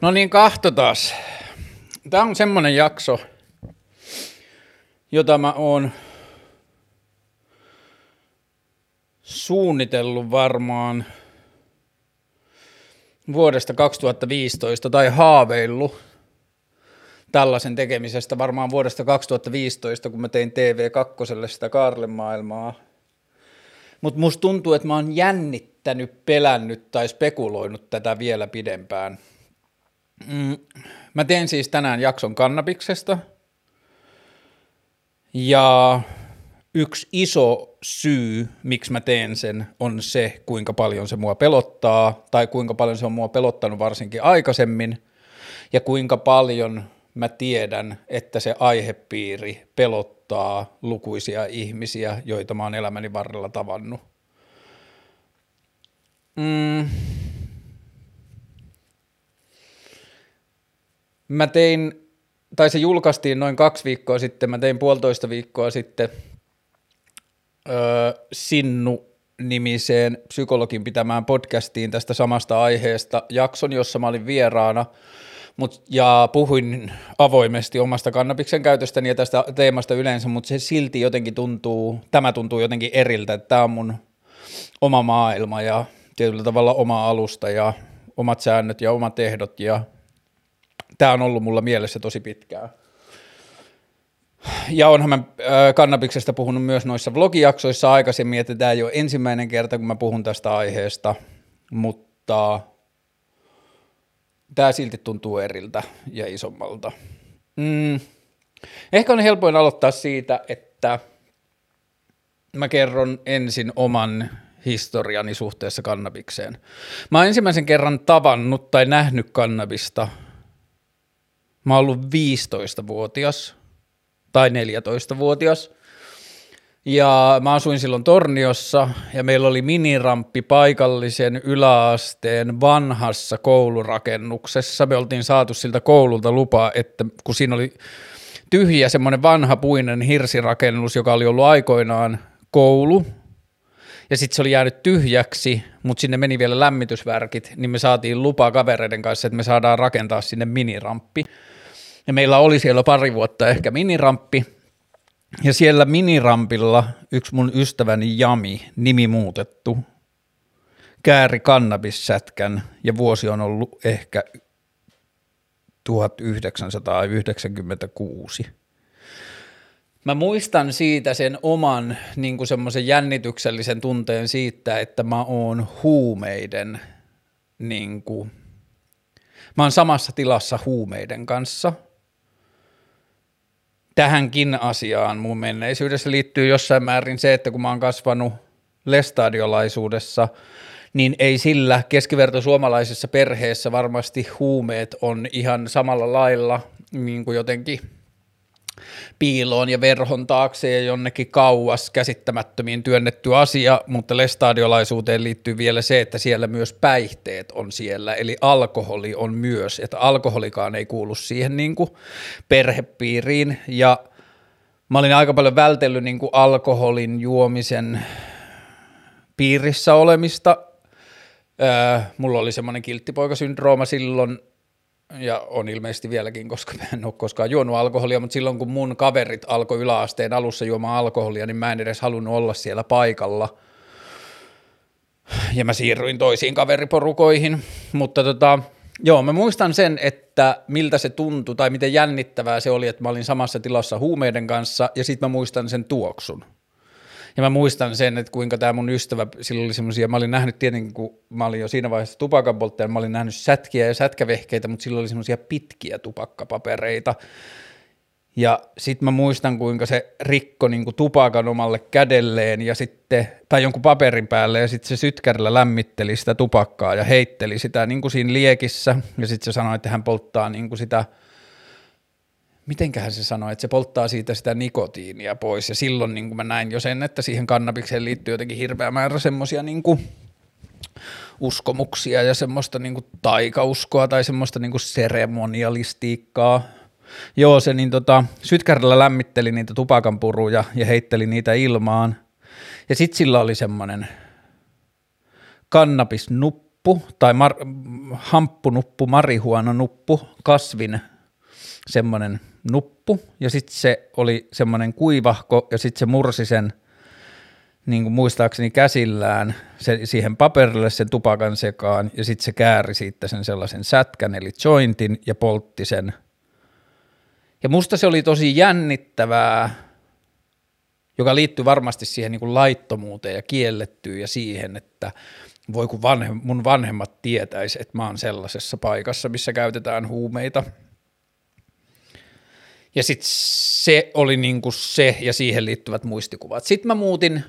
No niin, taas. Tämä on semmonen jakso, jota mä oon suunnitellut varmaan vuodesta 2015 tai haaveillut tällaisen tekemisestä varmaan vuodesta 2015, kun mä tein TV2 sitä Kaarlemaailmaa. Mutta musta tuntuu, että mä oon jännittänyt, pelännyt tai spekuloinut tätä vielä pidempään – Mm, mä teen siis tänään jakson kannabiksesta. Ja yksi iso syy, miksi mä teen sen, on se, kuinka paljon se mua pelottaa, tai kuinka paljon se on mua pelottanut varsinkin aikaisemmin, ja kuinka paljon mä tiedän, että se aihepiiri pelottaa lukuisia ihmisiä, joita mä oon elämäni varrella tavannut. Mm, Mä tein, tai se julkaistiin noin kaksi viikkoa sitten, mä tein puolitoista viikkoa sitten öö, Sinnu nimiseen psykologin pitämään podcastiin tästä samasta aiheesta jakson, jossa mä olin vieraana. Mut, ja puhuin avoimesti omasta kannabiksen käytöstäni ja tästä teemasta yleensä, mutta se silti jotenkin tuntuu, tämä tuntuu jotenkin eriltä, että tämä on mun oma maailma ja tietyllä tavalla oma alusta ja omat säännöt ja omat ehdot ja tämä on ollut mulla mielessä tosi pitkään. Ja onhan mä kannabiksesta puhunut myös noissa vlogijaksoissa aikaisemmin, että tämä ei ole ensimmäinen kerta, kun mä puhun tästä aiheesta, mutta tämä silti tuntuu eriltä ja isommalta. Mm. Ehkä on helpoin aloittaa siitä, että mä kerron ensin oman historiani suhteessa kannabikseen. Mä oon ensimmäisen kerran tavannut tai nähnyt kannabista – Mä oon ollut 15-vuotias tai 14-vuotias. Ja mä asuin silloin Torniossa ja meillä oli miniramppi paikallisen yläasteen vanhassa koulurakennuksessa. Me oltiin saatu siltä koululta lupaa, että kun siinä oli tyhjä semmoinen vanha puinen hirsirakennus, joka oli ollut aikoinaan koulu, ja sitten se oli jäänyt tyhjäksi, mutta sinne meni vielä lämmitysvärkit, niin me saatiin lupa kavereiden kanssa, että me saadaan rakentaa sinne miniramppi. Ja meillä oli siellä pari vuotta ehkä miniramppi. Ja siellä minirampilla yksi mun ystäväni Jami, nimi muutettu, kääri kannabissätkän ja vuosi on ollut ehkä 1996. Mä muistan siitä sen oman niin semmoisen jännityksellisen tunteen siitä, että mä oon huumeiden, niin kuin, mä oon samassa tilassa huumeiden kanssa – tähänkin asiaan mun menneisyydessä liittyy jossain määrin se, että kun mä oon kasvanut lestadiolaisuudessa, niin ei sillä keskiverto suomalaisessa perheessä varmasti huumeet on ihan samalla lailla niin kuin jotenkin piiloon ja verhon taakse ja jonnekin kauas käsittämättömiin työnnetty asia, mutta lestadiolaisuuteen liittyy vielä se, että siellä myös päihteet on siellä, eli alkoholi on myös, että alkoholikaan ei kuulu siihen niin kuin perhepiiriin. Ja mä olin aika paljon vältellyt niin kuin alkoholin juomisen piirissä olemista, Öö, mulla oli semmoinen kilttipoikasyndrooma silloin ja on ilmeisesti vieläkin, koska mä en ole koskaan juonut alkoholia, mutta silloin kun mun kaverit alkoi yläasteen alussa juomaan alkoholia, niin mä en edes halunnut olla siellä paikalla. Ja mä siirryin toisiin kaveriporukoihin, mutta tota, joo, mä muistan sen, että miltä se tuntui tai miten jännittävää se oli, että mä olin samassa tilassa huumeiden kanssa ja sitten mä muistan sen tuoksun. Ja mä muistan sen, että kuinka tämä mun ystävä, sillä oli semmoisia, mä olin nähnyt tietenkin, kun mä olin jo siinä vaiheessa tupakanpolttaja, mä olin nähnyt sätkiä ja sätkävehkeitä, mutta sillä oli semmoisia pitkiä tupakkapapereita. Ja sitten mä muistan, kuinka se rikko niin kuin tupakan omalle kädelleen ja sitten, tai jonkun paperin päälle ja sitten se sytkärillä lämmitteli sitä tupakkaa ja heitteli sitä niin kuin siinä liekissä. Ja sitten se sanoi, että hän polttaa niin kuin sitä – mitenköhän se sanoi, että se polttaa siitä sitä nikotiinia pois ja silloin niin kuin mä näin jo sen, että siihen kannabikseen liittyy jotenkin hirveä määrä semmoisia niin uskomuksia ja semmoista niin kuin taikauskoa tai semmoista niin kuin seremonialistiikkaa. Joo, se niin tota, sytkärillä lämmitteli niitä tupakanpuruja ja heitteli niitä ilmaan. Ja sitten sillä oli semmoinen kannabisnuppu, nuppu tai mar- hamppunuppu, marihuana nuppu, kasvin semmoinen nuppu ja sitten se oli semmoinen kuivahko ja sitten se mursi sen niin kuin muistaakseni käsillään se, siihen paperille sen tupakan sekaan ja sitten se kääri siitä sen sellaisen sätkän eli jointin ja poltti sen. Ja musta se oli tosi jännittävää, joka liittyy varmasti siihen niin kuin laittomuuteen ja kiellettyyn ja siihen, että voi kun vanhe, mun vanhemmat tietäisi, että mä oon sellaisessa paikassa, missä käytetään huumeita – ja sitten se oli niinku se ja siihen liittyvät muistikuvat. Sitten mä muutin,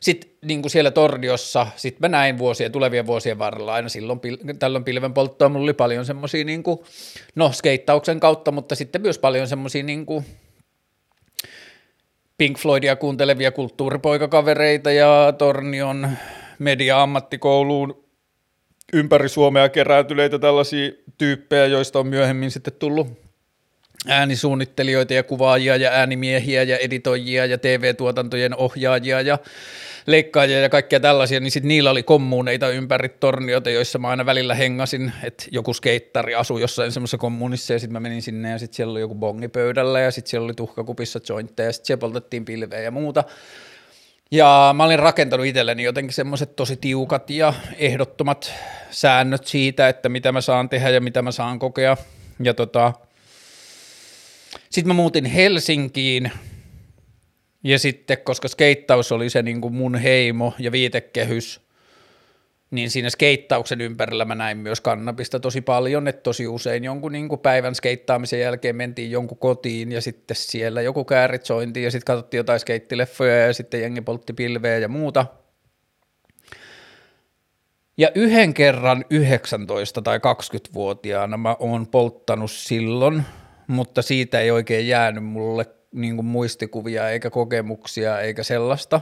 sitten niinku siellä Tordiossa, sitten mä näin vuosien, tulevien vuosien varrella aina silloin pil- tällöin pilven polttoa, mulla oli paljon semmoisia, niinku, no skeittauksen kautta, mutta sitten myös paljon semmoisia niinku, Pink Floydia kuuntelevia kulttuuripoikakavereita ja Tornion media-ammattikouluun ympäri Suomea kerääntyneitä tällaisia tyyppejä, joista on myöhemmin sitten tullut äänisuunnittelijoita ja kuvaajia ja äänimiehiä ja editoijia ja TV-tuotantojen ohjaajia ja leikkaajia ja kaikkia tällaisia, niin sitten niillä oli kommuuneita ympäri torniota, joissa mä aina välillä hengasin, että joku skeittari asui jossain semmoisessa kommunissa ja sitten mä menin sinne ja sitten siellä oli joku bongi pöydällä ja sitten siellä oli tuhkakupissa jointteja ja sitten siellä poltettiin pilveä ja muuta. Ja mä olin rakentanut itselleni jotenkin semmoiset tosi tiukat ja ehdottomat säännöt siitä, että mitä mä saan tehdä ja mitä mä saan kokea. Ja tota, sitten mä muutin Helsinkiin ja sitten, koska skeittaus oli se niin kuin mun heimo ja viitekehys, niin siinä skeittauksen ympärillä mä näin myös kannabista tosi paljon, että tosi usein jonkun niin kuin päivän skeittaamisen jälkeen mentiin jonkun kotiin ja sitten siellä joku kääritsointi ja sitten katsottiin jotain skeittileffoja ja sitten jengi poltti pilveä ja muuta. Ja yhden kerran 19 tai 20-vuotiaana mä oon polttanut silloin – mutta siitä ei oikein jäänyt mulle niin kuin muistikuvia eikä kokemuksia eikä sellaista.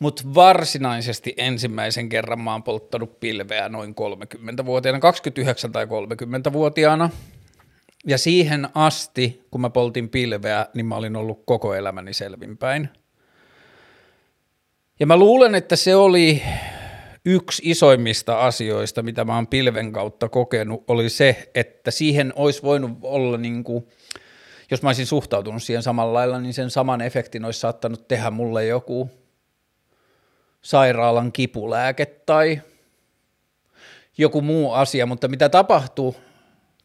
Mutta varsinaisesti ensimmäisen kerran mä oon polttanut pilveä noin 30-vuotiaana, 29 tai 30-vuotiaana. Ja siihen asti, kun mä poltin pilveä, niin mä olin ollut koko elämäni selvinpäin. Ja mä luulen, että se oli yksi isoimmista asioista, mitä mä oon pilven kautta kokenut, oli se, että siihen olisi voinut olla niin kuin, jos mä olisin suhtautunut siihen samalla lailla, niin sen saman efektin olisi saattanut tehdä mulle joku sairaalan kipulääke tai joku muu asia, mutta mitä tapahtui,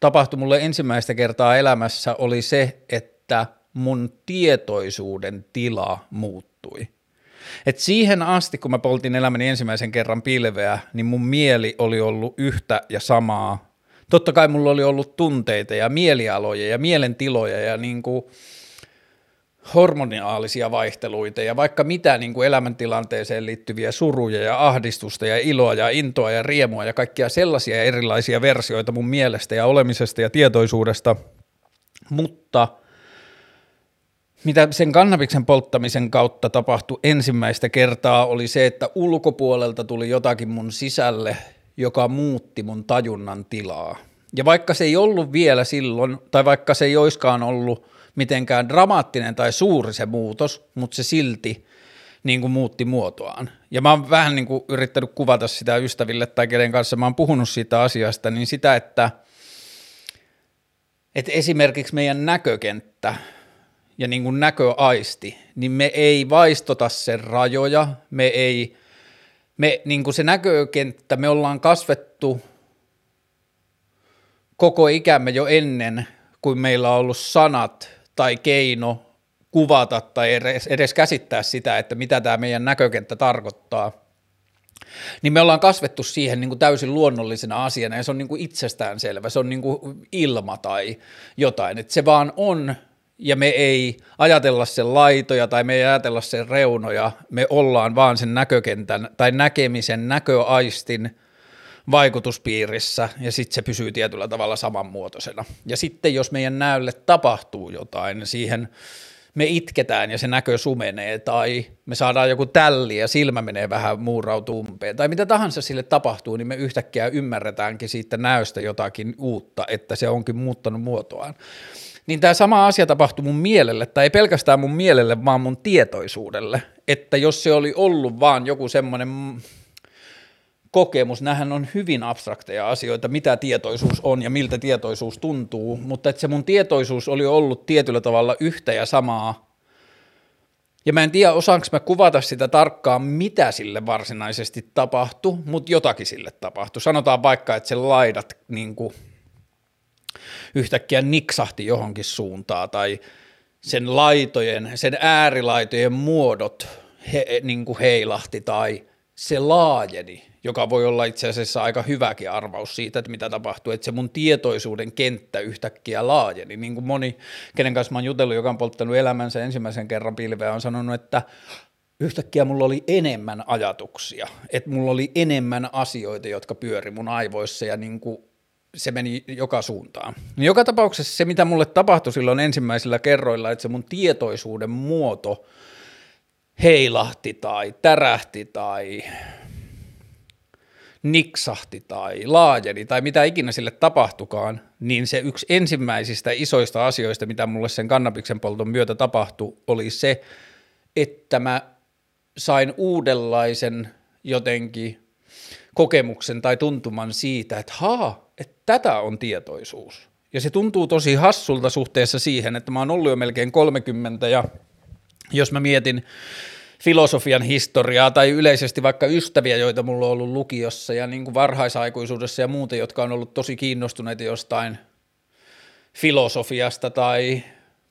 tapahtui mulle ensimmäistä kertaa elämässä oli se, että mun tietoisuuden tila muuttui. Et siihen asti, kun mä poltin elämäni ensimmäisen kerran pilveä, niin mun mieli oli ollut yhtä ja samaa. Totta kai mulla oli ollut tunteita ja mielialoja ja mielentiloja ja niin kuin hormoniaalisia vaihteluita ja vaikka mitä niin kuin elämäntilanteeseen liittyviä suruja ja ahdistusta ja iloa ja intoa ja riemua ja kaikkia sellaisia erilaisia versioita mun mielestä ja olemisesta ja tietoisuudesta, mutta – mitä sen kannabiksen polttamisen kautta tapahtui ensimmäistä kertaa oli se, että ulkopuolelta tuli jotakin mun sisälle, joka muutti mun tajunnan tilaa. Ja vaikka se ei ollut vielä silloin, tai vaikka se ei oiskaan ollut mitenkään dramaattinen tai suuri se muutos, mutta se silti niin kuin muutti muotoaan. Ja mä oon vähän niin kuin yrittänyt kuvata sitä ystäville tai kenen kanssa mä oon puhunut siitä asiasta, niin sitä, että, että esimerkiksi meidän näkökenttä ja niin kuin näköaisti, niin me ei vaistota sen rajoja, me ei, me niin kuin se näkökenttä, me ollaan kasvettu koko ikämme jo ennen kuin meillä on ollut sanat tai keino kuvata tai edes, edes käsittää sitä, että mitä tämä meidän näkökenttä tarkoittaa. Niin me ollaan kasvettu siihen niin kuin täysin luonnollisena asiana ja se on niin kuin itsestäänselvä, se on niin kuin ilma tai jotain, että se vaan on ja me ei ajatella sen laitoja tai me ei ajatella sen reunoja, me ollaan vaan sen näkökentän tai näkemisen näköaistin vaikutuspiirissä. Ja sitten se pysyy tietyllä tavalla samanmuotoisena. Ja sitten jos meidän näölle tapahtuu jotain, siihen me itketään ja se näkö sumenee. Tai me saadaan joku tälli ja silmä menee vähän muurautumpeen tai mitä tahansa sille tapahtuu, niin me yhtäkkiä ymmärretäänkin siitä näöstä jotakin uutta, että se onkin muuttanut muotoaan niin tämä sama asia tapahtui mun mielelle, tai ei pelkästään mun mielelle, vaan mun tietoisuudelle, että jos se oli ollut vaan joku semmoinen kokemus, nämähän on hyvin abstrakteja asioita, mitä tietoisuus on ja miltä tietoisuus tuntuu, mutta että se mun tietoisuus oli ollut tietyllä tavalla yhtä ja samaa. Ja mä en tiedä, osaanko mä kuvata sitä tarkkaan, mitä sille varsinaisesti tapahtui, mutta jotakin sille tapahtui. Sanotaan vaikka, että se laidat niin kuin, yhtäkkiä niksahti johonkin suuntaan tai sen laitojen, sen äärilaitojen muodot he, niin kuin heilahti tai se laajeni, joka voi olla itse asiassa aika hyväkin arvaus siitä, että mitä tapahtuu, että se mun tietoisuuden kenttä yhtäkkiä laajeni, niin kuin moni, kenen kanssa mä oon jutellut, joka on polttanut elämänsä ensimmäisen kerran pilveä, on sanonut, että yhtäkkiä mulla oli enemmän ajatuksia, että mulla oli enemmän asioita, jotka pyöri mun aivoissa ja niin kuin se meni joka suuntaan. Joka tapauksessa se, mitä mulle tapahtui silloin ensimmäisillä kerroilla, että se mun tietoisuuden muoto heilahti tai tärähti tai niksahti tai laajeni tai mitä ikinä sille tapahtukaan, niin se yksi ensimmäisistä isoista asioista, mitä mulle sen kannabiksen polton myötä tapahtui, oli se, että mä sain uudenlaisen jotenkin kokemuksen tai tuntuman siitä, että haa, että tätä on tietoisuus. Ja se tuntuu tosi hassulta suhteessa siihen, että mä oon ollut jo melkein 30 ja jos mä mietin filosofian historiaa tai yleisesti vaikka ystäviä, joita mulla on ollut lukiossa ja niin kuin varhaisaikuisuudessa ja muuta, jotka on ollut tosi kiinnostuneita jostain filosofiasta tai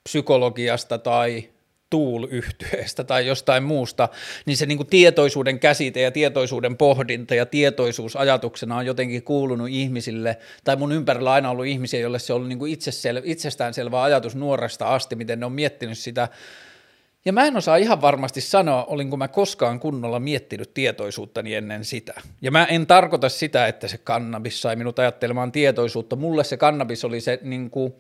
psykologiasta tai tool tai jostain muusta, niin se niin kuin tietoisuuden käsite ja tietoisuuden pohdinta ja tietoisuus ajatuksena on jotenkin kuulunut ihmisille, tai mun ympärillä on aina ollut ihmisiä, joille se on ollut niin kuin itsesel- itsestäänselvä ajatus nuoresta asti, miten ne on miettinyt sitä ja mä en osaa ihan varmasti sanoa, olinko mä koskaan kunnolla miettinyt tietoisuuttani ennen sitä. Ja mä en tarkoita sitä, että se kannabis sai minut ajattelemaan tietoisuutta. Mulle se kannabis oli se niin kuin,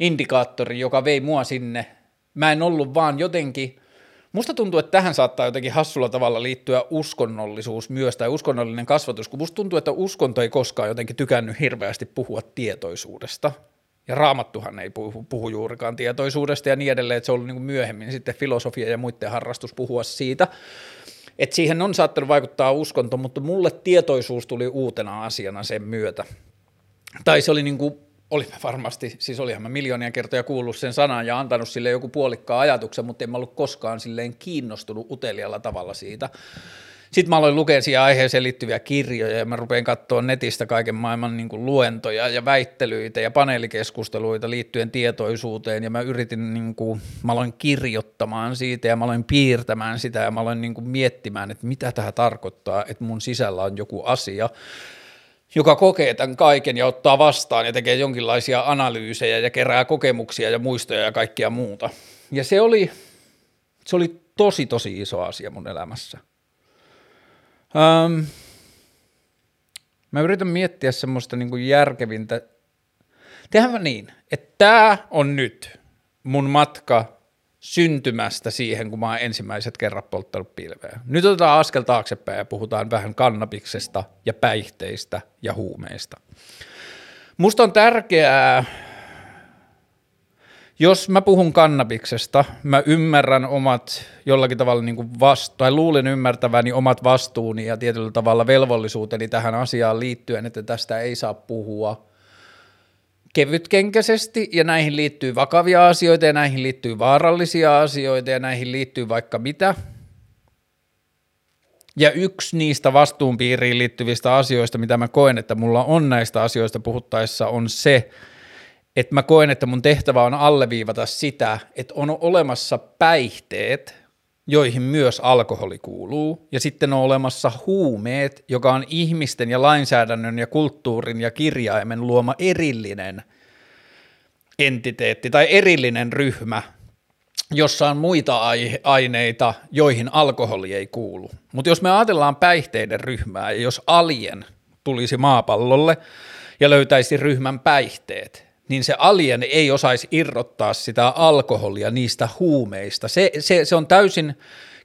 indikaattori, joka vei mua sinne. Mä en ollut vaan jotenkin, musta tuntuu, että tähän saattaa jotenkin hassulla tavalla liittyä uskonnollisuus myös, tai uskonnollinen kasvatus, kun musta tuntuu, että uskonto ei koskaan jotenkin tykännyt hirveästi puhua tietoisuudesta. Ja raamattuhan ei puhu, puhu juurikaan tietoisuudesta ja niin edelleen, että se on ollut niin myöhemmin sitten filosofia ja muiden harrastus puhua siitä. Että siihen on saattanut vaikuttaa uskonto, mutta mulle tietoisuus tuli uutena asiana sen myötä. Tai se oli niin kuin, oli varmasti, siis olihan mä miljoonia kertoja kuullut sen sanan ja antanut sille joku puolikkaa ajatuksen, mutta en mä ollut koskaan silleen kiinnostunut utelialla tavalla siitä. Sitten mä aloin lukea siihen aiheeseen liittyviä kirjoja ja mä rupean katsoa netistä kaiken maailman niin kuin luentoja ja väittelyitä ja paneelikeskusteluita liittyen tietoisuuteen ja mä yritin, niin kuin, mä aloin kirjoittamaan siitä ja mä aloin piirtämään sitä ja mä aloin niin kuin miettimään, että mitä tämä tarkoittaa, että mun sisällä on joku asia, joka kokee tämän kaiken ja ottaa vastaan ja tekee jonkinlaisia analyysejä ja kerää kokemuksia ja muistoja ja kaikkia muuta. Ja se oli, se oli tosi tosi iso asia mun elämässä. Um, mä yritän miettiä semmoista niin kuin järkevintä. Tehdään niin, että tämä on nyt mun matka syntymästä siihen, kun mä oon ensimmäiset kerrat polttanut pilveä. Nyt otetaan askel taaksepäin ja puhutaan vähän kannabiksesta ja päihteistä ja huumeista. Musta on tärkeää jos mä puhun kannabiksesta, mä ymmärrän omat jollakin tavalla niin kuin tai luulen ymmärtäväni omat vastuuni ja tietyllä tavalla velvollisuuteni tähän asiaan liittyen, että tästä ei saa puhua kevytkenkäisesti ja näihin liittyy vakavia asioita ja näihin liittyy vaarallisia asioita ja näihin liittyy vaikka mitä. Ja yksi niistä vastuun piiriin liittyvistä asioista, mitä mä koen, että mulla on näistä asioista puhuttaessa, on se, että mä koen, että mun tehtävä on alleviivata sitä, että on olemassa päihteet, joihin myös alkoholi kuuluu, ja sitten on olemassa huumeet, joka on ihmisten ja lainsäädännön ja kulttuurin ja kirjaimen luoma erillinen entiteetti tai erillinen ryhmä, jossa on muita aineita, joihin alkoholi ei kuulu. Mutta jos me ajatellaan päihteiden ryhmää, ja jos alien tulisi maapallolle ja löytäisi ryhmän päihteet, niin se alien ei osaisi irrottaa sitä alkoholia niistä huumeista. Se, se, se on täysin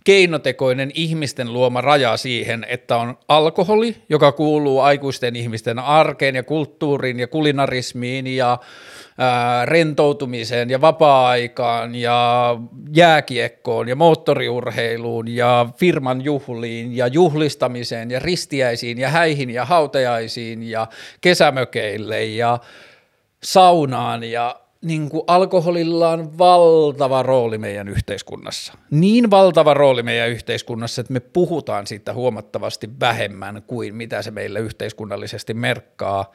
keinotekoinen ihmisten luoma raja siihen, että on alkoholi, joka kuuluu aikuisten ihmisten arkeen ja kulttuuriin ja kulinarismiin ja ää, rentoutumiseen ja vapaa-aikaan ja jääkiekkoon ja moottoriurheiluun ja firman juhliin ja juhlistamiseen ja ristiäisiin ja häihin ja hautajaisiin ja kesämökeille ja saunaan ja niin kuin alkoholilla on valtava rooli meidän yhteiskunnassa. Niin valtava rooli meidän yhteiskunnassa, että me puhutaan siitä huomattavasti vähemmän kuin mitä se meille yhteiskunnallisesti merkkaa.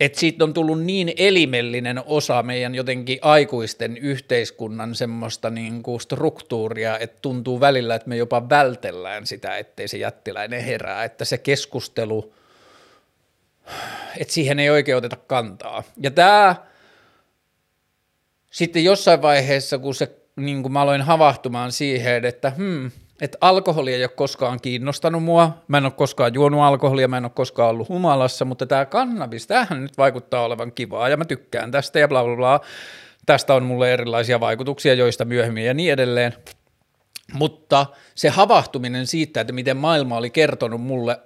Että siitä on tullut niin elimellinen osa meidän jotenkin aikuisten yhteiskunnan semmoista niin kuin struktuuria, että tuntuu välillä, että me jopa vältellään sitä, ettei se jättiläinen herää, että se keskustelu – että siihen ei oikein oteta kantaa. Ja tämä sitten jossain vaiheessa, kun, se, niin kun mä aloin havahtumaan siihen, että hmm, että alkoholi ei ole koskaan kiinnostanut mua, mä en ole koskaan juonut alkoholia, mä en ole koskaan ollut humalassa, mutta tämä kannabis, tämähän nyt vaikuttaa olevan kivaa ja mä tykkään tästä ja bla bla bla. Tästä on mulle erilaisia vaikutuksia, joista myöhemmin ja niin edelleen. Mutta se havahtuminen siitä, että miten maailma oli kertonut mulle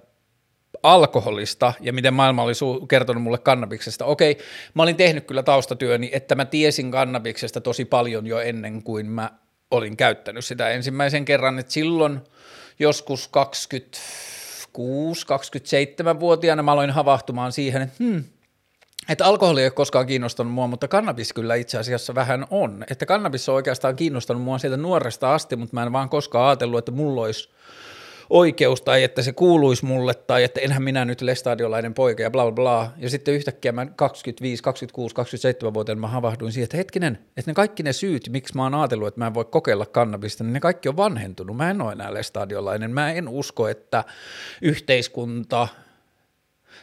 alkoholista ja miten maailma oli su- kertonut mulle kannabiksesta. Okei, mä olin tehnyt kyllä taustatyöni, että mä tiesin kannabiksesta tosi paljon jo ennen kuin mä olin käyttänyt sitä ensimmäisen kerran, että silloin joskus 26-27-vuotiaana mä aloin havahtumaan siihen, että hmm, että alkoholi ei ole koskaan kiinnostanut mua, mutta kannabis kyllä itse asiassa vähän on. Että kannabis on oikeastaan kiinnostanut mua sieltä nuoresta asti, mutta mä en vaan koskaan ajatellut, että mulla olisi oikeus tai että se kuuluisi mulle tai että enhän minä nyt lestadiolainen poika ja bla bla bla. Ja sitten yhtäkkiä mä 25, 26, 27 vuoteen mä havahduin siihen, että hetkinen, että ne kaikki ne syyt, miksi mä oon ajatellut, että mä en voi kokeilla kannabista, niin ne kaikki on vanhentunut. Mä en ole enää lestadiolainen. Mä en usko, että yhteiskunta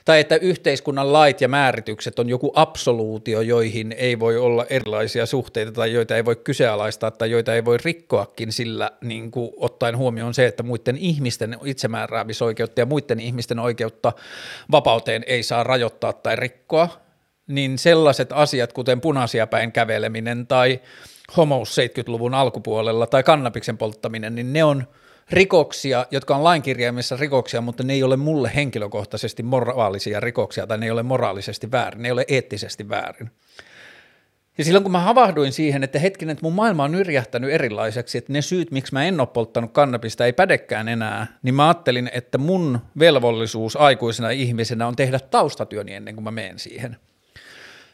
tai että yhteiskunnan lait ja määritykset on joku absoluutio, joihin ei voi olla erilaisia suhteita tai joita ei voi kyseenalaistaa tai joita ei voi rikkoakin sillä niin kuin ottaen huomioon se, että muiden ihmisten itsemääräämisoikeutta ja muiden ihmisten oikeutta vapauteen ei saa rajoittaa tai rikkoa, niin sellaiset asiat kuten punaisia päin käveleminen tai homous 70-luvun alkupuolella tai kannabiksen polttaminen, niin ne on – rikoksia, jotka on lainkirjaimissa rikoksia, mutta ne ei ole mulle henkilökohtaisesti moraalisia rikoksia tai ne ei ole moraalisesti väärin, ne ei ole eettisesti väärin. Ja silloin kun mä havahduin siihen, että hetkinen, että mun maailma on yrjähtänyt erilaiseksi, että ne syyt, miksi mä en ole polttanut kannabista, ei pädekään enää, niin mä ajattelin, että mun velvollisuus aikuisena ihmisenä on tehdä taustatyöni ennen kuin mä menen siihen.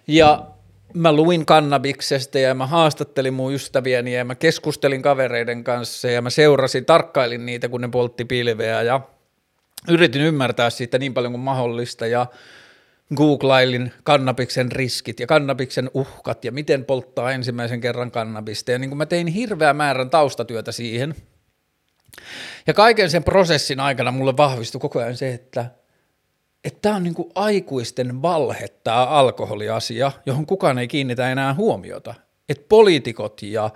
Ja mä luin kannabiksesta ja mä haastattelin mun ystäviäni ja mä keskustelin kavereiden kanssa ja mä seurasin, tarkkailin niitä, kun ne poltti pilveä ja yritin ymmärtää siitä niin paljon kuin mahdollista ja googlailin kannabiksen riskit ja kannabiksen uhkat ja miten polttaa ensimmäisen kerran kannabista ja niin kuin mä tein hirveän määrän taustatyötä siihen. Ja kaiken sen prosessin aikana mulle vahvistui koko ajan se, että – että tämä on niin kuin aikuisten valhe, tämä alkoholiasia, johon kukaan ei kiinnitä enää huomiota. Että poliitikot ja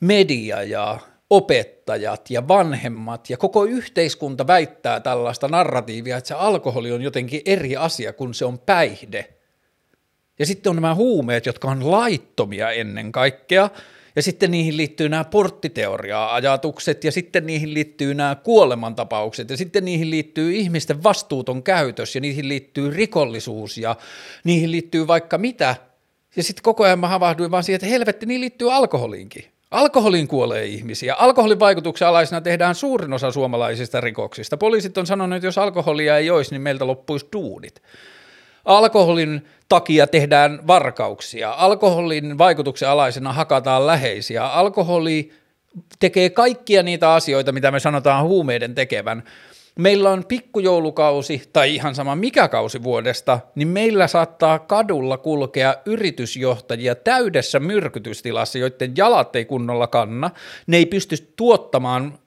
media ja opettajat ja vanhemmat ja koko yhteiskunta väittää tällaista narratiivia, että se alkoholi on jotenkin eri asia kuin se on päihde. Ja sitten on nämä huumeet, jotka on laittomia ennen kaikkea – ja sitten niihin liittyy nämä porttiteoria-ajatukset, ja sitten niihin liittyy nämä kuolemantapaukset, ja sitten niihin liittyy ihmisten vastuuton käytös, ja niihin liittyy rikollisuus, ja niihin liittyy vaikka mitä. Ja sitten koko ajan mä havahduin vaan siihen, että helvetti, niin liittyy alkoholiinkin. Alkoholiin kuolee ihmisiä. Alkoholin vaikutuksen alaisena tehdään suurin osa suomalaisista rikoksista. Poliisit on sanonut, että jos alkoholia ei olisi, niin meiltä loppuisi duunit. Alkoholin takia tehdään varkauksia, alkoholin vaikutuksen alaisena hakataan läheisiä, alkoholi tekee kaikkia niitä asioita, mitä me sanotaan huumeiden tekevän. Meillä on pikkujoulukausi tai ihan sama mikä kausi vuodesta, niin meillä saattaa kadulla kulkea yritysjohtajia täydessä myrkytystilassa, joiden jalat ei kunnolla kanna. Ne ei pysty tuottamaan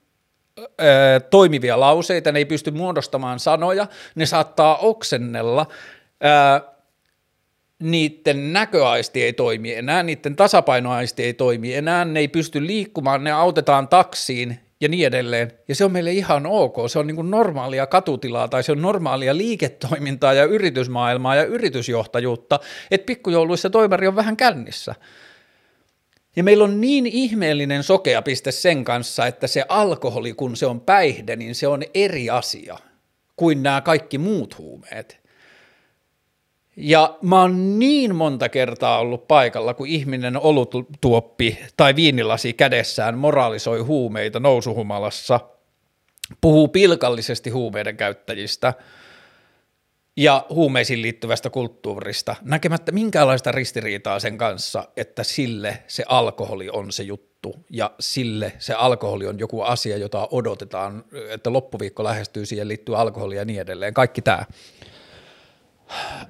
toimivia lauseita, ne ei pysty muodostamaan sanoja, ne saattaa oksennella – niiden näköaisti ei toimi enää, niiden tasapainoaisti ei toimi enää, ne ei pysty liikkumaan, ne autetaan taksiin ja niin edelleen. Ja se on meille ihan ok, se on niin kuin normaalia katutilaa tai se on normaalia liiketoimintaa ja yritysmaailmaa ja yritysjohtajuutta, että pikkujouluissa toimari on vähän kännissä. Ja meillä on niin ihmeellinen sokea piste sen kanssa, että se alkoholi, kun se on päihde, niin se on eri asia kuin nämä kaikki muut huumeet. Ja mä oon niin monta kertaa ollut paikalla, kun ihminen olutuoppi tai viinilasi kädessään moraalisoi huumeita nousuhumalassa, puhuu pilkallisesti huumeiden käyttäjistä ja huumeisiin liittyvästä kulttuurista, näkemättä minkäänlaista ristiriitaa sen kanssa, että sille se alkoholi on se juttu ja sille se alkoholi on joku asia, jota odotetaan, että loppuviikko lähestyy, siihen liittyy alkoholi ja niin edelleen, kaikki tämä.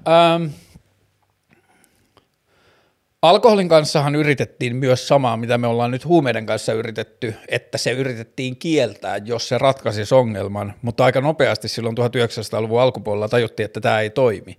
Ähm, alkoholin kanssahan yritettiin myös samaa, mitä me ollaan nyt huumeiden kanssa yritetty, että se yritettiin kieltää, jos se ratkaisisi ongelman, mutta aika nopeasti silloin 1900-luvun alkupuolella tajuttiin, että tämä ei toimi.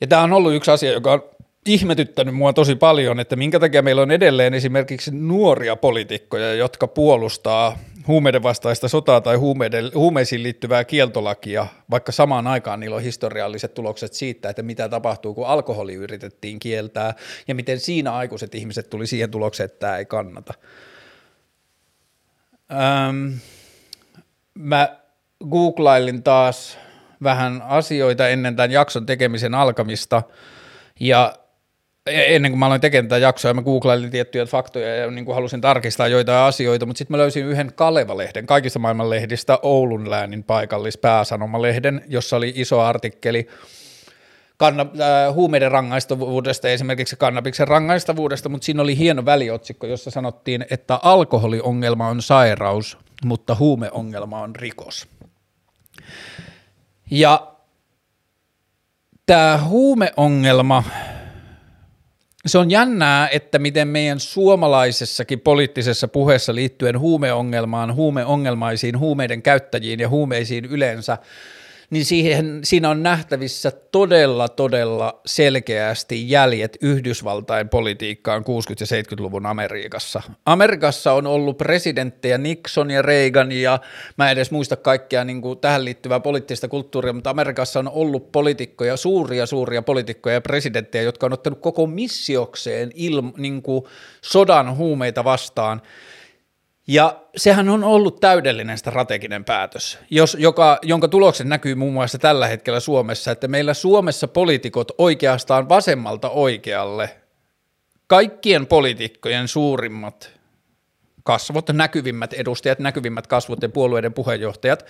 Ja tämä on ollut yksi asia, joka on ihmetyttänyt mua tosi paljon, että minkä takia meillä on edelleen esimerkiksi nuoria poliitikkoja, jotka puolustaa huumeiden vastaista sotaa tai huumeiden, huumeisiin liittyvää kieltolakia, vaikka samaan aikaan niillä on historialliset tulokset siitä, että mitä tapahtuu, kun alkoholi yritettiin kieltää, ja miten siinä aikuiset ihmiset tuli siihen tulokseen, että tämä ei kannata. Öm, mä googlailin taas vähän asioita ennen tämän jakson tekemisen alkamista, ja ennen kuin mä aloin tekemään tätä jaksoa, mä googlailin tiettyjä faktoja ja niin kuin halusin tarkistaa joitain asioita, mutta sitten mä löysin yhden Kaleva-lehden, kaikista maailman lehdistä, Oulun läänin paikallispääsanomalehden, jossa oli iso artikkeli kanna, äh, huumeiden rangaistavuudesta, esimerkiksi kannabiksen rangaistavuudesta, mutta siinä oli hieno väliotsikko, jossa sanottiin, että alkoholiongelma on sairaus, mutta huumeongelma on rikos. Ja tämä huumeongelma se on jännää, että miten meidän suomalaisessakin poliittisessa puheessa liittyen huumeongelmaan, huumeongelmaisiin, huumeiden käyttäjiin ja huumeisiin yleensä – niin siihen, siinä on nähtävissä todella, todella selkeästi jäljet Yhdysvaltain politiikkaan 60- ja 70-luvun Amerikassa. Amerikassa on ollut presidenttejä Nixon ja Reagan ja mä en edes muista kaikkea niin kuin tähän liittyvää poliittista kulttuuria, mutta Amerikassa on ollut poliitikkoja, suuria suuria poliitikkoja ja presidenttejä, jotka on ottanut koko missiokseen ilm, niin kuin sodan huumeita vastaan – ja sehän on ollut täydellinen strateginen päätös, jos, joka, jonka tulokset näkyy muun muassa tällä hetkellä Suomessa, että meillä Suomessa poliitikot oikeastaan vasemmalta oikealle, kaikkien poliitikkojen suurimmat kasvot, näkyvimmät edustajat, näkyvimmät kasvot ja puolueiden puheenjohtajat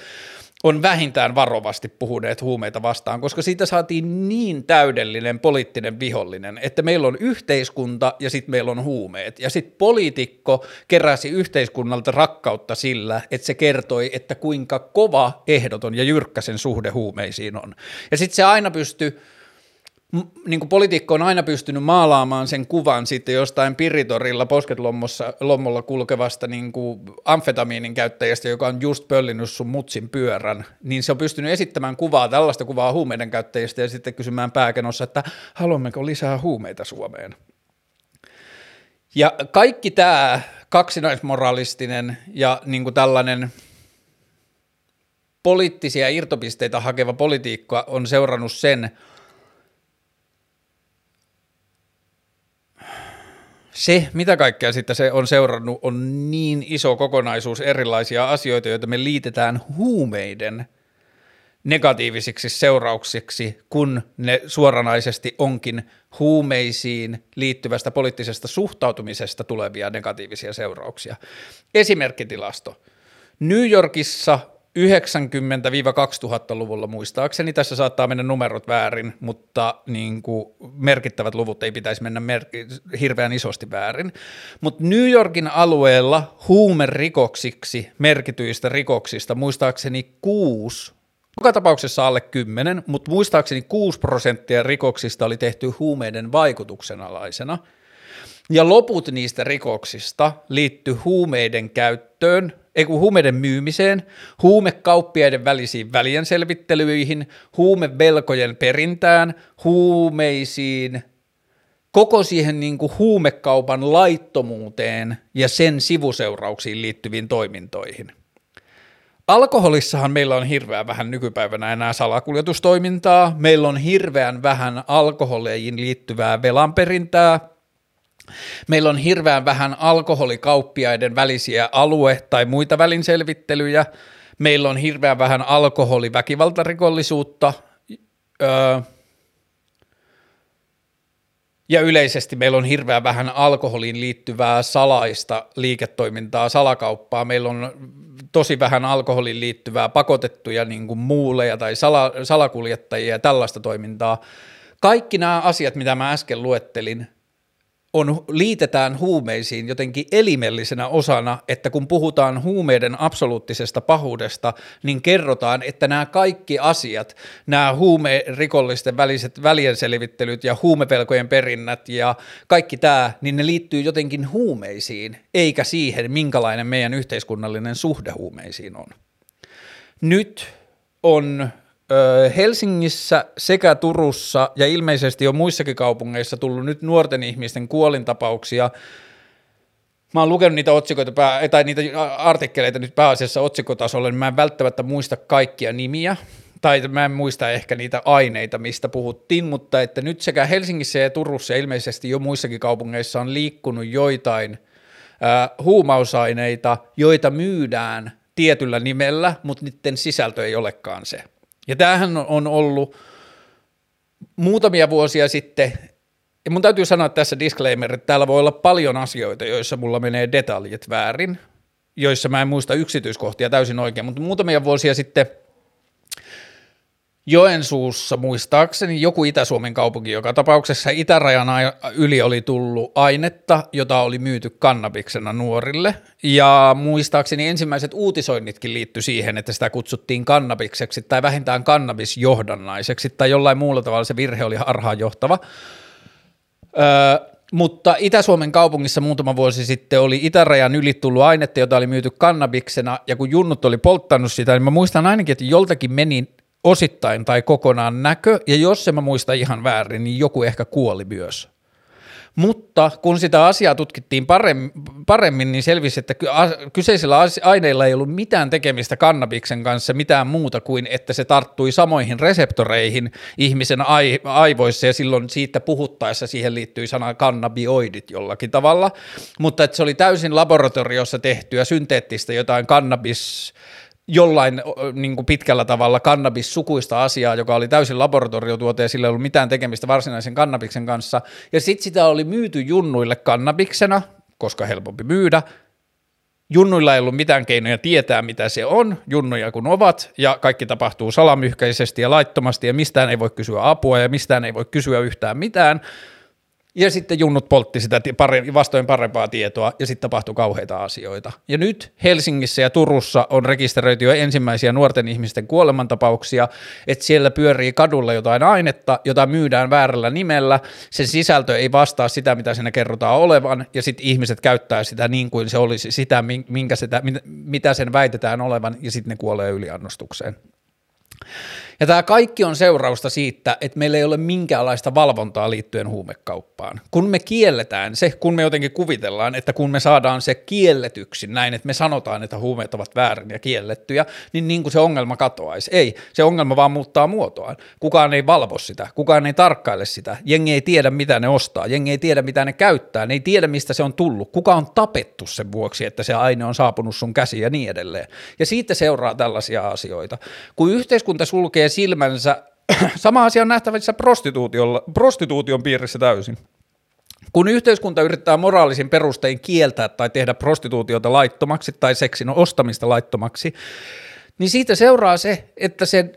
on vähintään varovasti puhuneet huumeita vastaan, koska siitä saatiin niin täydellinen poliittinen vihollinen, että meillä on yhteiskunta ja sitten meillä on huumeet. Ja sitten poliitikko keräsi yhteiskunnalta rakkautta sillä, että se kertoi, että kuinka kova, ehdoton ja jyrkkä sen suhde huumeisiin on. Ja sitten se aina pystyi niin kuin poliitikko on aina pystynyt maalaamaan sen kuvan sitten jostain piritorilla posketlommolla kulkevasta niin kuin amfetamiinin käyttäjästä, joka on just pöllinyt sun mutsin pyörän, niin se on pystynyt esittämään kuvaa, tällaista kuvaa huumeiden käyttäjistä ja sitten kysymään pääkenossa, että haluammeko lisää huumeita Suomeen. Ja kaikki tämä kaksinaismoralistinen ja niin kuin tällainen poliittisia irtopisteitä hakeva politiikka on seurannut sen, se, mitä kaikkea sitten se on seurannut, on niin iso kokonaisuus erilaisia asioita, joita me liitetään huumeiden negatiivisiksi seurauksiksi, kun ne suoranaisesti onkin huumeisiin liittyvästä poliittisesta suhtautumisesta tulevia negatiivisia seurauksia. Esimerkkitilasto. New Yorkissa 90-2000-luvulla muistaakseni, tässä saattaa mennä numerot väärin, mutta niin kuin merkittävät luvut ei pitäisi mennä mer- hirveän isosti väärin. Mutta New Yorkin alueella huumerikoksiksi merkityistä rikoksista muistaakseni kuusi joka tapauksessa alle 10, mutta muistaakseni 6 prosenttia rikoksista oli tehty huumeiden vaikutuksen alaisena. Ja loput niistä rikoksista liittyi huumeiden käyttöön ei kun huumeiden myymiseen, huumekauppiaiden välisiin välienselvittelyihin, huumevelkojen perintään, huumeisiin, koko siihen niin kuin huumekaupan laittomuuteen ja sen sivuseurauksiin liittyviin toimintoihin. Alkoholissahan meillä on hirveän vähän nykypäivänä enää salakuljetustoimintaa, meillä on hirveän vähän alkoholeihin liittyvää velanperintää, Meillä on hirveän vähän alkoholikauppiaiden välisiä alue- tai muita välinselvittelyjä. Meillä on hirveän vähän alkoholiväkivaltarikollisuutta. Öö, ja yleisesti meillä on hirveän vähän alkoholiin liittyvää salaista liiketoimintaa, salakauppaa. Meillä on tosi vähän alkoholiin liittyvää pakotettuja niin kuin muuleja tai sala, salakuljettajia ja tällaista toimintaa. Kaikki nämä asiat, mitä mä äsken luettelin, on, liitetään huumeisiin jotenkin elimellisenä osana, että kun puhutaan huumeiden absoluuttisesta pahuudesta, niin kerrotaan, että nämä kaikki asiat, nämä huumerikollisten väliset välienselvittelyt ja huumevelkojen perinnät ja kaikki tämä, niin ne liittyy jotenkin huumeisiin, eikä siihen, minkälainen meidän yhteiskunnallinen suhde huumeisiin on. Nyt on Helsingissä sekä Turussa ja ilmeisesti jo muissakin kaupungeissa tullut nyt nuorten ihmisten kuolintapauksia. Mä oon lukenut niitä otsikoita pää, tai niitä artikkeleita nyt pääasiassa otsikotasolla, niin mä en välttämättä muista kaikkia nimiä, tai mä en muista ehkä niitä aineita, mistä puhuttiin, mutta että nyt sekä Helsingissä ja Turussa ja ilmeisesti jo muissakin kaupungeissa on liikkunut joitain äh, huumausaineita, joita myydään tietyllä nimellä, mutta niiden sisältö ei olekaan se. Ja tämähän on ollut muutamia vuosia sitten, ja mun täytyy sanoa tässä disclaimer, että täällä voi olla paljon asioita, joissa mulla menee detaljit väärin, joissa mä en muista yksityiskohtia täysin oikein, mutta muutamia vuosia sitten – Joensuussa muistaakseni joku Itä-Suomen kaupunki, joka tapauksessa itärajan yli oli tullut ainetta, jota oli myyty kannabiksena nuorille. Ja muistaakseni ensimmäiset uutisoinnitkin liittyi siihen, että sitä kutsuttiin kannabikseksi tai vähintään kannabisjohdannaiseksi tai jollain muulla tavalla se virhe oli harhaanjohtava. Öö, mutta Itä-Suomen kaupungissa muutama vuosi sitten oli itärajan yli tullut ainetta, jota oli myyty kannabiksena, ja kun junnut oli polttanut sitä, niin mä muistan ainakin, että joltakin meni osittain tai kokonaan näkö, ja jos en mä muista ihan väärin, niin joku ehkä kuoli myös. Mutta kun sitä asiaa tutkittiin paremmin, niin selvisi, että kyseisillä aineilla ei ollut mitään tekemistä kannabiksen kanssa, mitään muuta kuin, että se tarttui samoihin reseptoreihin ihmisen aivoissa, ja silloin siitä puhuttaessa siihen liittyi sana kannabioidit jollakin tavalla, mutta että se oli täysin laboratoriossa tehtyä synteettistä jotain kannabis jollain niin kuin pitkällä tavalla kannabissukuista asiaa, joka oli täysin laboratoriotuote ja sillä ei ollut mitään tekemistä varsinaisen kannabiksen kanssa. Ja sitten sitä oli myyty junnuille kannabiksena, koska helpompi myydä. Junnuilla ei ollut mitään keinoja tietää, mitä se on, junnuja kun ovat, ja kaikki tapahtuu salamyhkäisesti ja laittomasti, ja mistään ei voi kysyä apua, ja mistään ei voi kysyä yhtään mitään. Ja sitten junnut poltti sitä vastoin parempaa tietoa ja sitten tapahtui kauheita asioita. Ja nyt Helsingissä ja Turussa on rekisteröity jo ensimmäisiä nuorten ihmisten kuolemantapauksia, että siellä pyörii kadulla jotain ainetta, jota myydään väärällä nimellä, sen sisältö ei vastaa sitä, mitä siinä kerrotaan olevan, ja sitten ihmiset käyttää sitä niin kuin se olisi sitä, minkä sitä, mitä sen väitetään olevan, ja sitten ne kuolee yliannostukseen. Ja tämä kaikki on seurausta siitä, että meillä ei ole minkäänlaista valvontaa liittyen huumekauppaan. Kun me kielletään se, kun me jotenkin kuvitellaan, että kun me saadaan se kielletyksi näin, että me sanotaan, että huumeet ovat väärin ja kiellettyjä, niin, niin kuin se ongelma katoaisi. Ei, se ongelma vaan muuttaa muotoaan. Kukaan ei valvo sitä, kukaan ei tarkkaile sitä, jengi ei tiedä mitä ne ostaa, jengi ei tiedä mitä ne käyttää, ne ei tiedä mistä se on tullut, kuka on tapettu sen vuoksi, että se aine on saapunut sun käsiin ja niin edelleen. Ja siitä seuraa tällaisia asioita. Kun yhteiskunta sulkee silmänsä. Sama asia on nähtävissä prostituution piirissä täysin. Kun yhteiskunta yrittää moraalisin perustein kieltää tai tehdä prostituutiota laittomaksi tai seksin ostamista laittomaksi, niin siitä seuraa se, että sen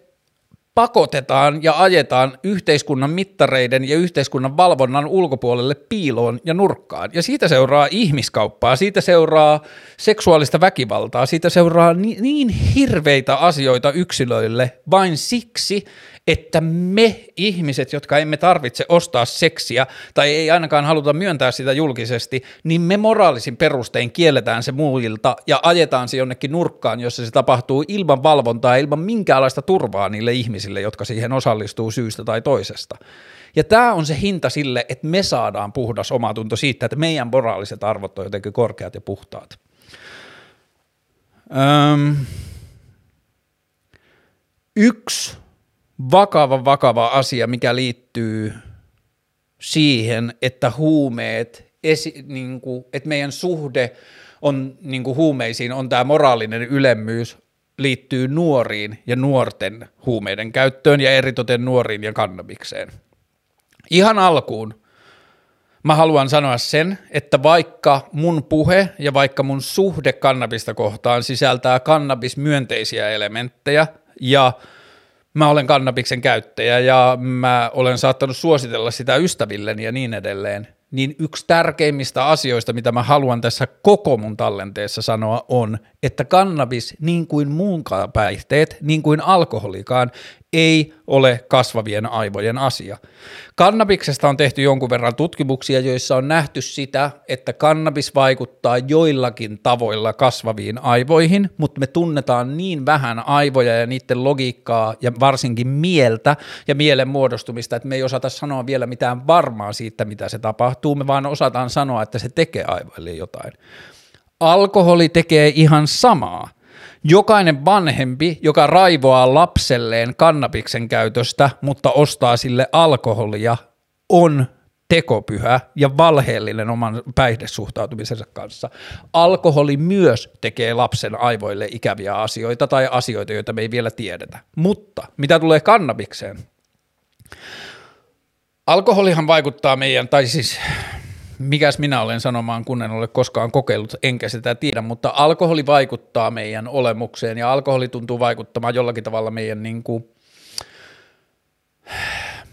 pakotetaan ja ajetaan yhteiskunnan mittareiden ja yhteiskunnan valvonnan ulkopuolelle piiloon ja nurkkaan. Ja siitä seuraa ihmiskauppaa, siitä seuraa seksuaalista väkivaltaa, siitä seuraa niin, niin hirveitä asioita yksilöille vain siksi, että me ihmiset, jotka emme tarvitse ostaa seksiä tai ei ainakaan haluta myöntää sitä julkisesti, niin me moraalisin perustein kielletään se muilta ja ajetaan se jonnekin nurkkaan, jossa se tapahtuu ilman valvontaa ilman minkäänlaista turvaa niille ihmisille, jotka siihen osallistuu syystä tai toisesta. Ja tämä on se hinta sille, että me saadaan puhdas omatunto siitä, että meidän moraaliset arvot on jotenkin korkeat ja puhtaat. Öm. Yksi vakava, vakava asia, mikä liittyy siihen, että huumeet esi, niin kuin, että meidän suhde on niin kuin huumeisiin, on tämä moraalinen ylemmyys, liittyy nuoriin ja nuorten huumeiden käyttöön ja eritoten nuoriin ja kannabikseen. Ihan alkuun mä haluan sanoa sen, että vaikka mun puhe ja vaikka mun suhde kannabista kohtaan sisältää kannabismyönteisiä elementtejä ja mä olen kannabiksen käyttäjä ja mä olen saattanut suositella sitä ystävilleni ja niin edelleen, niin yksi tärkeimmistä asioista, mitä mä haluan tässä koko mun tallenteessa sanoa on, että kannabis, niin kuin muunkaan päihteet, niin kuin alkoholikaan, ei ole kasvavien aivojen asia. Kannabiksesta on tehty jonkun verran tutkimuksia, joissa on nähty sitä, että kannabis vaikuttaa joillakin tavoilla kasvaviin aivoihin, mutta me tunnetaan niin vähän aivoja ja niiden logiikkaa ja varsinkin mieltä ja mielen muodostumista, että me ei osata sanoa vielä mitään varmaa siitä, mitä se tapahtuu, me vaan osataan sanoa, että se tekee aivoille jotain. Alkoholi tekee ihan samaa. Jokainen vanhempi, joka raivoaa lapselleen kannabiksen käytöstä, mutta ostaa sille alkoholia, on tekopyhä ja valheellinen oman päihdesuhtautumisensa kanssa. Alkoholi myös tekee lapsen aivoille ikäviä asioita tai asioita, joita me ei vielä tiedetä. Mutta mitä tulee kannabikseen? Alkoholihan vaikuttaa meidän, tai siis mikäs minä olen sanomaan, kun en ole koskaan kokeillut, enkä sitä tiedä, mutta alkoholi vaikuttaa meidän olemukseen ja alkoholi tuntuu vaikuttamaan jollakin tavalla meidän niin kuin,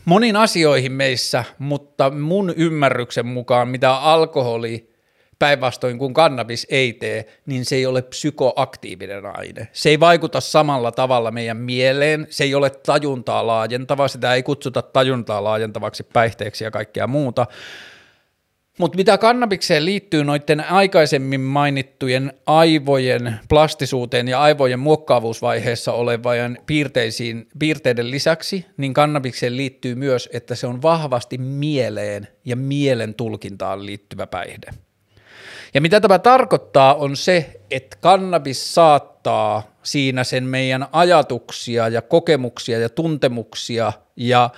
moniin asioihin meissä, mutta mun ymmärryksen mukaan, mitä alkoholi päinvastoin kuin kannabis ei tee, niin se ei ole psykoaktiivinen aine. Se ei vaikuta samalla tavalla meidän mieleen, se ei ole tajuntaa laajentava, sitä ei kutsuta tajuntaa laajentavaksi päihteeksi ja kaikkea muuta, mutta mitä kannabikseen liittyy noiden aikaisemmin mainittujen aivojen plastisuuteen ja aivojen muokkaavuusvaiheessa olevien piirteisiin, piirteiden lisäksi, niin kannabikseen liittyy myös, että se on vahvasti mieleen ja mielen tulkintaan liittyvä päihde. Ja mitä tämä tarkoittaa on se, että kannabis saattaa siinä sen meidän ajatuksia ja kokemuksia ja tuntemuksia ja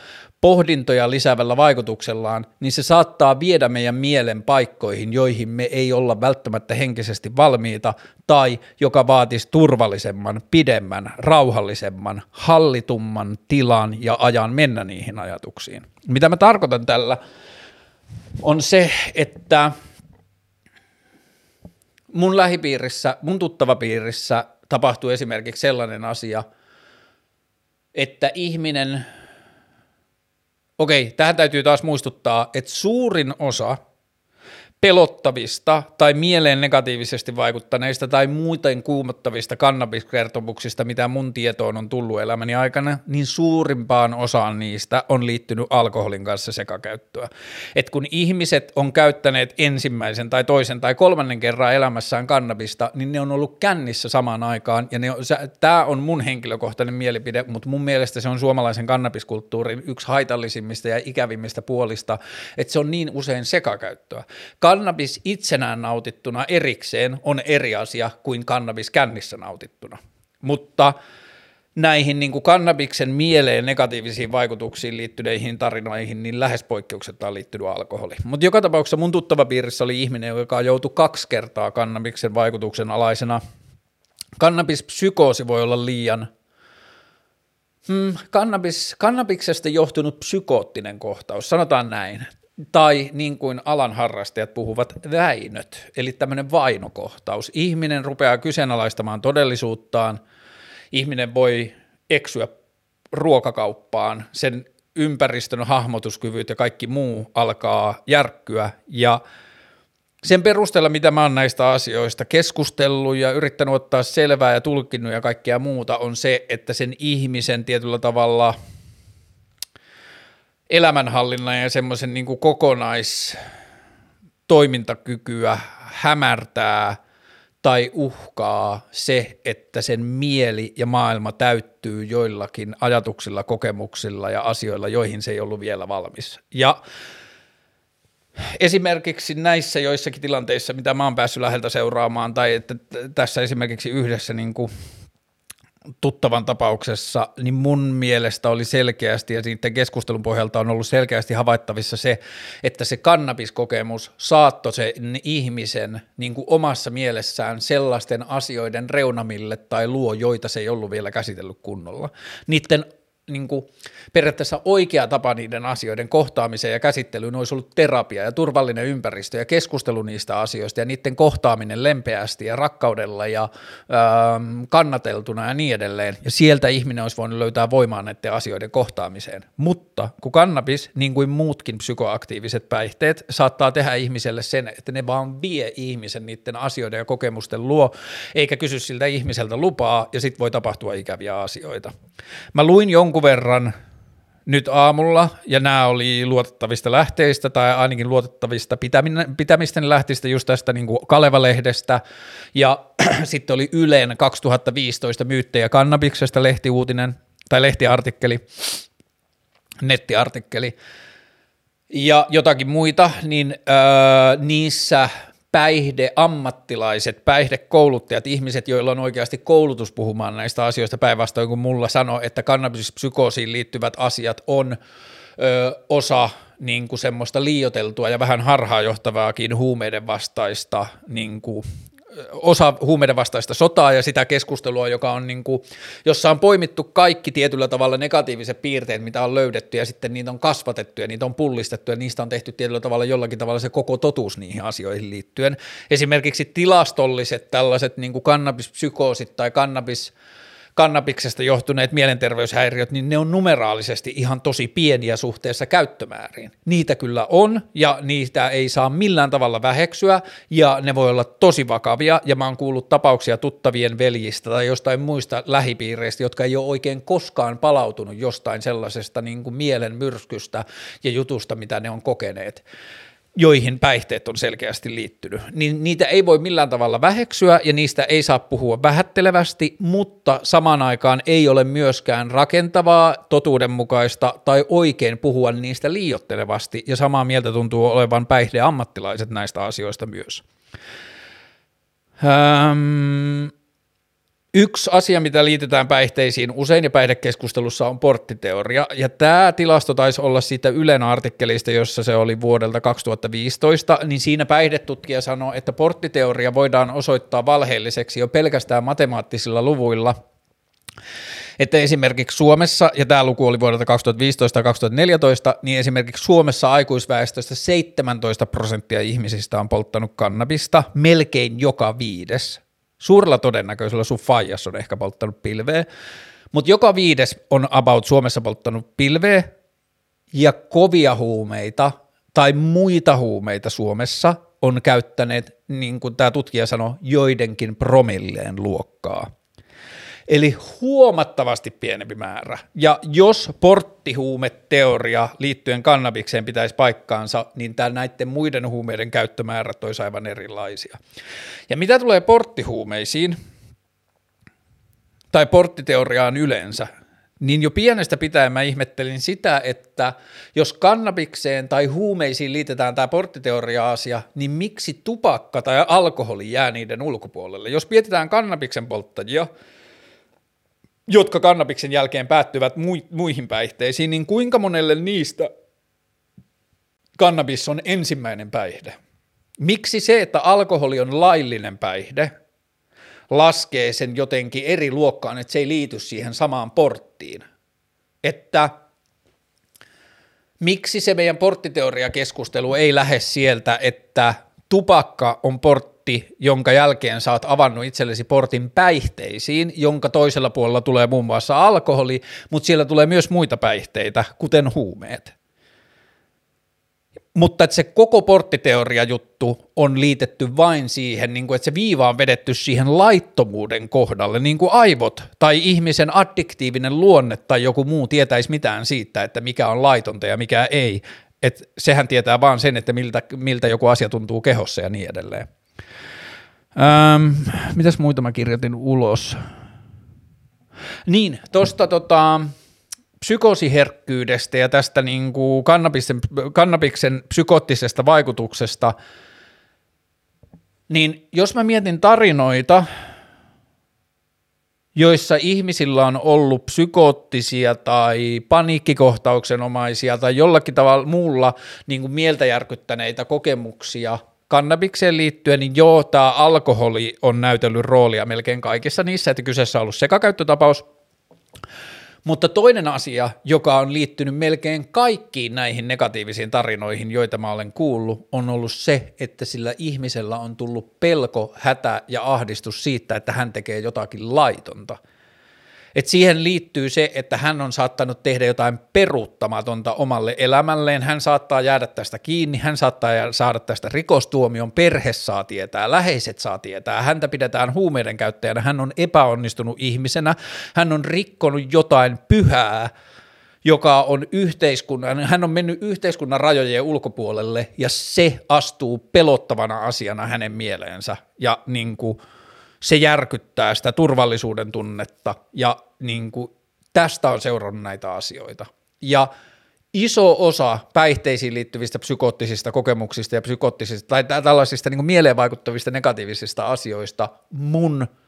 pohdintoja lisäävällä vaikutuksellaan, niin se saattaa viedä meidän mielen paikkoihin, joihin me ei olla välttämättä henkisesti valmiita, tai joka vaatisi turvallisemman, pidemmän, rauhallisemman, hallitumman tilan ja ajan mennä niihin ajatuksiin. Mitä mä tarkoitan tällä, on se, että mun lähipiirissä, mun tuttavapiirissä tapahtuu esimerkiksi sellainen asia, että ihminen – Okei, tähän täytyy taas muistuttaa, että suurin osa pelottavista tai mieleen negatiivisesti vaikuttaneista tai muuten kuumottavista kannabiskertomuksista, mitä mun tietoon on tullut elämäni aikana, niin suurimpaan osaan niistä on liittynyt alkoholin kanssa sekakäyttöä. Et kun ihmiset on käyttäneet ensimmäisen tai toisen tai kolmannen kerran elämässään kannabista, niin ne on ollut kännissä samaan aikaan, ja tämä on mun henkilökohtainen mielipide, mutta mun mielestä se on suomalaisen kannabiskulttuurin yksi haitallisimmista ja ikävimmistä puolista, että se on niin usein sekakäyttöä kannabis itsenään nautittuna erikseen on eri asia kuin kannabis kännissä nautittuna. Mutta näihin niin kuin kannabiksen mieleen negatiivisiin vaikutuksiin liittyneihin tarinoihin, niin lähes poikkeuksetta on liittynyt alkoholi. Mutta joka tapauksessa mun tuttava piirissä oli ihminen, joka joutui kaksi kertaa kannabiksen vaikutuksen alaisena. Kannabispsykoosi voi olla liian Hmm, kannabis, kannabiksesta johtunut psykoottinen kohtaus, sanotaan näin tai niin kuin alan harrastajat puhuvat, väinöt, eli tämmöinen vainokohtaus. Ihminen rupeaa kyseenalaistamaan todellisuuttaan, ihminen voi eksyä ruokakauppaan, sen ympäristön hahmotuskyvyt ja kaikki muu alkaa järkkyä ja sen perusteella, mitä mä oon näistä asioista keskustellut ja yrittänyt ottaa selvää ja tulkinnut ja kaikkea muuta, on se, että sen ihmisen tietyllä tavalla – elämänhallinnan ja semmoisen niin kokonaistoimintakykyä hämärtää tai uhkaa se, että sen mieli ja maailma täyttyy joillakin ajatuksilla, kokemuksilla ja asioilla, joihin se ei ollut vielä valmis. Ja esimerkiksi näissä joissakin tilanteissa, mitä mä oon päässyt läheltä seuraamaan, tai että tässä esimerkiksi yhdessä niin kuin tuttavan tapauksessa, niin mun mielestä oli selkeästi, ja sitten keskustelun pohjalta on ollut selkeästi havaittavissa se, että se kannabiskokemus saattoi sen ihmisen niin kuin omassa mielessään sellaisten asioiden reunamille tai luo, joita se ei ollut vielä käsitellyt kunnolla. Niiden niin kuin, periaatteessa oikea tapa niiden asioiden kohtaamiseen ja käsittelyyn olisi ollut terapia ja turvallinen ympäristö ja keskustelu niistä asioista ja niiden kohtaaminen lempeästi ja rakkaudella ja ähm, kannateltuna ja niin edelleen. Ja sieltä ihminen olisi voinut löytää voimaa näiden asioiden kohtaamiseen. Mutta kun kannabis, niin kuin muutkin psykoaktiiviset päihteet, saattaa tehdä ihmiselle sen, että ne vaan vie ihmisen niiden asioiden ja kokemusten luo, eikä kysy siltä ihmiseltä lupaa ja sitten voi tapahtua ikäviä asioita. Mä luin jonkun jonkun verran nyt aamulla, ja nämä oli luotettavista lähteistä, tai ainakin luotettavista pitämisten lähteistä just tästä niin kuin Kaleva-lehdestä, ja sitten oli Ylen 2015 myyttejä kannabiksesta lehtiuutinen, tai lehtiartikkeli, nettiartikkeli, ja jotakin muita, niin öö, niissä päihdeammattilaiset, päihdekouluttajat, ihmiset, joilla on oikeasti koulutus puhumaan näistä asioista päinvastoin kuin mulla sanoi, että kannabispsykoosiin liittyvät asiat on ö, osa niin kuin semmoista liioteltua ja vähän harhaanjohtavaakin huumeiden vastaista niin kuin, osa huumeiden vastaista sotaa ja sitä keskustelua, joka on niin kuin, jossa on poimittu kaikki tietyllä tavalla negatiiviset piirteet, mitä on löydetty ja sitten niitä on kasvatettu ja niitä on pullistettu ja niistä on tehty tietyllä tavalla jollakin tavalla se koko totuus niihin asioihin liittyen. Esimerkiksi tilastolliset tällaiset niin kuin kannabispsykoosit tai kannabis kannabiksesta johtuneet mielenterveyshäiriöt, niin ne on numeraalisesti ihan tosi pieniä suhteessa käyttömääriin. Niitä kyllä on, ja niitä ei saa millään tavalla väheksyä, ja ne voi olla tosi vakavia, ja mä oon kuullut tapauksia tuttavien veljistä tai jostain muista lähipiireistä, jotka ei ole oikein koskaan palautunut jostain sellaisesta niin kuin mielen myrskystä ja jutusta, mitä ne on kokeneet joihin päihteet on selkeästi liittynyt, niin niitä ei voi millään tavalla väheksyä ja niistä ei saa puhua vähättelevästi, mutta samaan aikaan ei ole myöskään rakentavaa, totuudenmukaista tai oikein puhua niistä liiottelevasti ja samaa mieltä tuntuu olevan päihdeammattilaiset näistä asioista myös. Yksi asia, mitä liitetään päihteisiin usein ja päihdekeskustelussa on porttiteoria, ja tämä tilasto taisi olla siitä Ylen artikkelista, jossa se oli vuodelta 2015, niin siinä päihdetutkija sanoi, että porttiteoria voidaan osoittaa valheelliseksi jo pelkästään matemaattisilla luvuilla, että esimerkiksi Suomessa, ja tämä luku oli vuodelta 2015 ja 2014, niin esimerkiksi Suomessa aikuisväestöstä 17 prosenttia ihmisistä on polttanut kannabista, melkein joka viides Suurella todennäköisellä sun faijas on ehkä polttanut pilveä, mutta joka viides on about Suomessa polttanut pilveä ja kovia huumeita tai muita huumeita Suomessa on käyttäneet, niin kuin tämä tutkija sanoi, joidenkin promilleen luokkaa. Eli huomattavasti pienempi määrä. Ja jos porttihuumeteoria liittyen kannabikseen pitäisi paikkaansa, niin tämä näiden muiden huumeiden käyttömäärät olisi aivan erilaisia. Ja mitä tulee porttihuumeisiin, tai porttiteoriaan yleensä, niin jo pienestä pitäen mä ihmettelin sitä, että jos kannabikseen tai huumeisiin liitetään tämä porttiteoria-asia, niin miksi tupakka tai alkoholi jää niiden ulkopuolelle? Jos mietitään kannabiksen polttajia, jotka kannabiksen jälkeen päättyvät muihin päihteisiin, niin kuinka monelle niistä kannabis on ensimmäinen päihde? Miksi se, että alkoholi on laillinen päihde, laskee sen jotenkin eri luokkaan, että se ei liity siihen samaan porttiin? Että miksi se meidän porttiteoriakeskustelu ei lähde sieltä, että tupakka on portti, portti, jonka jälkeen sä oot avannut itsellesi portin päihteisiin, jonka toisella puolella tulee muun muassa alkoholi, mutta siellä tulee myös muita päihteitä, kuten huumeet. Mutta että se koko porttiteoria-juttu on liitetty vain siihen, niin kuin, että se viiva on vedetty siihen laittomuuden kohdalle, niin kuin aivot tai ihmisen addiktiivinen luonne tai joku muu tietäisi mitään siitä, että mikä on laitonta ja mikä ei. Et sehän tietää vaan sen, että miltä, miltä joku asia tuntuu kehossa ja niin edelleen. Ähm, mitäs muita mä kirjoitin ulos? Niin, tuosta tota, psykosiherkkyydestä ja tästä niin kuin kannabiksen, kannabiksen psykoottisesta vaikutuksesta, niin jos mä mietin tarinoita, joissa ihmisillä on ollut psykoottisia tai paniikkikohtauksenomaisia tai jollakin tavalla muulla niin kuin mieltä järkyttäneitä kokemuksia kannabikseen liittyen, niin joo, tämä alkoholi on näytellyt roolia melkein kaikissa niissä, että kyseessä on ollut sekakäyttötapaus, mutta toinen asia, joka on liittynyt melkein kaikkiin näihin negatiivisiin tarinoihin, joita mä olen kuullut, on ollut se, että sillä ihmisellä on tullut pelko, hätä ja ahdistus siitä, että hän tekee jotakin laitonta – et siihen liittyy se, että hän on saattanut tehdä jotain peruuttamatonta omalle elämälleen, hän saattaa jäädä tästä kiinni, hän saattaa saada tästä rikostuomion, perhe saa tietää, läheiset saa tietää, häntä pidetään huumeiden käyttäjänä, hän on epäonnistunut ihmisenä, hän on rikkonut jotain pyhää, joka on yhteiskunnan, hän on mennyt yhteiskunnan rajojen ulkopuolelle ja se astuu pelottavana asiana hänen mieleensä. Ja niin kuin – se järkyttää sitä turvallisuuden tunnetta ja niin kuin, tästä on seurannut näitä asioita. Ja iso osa päihteisiin liittyvistä psykoottisista kokemuksista ja psykoottisista tai tällaisista niin kuin mieleen vaikuttavista negatiivisista asioista mun –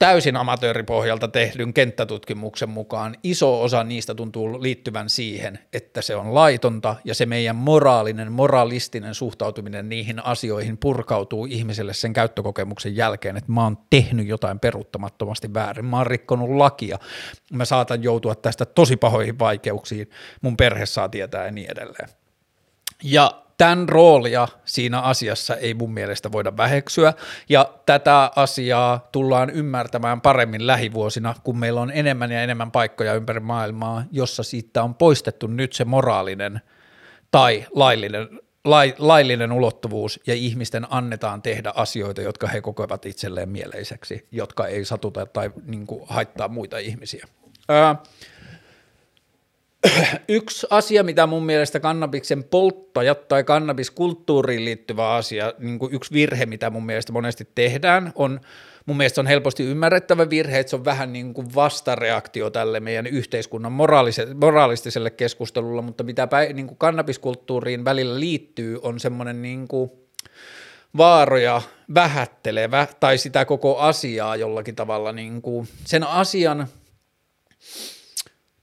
täysin amatööripohjalta tehdyn kenttätutkimuksen mukaan iso osa niistä tuntuu liittyvän siihen, että se on laitonta ja se meidän moraalinen, moralistinen suhtautuminen niihin asioihin purkautuu ihmiselle sen käyttökokemuksen jälkeen, että mä oon tehnyt jotain peruuttamattomasti väärin, mä oon rikkonut lakia, mä saatan joutua tästä tosi pahoihin vaikeuksiin, mun perhe saa tietää ja niin edelleen. Ja tämän roolia siinä asiassa ei mun mielestä voida väheksyä, ja tätä asiaa tullaan ymmärtämään paremmin lähivuosina, kun meillä on enemmän ja enemmän paikkoja ympäri maailmaa, jossa siitä on poistettu nyt se moraalinen tai laillinen, lai, laillinen ulottuvuus, ja ihmisten annetaan tehdä asioita, jotka he kokevat itselleen mieleiseksi, jotka ei satuta tai niin kuin, haittaa muita ihmisiä. Ää, yksi asia, mitä mun mielestä kannabiksen polttajat tai kannabiskulttuuriin liittyvä asia, niin kuin yksi virhe, mitä mun mielestä monesti tehdään, on mun mielestä on helposti ymmärrettävä virhe, että se on vähän niin kuin vastareaktio tälle meidän yhteiskunnan moraalistiselle keskustelulle, mutta mitä niin kuin kannabiskulttuuriin välillä liittyy, on semmoinen niin kuin vaaroja vähättelevä tai sitä koko asiaa jollakin tavalla niin kuin sen asian –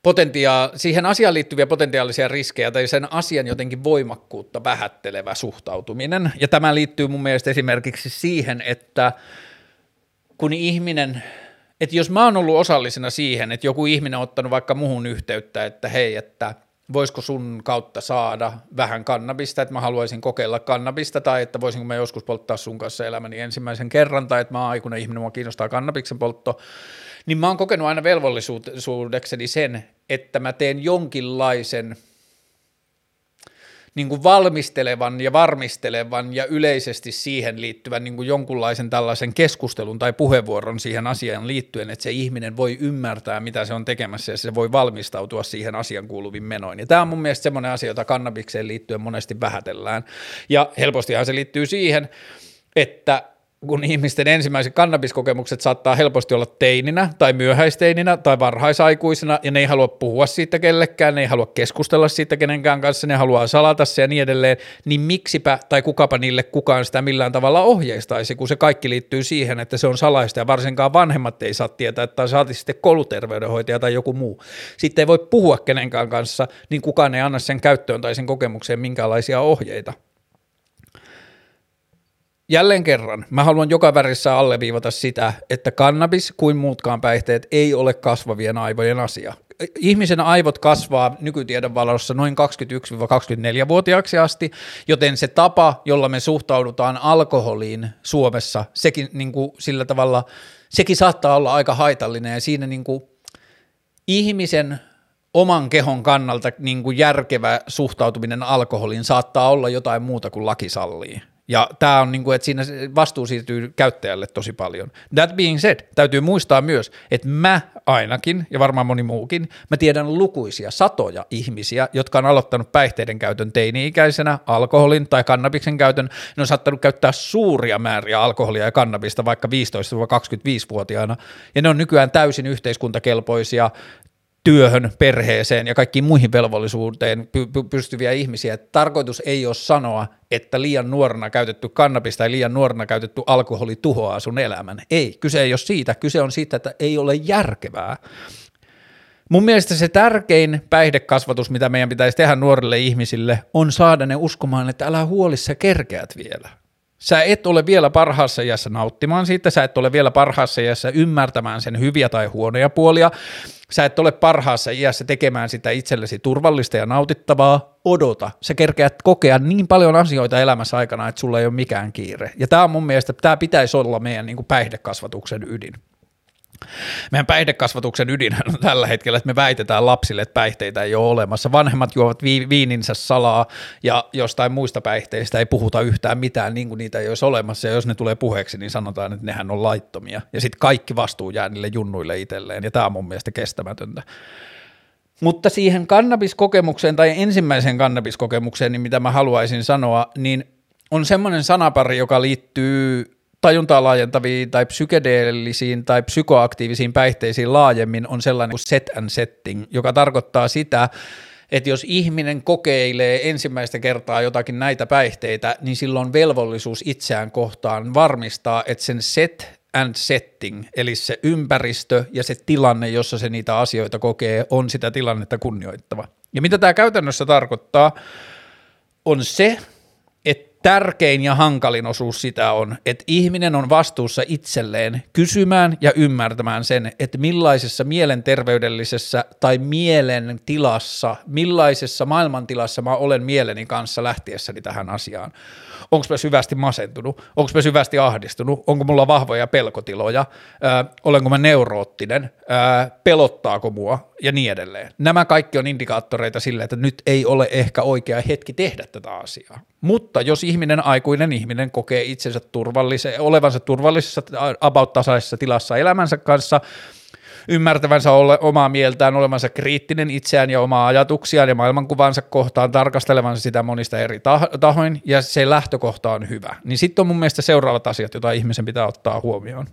potentia- siihen asiaan liittyviä potentiaalisia riskejä tai sen asian jotenkin voimakkuutta vähättelevä suhtautuminen. Ja tämä liittyy mun mielestä esimerkiksi siihen, että kun ihminen, että jos mä oon ollut osallisena siihen, että joku ihminen on ottanut vaikka muhun yhteyttä, että hei, että voisiko sun kautta saada vähän kannabista, että mä haluaisin kokeilla kannabista, tai että voisinko mä joskus polttaa sun kanssa elämäni ensimmäisen kerran, tai että mä oon aikuinen ihminen, mua kiinnostaa kannabiksen poltto, niin mä oon kokenut aina velvollisuudekseni sen, että mä teen jonkinlaisen niin kuin valmistelevan ja varmistelevan ja yleisesti siihen liittyvän niin kuin jonkunlaisen tällaisen keskustelun tai puheenvuoron siihen asiaan liittyen, että se ihminen voi ymmärtää, mitä se on tekemässä ja se voi valmistautua siihen asian kuuluvin menoin. Ja tämä on mun mielestä semmoinen asia, jota kannabikseen liittyen monesti vähätellään. Ja helpostihan se liittyy siihen, että kun ihmisten ensimmäiset kannabiskokemukset saattaa helposti olla teininä tai myöhäisteininä tai varhaisaikuisena ja ne ei halua puhua siitä kellekään, ne ei halua keskustella siitä kenenkään kanssa, ne haluaa salata se ja niin edelleen, niin miksipä tai kukapa niille kukaan sitä millään tavalla ohjeistaisi, kun se kaikki liittyy siihen, että se on salaista ja varsinkaan vanhemmat ei saa tietää, tai saati sitten kouluterveydenhoitaja tai joku muu. Sitten ei voi puhua kenenkään kanssa, niin kukaan ei anna sen käyttöön tai sen kokemukseen minkälaisia ohjeita jälleen kerran, mä haluan joka värissä alleviivata sitä, että kannabis kuin muutkaan päihteet ei ole kasvavien aivojen asia. Ihmisen aivot kasvaa nykytiedon valossa noin 21-24-vuotiaaksi asti, joten se tapa, jolla me suhtaudutaan alkoholiin Suomessa, sekin niin kuin sillä tavalla, sekin saattaa olla aika haitallinen ja siinä niin kuin ihmisen oman kehon kannalta niin kuin järkevä suhtautuminen alkoholiin saattaa olla jotain muuta kuin laki sallii. Ja tämä on niin kuin, että siinä vastuu siirtyy käyttäjälle tosi paljon. That being said, täytyy muistaa myös, että mä ainakin, ja varmaan moni muukin, mä tiedän lukuisia, satoja ihmisiä, jotka on aloittanut päihteiden käytön teini-ikäisenä, alkoholin tai kannabiksen käytön, ne on saattanut käyttää suuria määriä alkoholia ja kannabista vaikka 15-25-vuotiaana, ja ne on nykyään täysin yhteiskuntakelpoisia, työhön, perheeseen ja kaikkiin muihin velvollisuuteen py- pystyviä ihmisiä. Tarkoitus ei ole sanoa, että liian nuorena käytetty kannabis tai liian nuorena käytetty alkoholi tuhoaa sun elämän. Ei, kyse ei ole siitä. Kyse on siitä, että ei ole järkevää. Mun mielestä se tärkein päihdekasvatus, mitä meidän pitäisi tehdä nuorille ihmisille, on saada ne uskomaan, että älä huoli, sä kerkeät vielä. Sä et ole vielä parhaassa iässä nauttimaan siitä, sä et ole vielä parhaassa iässä ymmärtämään sen hyviä tai huonoja puolia, sä et ole parhaassa iässä tekemään sitä itsellesi turvallista ja nautittavaa, odota. Sä kerkeät kokea niin paljon asioita elämässä aikana, että sulla ei ole mikään kiire. Ja tämä on mun mielestä, tämä pitäisi olla meidän niin päihdekasvatuksen ydin. Meidän päihdekasvatuksen ydin on tällä hetkellä, että me väitetään lapsille, että päihteitä ei ole olemassa. Vanhemmat juovat vi- viininsä salaa ja jostain muista päihteistä ei puhuta yhtään mitään, niin kuin niitä ei olisi olemassa. Ja jos ne tulee puheeksi, niin sanotaan, että nehän on laittomia. Ja sitten kaikki vastuu jää niille junnuille itselleen. Ja tämä on mun mielestä kestämätöntä. Mutta siihen kannabiskokemukseen tai ensimmäiseen kannabiskokemukseen, niin mitä mä haluaisin sanoa, niin on semmoinen sanapari, joka liittyy tajuntaa laajentaviin tai psykedeellisiin tai psykoaktiivisiin päihteisiin laajemmin on sellainen kuin set and setting, joka tarkoittaa sitä, että jos ihminen kokeilee ensimmäistä kertaa jotakin näitä päihteitä, niin silloin on velvollisuus itseään kohtaan varmistaa, että sen set and setting, eli se ympäristö ja se tilanne, jossa se niitä asioita kokee, on sitä tilannetta kunnioittava. Ja mitä tämä käytännössä tarkoittaa, on se, tärkein ja hankalin osuus sitä on, että ihminen on vastuussa itselleen kysymään ja ymmärtämään sen, että millaisessa mielenterveydellisessä tai mielen tilassa, millaisessa maailmantilassa mä olen mieleni kanssa lähtiessäni tähän asiaan onko mä syvästi masentunut, onko mä syvästi ahdistunut, onko mulla vahvoja pelkotiloja, ö, olenko mä neuroottinen, ö, pelottaako mua? Ja niin edelleen. Nämä kaikki on indikaattoreita sille, että nyt ei ole ehkä oikea hetki tehdä tätä asiaa. Mutta jos ihminen, aikuinen ihminen kokee itsensä turvallisen, olevansa turvallisessa about tasaisessa tilassa elämänsä kanssa, ymmärtävänsä ole, omaa mieltään, olevansa kriittinen itseään ja omaa ajatuksiaan ja maailmankuvansa kohtaan, tarkastelevansa sitä monista eri tahoin, ja se lähtökohta on hyvä. Niin sitten on mun mielestä seuraavat asiat, joita ihmisen pitää ottaa huomioon.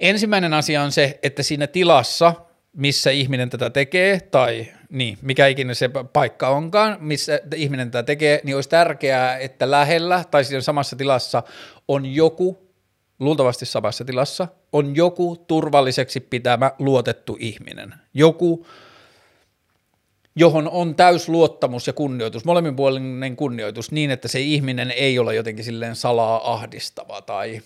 Ensimmäinen asia on se, että siinä tilassa, missä ihminen tätä tekee, tai niin, mikä ikinä se paikka onkaan, missä ihminen tätä tekee, niin olisi tärkeää, että lähellä tai siinä samassa tilassa on joku, luultavasti samassa tilassa, on joku turvalliseksi pitämä luotettu ihminen. Joku, johon on täys luottamus ja kunnioitus, molemminpuolinen kunnioitus niin, että se ihminen ei ole jotenkin silleen salaa ahdistava tai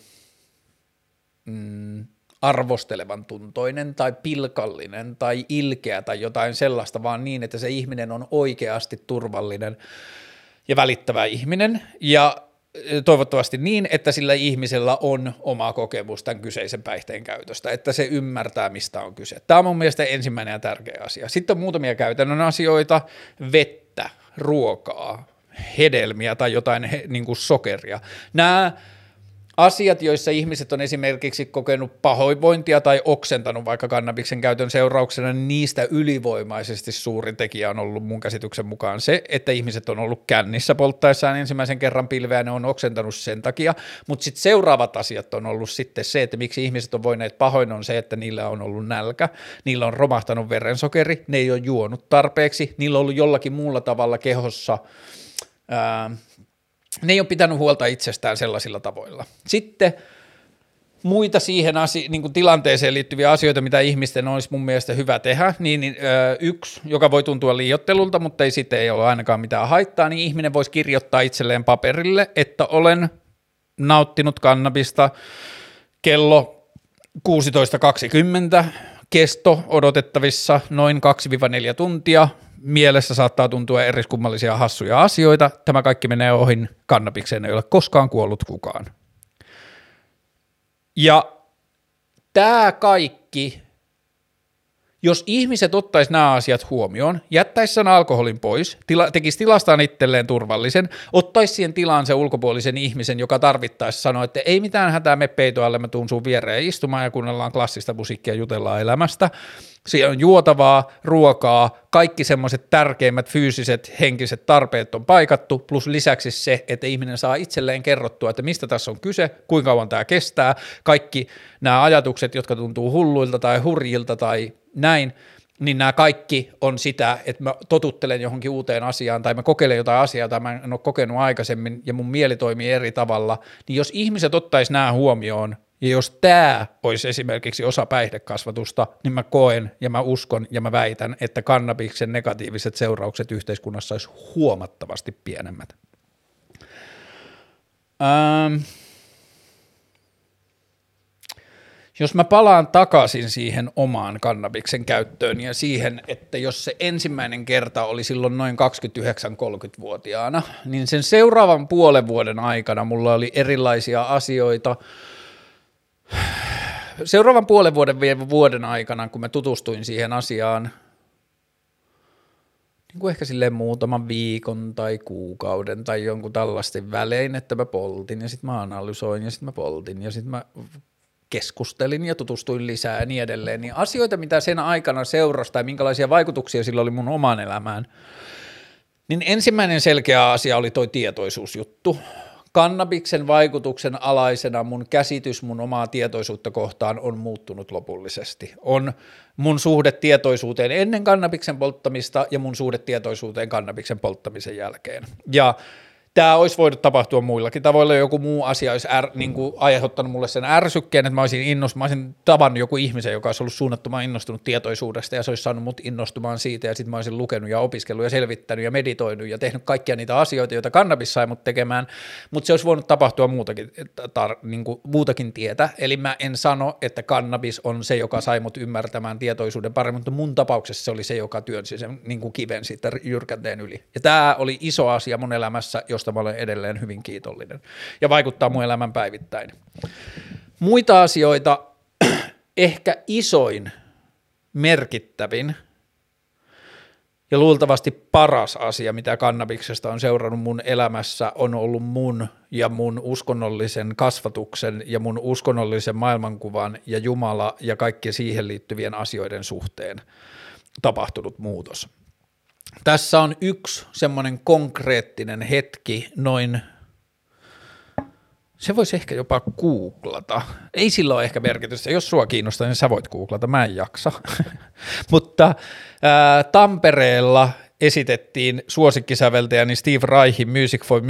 mm, arvostelevan tuntoinen tai pilkallinen tai ilkeä tai jotain sellaista, vaan niin, että se ihminen on oikeasti turvallinen ja välittävä ihminen ja toivottavasti niin, että sillä ihmisellä on oma kokemus tämän kyseisen päihteen käytöstä, että se ymmärtää, mistä on kyse. Tämä on mun mielestä ensimmäinen ja tärkeä asia. Sitten on muutamia käytännön asioita, vettä, ruokaa, hedelmiä tai jotain niin kuin sokeria. Nämä asiat, joissa ihmiset on esimerkiksi kokenut pahoinvointia tai oksentanut vaikka kannabiksen käytön seurauksena, niin niistä ylivoimaisesti suurin tekijä on ollut mun käsityksen mukaan se, että ihmiset on ollut kännissä polttaessaan ensimmäisen kerran pilveä, ne on oksentanut sen takia, mutta sitten seuraavat asiat on ollut sitten se, että miksi ihmiset on voineet pahoin on se, että niillä on ollut nälkä, niillä on romahtanut verensokeri, ne ei ole juonut tarpeeksi, niillä on ollut jollakin muulla tavalla kehossa ää, ne ei ole pitänyt huolta itsestään sellaisilla tavoilla. Sitten muita siihen asi- niin kuin tilanteeseen liittyviä asioita, mitä ihmisten olisi mun mielestä hyvä tehdä, niin, niin ö, yksi, joka voi tuntua liiottelulta, mutta ei sitten ei ole ainakaan mitään haittaa, niin ihminen voisi kirjoittaa itselleen paperille, että olen nauttinut kannabista kello 16.20, kesto odotettavissa noin 2-4 tuntia, mielessä saattaa tuntua eriskummallisia hassuja asioita. Tämä kaikki menee ohi, kannabikseen ei ole koskaan kuollut kukaan. Ja tämä kaikki, jos ihmiset ottaisi nämä asiat huomioon, jättäisi sen alkoholin pois, tila, tekisi tilastaan itselleen turvallisen, ottaisi siihen tilaan sen ulkopuolisen ihmisen, joka tarvittaisi sanoa, että ei mitään hätää, me peitoalle, mä tuun sun viereen istumaan ja kuunnellaan klassista musiikkia jutellaan elämästä – siellä on juotavaa, ruokaa, kaikki semmoiset tärkeimmät fyysiset, henkiset tarpeet on paikattu, plus lisäksi se, että ihminen saa itselleen kerrottua, että mistä tässä on kyse, kuinka kauan tämä kestää, kaikki nämä ajatukset, jotka tuntuu hulluilta tai hurjilta tai näin, niin nämä kaikki on sitä, että mä totuttelen johonkin uuteen asiaan tai mä kokeilen jotain asiaa, jota mä en ole kokenut aikaisemmin ja mun mieli toimii eri tavalla, niin jos ihmiset ottaisi nämä huomioon ja jos tämä olisi esimerkiksi osa päihdekasvatusta, niin mä koen ja mä uskon ja mä väitän, että kannabiksen negatiiviset seuraukset yhteiskunnassa olisi huomattavasti pienemmät. Ähm. Jos mä palaan takaisin siihen omaan kannabiksen käyttöön ja siihen, että jos se ensimmäinen kerta oli silloin noin 29-30-vuotiaana, niin sen seuraavan puolen vuoden aikana mulla oli erilaisia asioita. Seuraavan puolen vuoden, vuoden aikana, kun mä tutustuin siihen asiaan, niin kuin ehkä silleen muutaman viikon tai kuukauden tai jonkun tällaisten välein, että mä poltin ja sitten mä analysoin ja sitten mä poltin ja sitten mä keskustelin ja tutustuin lisää ja niin edelleen, niin asioita, mitä sen aikana seurasi tai minkälaisia vaikutuksia sillä oli mun omaan elämään, niin ensimmäinen selkeä asia oli toi tietoisuusjuttu. Kannabiksen vaikutuksen alaisena mun käsitys mun omaa tietoisuutta kohtaan on muuttunut lopullisesti. On mun suhde tietoisuuteen ennen kannabiksen polttamista ja mun suhde tietoisuuteen kannabiksen polttamisen jälkeen. Ja tämä olisi voinut tapahtua muillakin tavoilla, joku muu asia olisi är, niin kuin aiheuttanut mulle sen ärsykkeen, että mä olisin, innost, mä olisin tavannut joku ihmisen, joka olisi ollut suunnattoman innostunut tietoisuudesta ja se olisi saanut mut innostumaan siitä ja sitten mä olisin lukenut ja opiskellut ja selvittänyt ja meditoinut ja tehnyt kaikkia niitä asioita, joita kannabis sai mut tekemään, mutta se olisi voinut tapahtua muutakin, tar, niin kuin, muutakin tietä, eli mä en sano, että kannabis on se, joka sai mut ymmärtämään tietoisuuden paremmin, mutta mun tapauksessa se oli se, joka työnsi sen niin kuin kiven siitä jyrkänteen yli. Ja tämä oli iso asia mun elämässä, jos josta mä olen edelleen hyvin kiitollinen ja vaikuttaa mun elämän päivittäin. Muita asioita, ehkä isoin, merkittävin ja luultavasti paras asia, mitä kannabiksesta on seurannut mun elämässä, on ollut mun ja mun uskonnollisen kasvatuksen ja mun uskonnollisen maailmankuvan ja Jumala ja kaikki siihen liittyvien asioiden suhteen tapahtunut muutos. Tässä on yksi semmoinen konkreettinen hetki noin, se voisi ehkä jopa googlata. Ei sillä ole ehkä merkitystä. Jos sua kiinnostaa, niin sä voit googlata, mä en jaksa. Mutta ää, Tampereella esitettiin suosikkisäveltäjäni Steve Reihin Music for,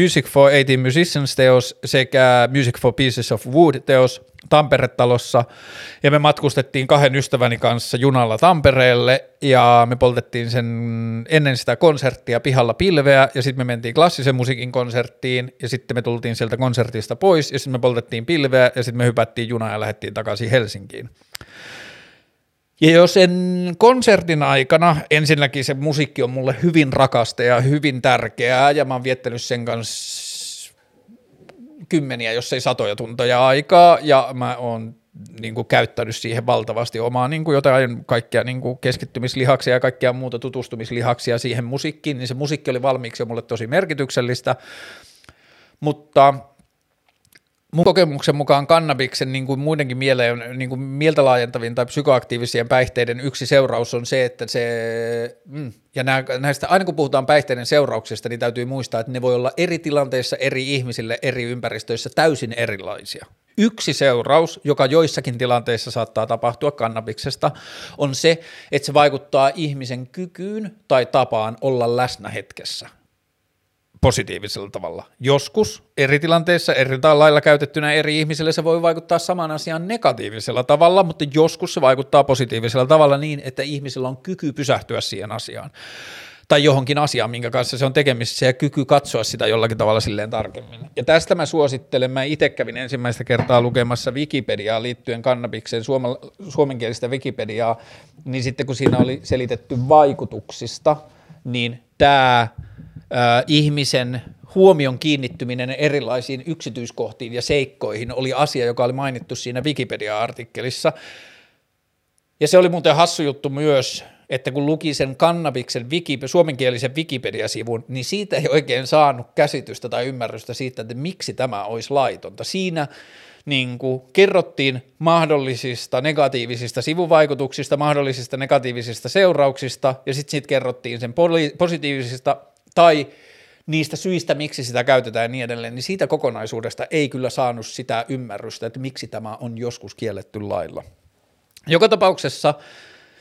Music for 18 Musicians teos sekä Music for Pieces of Wood teos Tampere-talossa ja me matkustettiin kahden ystäväni kanssa junalla Tampereelle ja me poltettiin sen ennen sitä konserttia pihalla pilveä ja sitten me mentiin klassisen musiikin konserttiin ja sitten me tultiin sieltä konsertista pois ja sitten me poltettiin pilveä ja sitten me hypättiin junaan ja lähdettiin takaisin Helsinkiin. Ja jos en konsertin aikana, ensinnäkin se musiikki on mulle hyvin rakasta ja hyvin tärkeää, ja mä oon viettänyt sen kanssa kymmeniä, jos ei satoja tunteja aikaa, ja mä oon niin kuin käyttänyt siihen valtavasti omaa niin kuin jotain kaikkia niin kuin keskittymislihaksia ja kaikkia muuta tutustumislihaksia siihen musiikkiin, niin se musiikki oli valmiiksi jo mulle tosi merkityksellistä, mutta mun kokemuksen mukaan kannabiksen niin kuin muidenkin mieleen, niin kuin mieltä laajentavin tai psykoaktiivisien päihteiden yksi seuraus on se, että se, mm, ja näistä, aina kun puhutaan päihteiden seurauksista, niin täytyy muistaa, että ne voi olla eri tilanteissa, eri ihmisille, eri ympäristöissä täysin erilaisia. Yksi seuraus, joka joissakin tilanteissa saattaa tapahtua kannabiksesta, on se, että se vaikuttaa ihmisen kykyyn tai tapaan olla läsnä hetkessä positiivisella tavalla. Joskus eri tilanteissa, eri lailla käytettynä eri ihmisille se voi vaikuttaa saman asian negatiivisella tavalla, mutta joskus se vaikuttaa positiivisella tavalla niin, että ihmisellä on kyky pysähtyä siihen asiaan tai johonkin asiaan, minkä kanssa se on tekemisissä ja kyky katsoa sitä jollakin tavalla silleen tarkemmin. Ja tästä mä suosittelen, mä itse kävin ensimmäistä kertaa lukemassa Wikipediaa liittyen kannabikseen, suomenkielistä Wikipediaa, niin sitten kun siinä oli selitetty vaikutuksista, niin tämä ihmisen huomion kiinnittyminen erilaisiin yksityiskohtiin ja seikkoihin oli asia, joka oli mainittu siinä Wikipedia-artikkelissa. Ja se oli muuten hassu juttu myös, että kun luki sen kannabiksen wiki, suomenkielisen Wikipedia-sivun, niin siitä ei oikein saanut käsitystä tai ymmärrystä siitä, että miksi tämä olisi laitonta. Siinä niin kuin kerrottiin mahdollisista negatiivisista sivuvaikutuksista, mahdollisista negatiivisista seurauksista, ja sitten siitä kerrottiin sen positiivisista tai niistä syistä, miksi sitä käytetään ja niin edelleen, niin siitä kokonaisuudesta ei kyllä saanut sitä ymmärrystä, että miksi tämä on joskus kielletty lailla. Joka tapauksessa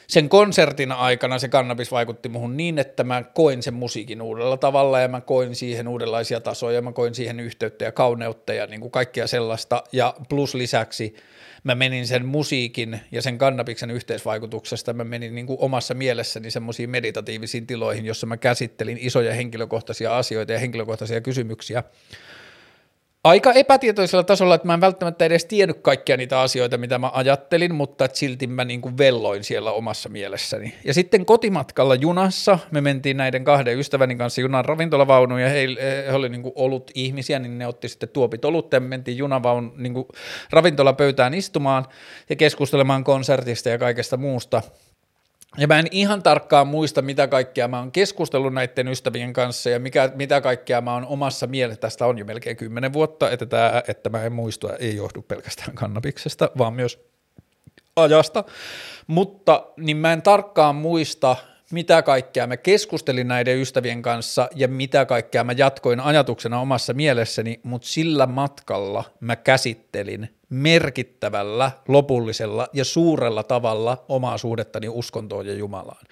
sen konsertin aikana se kannabis vaikutti muhun niin, että mä koin sen musiikin uudella tavalla ja mä koin siihen uudenlaisia tasoja, mä koin siihen yhteyttä ja kauneutta ja niin kuin kaikkea sellaista ja plus lisäksi mä menin sen musiikin ja sen kannabiksen yhteisvaikutuksesta, mä menin niin kuin omassa mielessäni semmoisiin meditatiivisiin tiloihin, jossa mä käsittelin isoja henkilökohtaisia asioita ja henkilökohtaisia kysymyksiä aika epätietoisella tasolla, että mä en välttämättä edes tiennyt kaikkia niitä asioita, mitä mä ajattelin, mutta silti mä niin kuin velloin siellä omassa mielessäni. Ja sitten kotimatkalla junassa, me mentiin näiden kahden ystäväni kanssa junan ravintolavaunuun ja he, he oli niin kuin ollut ihmisiä, niin ne otti sitten tuopit olutta ja me mentiin junavaun niin kuin ravintolapöytään istumaan ja keskustelemaan konsertista ja kaikesta muusta. Ja mä en ihan tarkkaan muista, mitä kaikkea mä oon keskustellut näiden ystävien kanssa ja mikä, mitä kaikkea mä oon omassa mielessä. Tästä on jo melkein kymmenen vuotta, että, tämä, että mä en muista, ei johdu pelkästään kannabiksesta, vaan myös ajasta. Mutta niin mä en tarkkaan muista, mitä kaikkea mä keskustelin näiden ystävien kanssa ja mitä kaikkea mä jatkoin ajatuksena omassa mielessäni, mutta sillä matkalla mä käsittelin merkittävällä, lopullisella ja suurella tavalla omaa suhdettani uskontoon ja Jumalaan.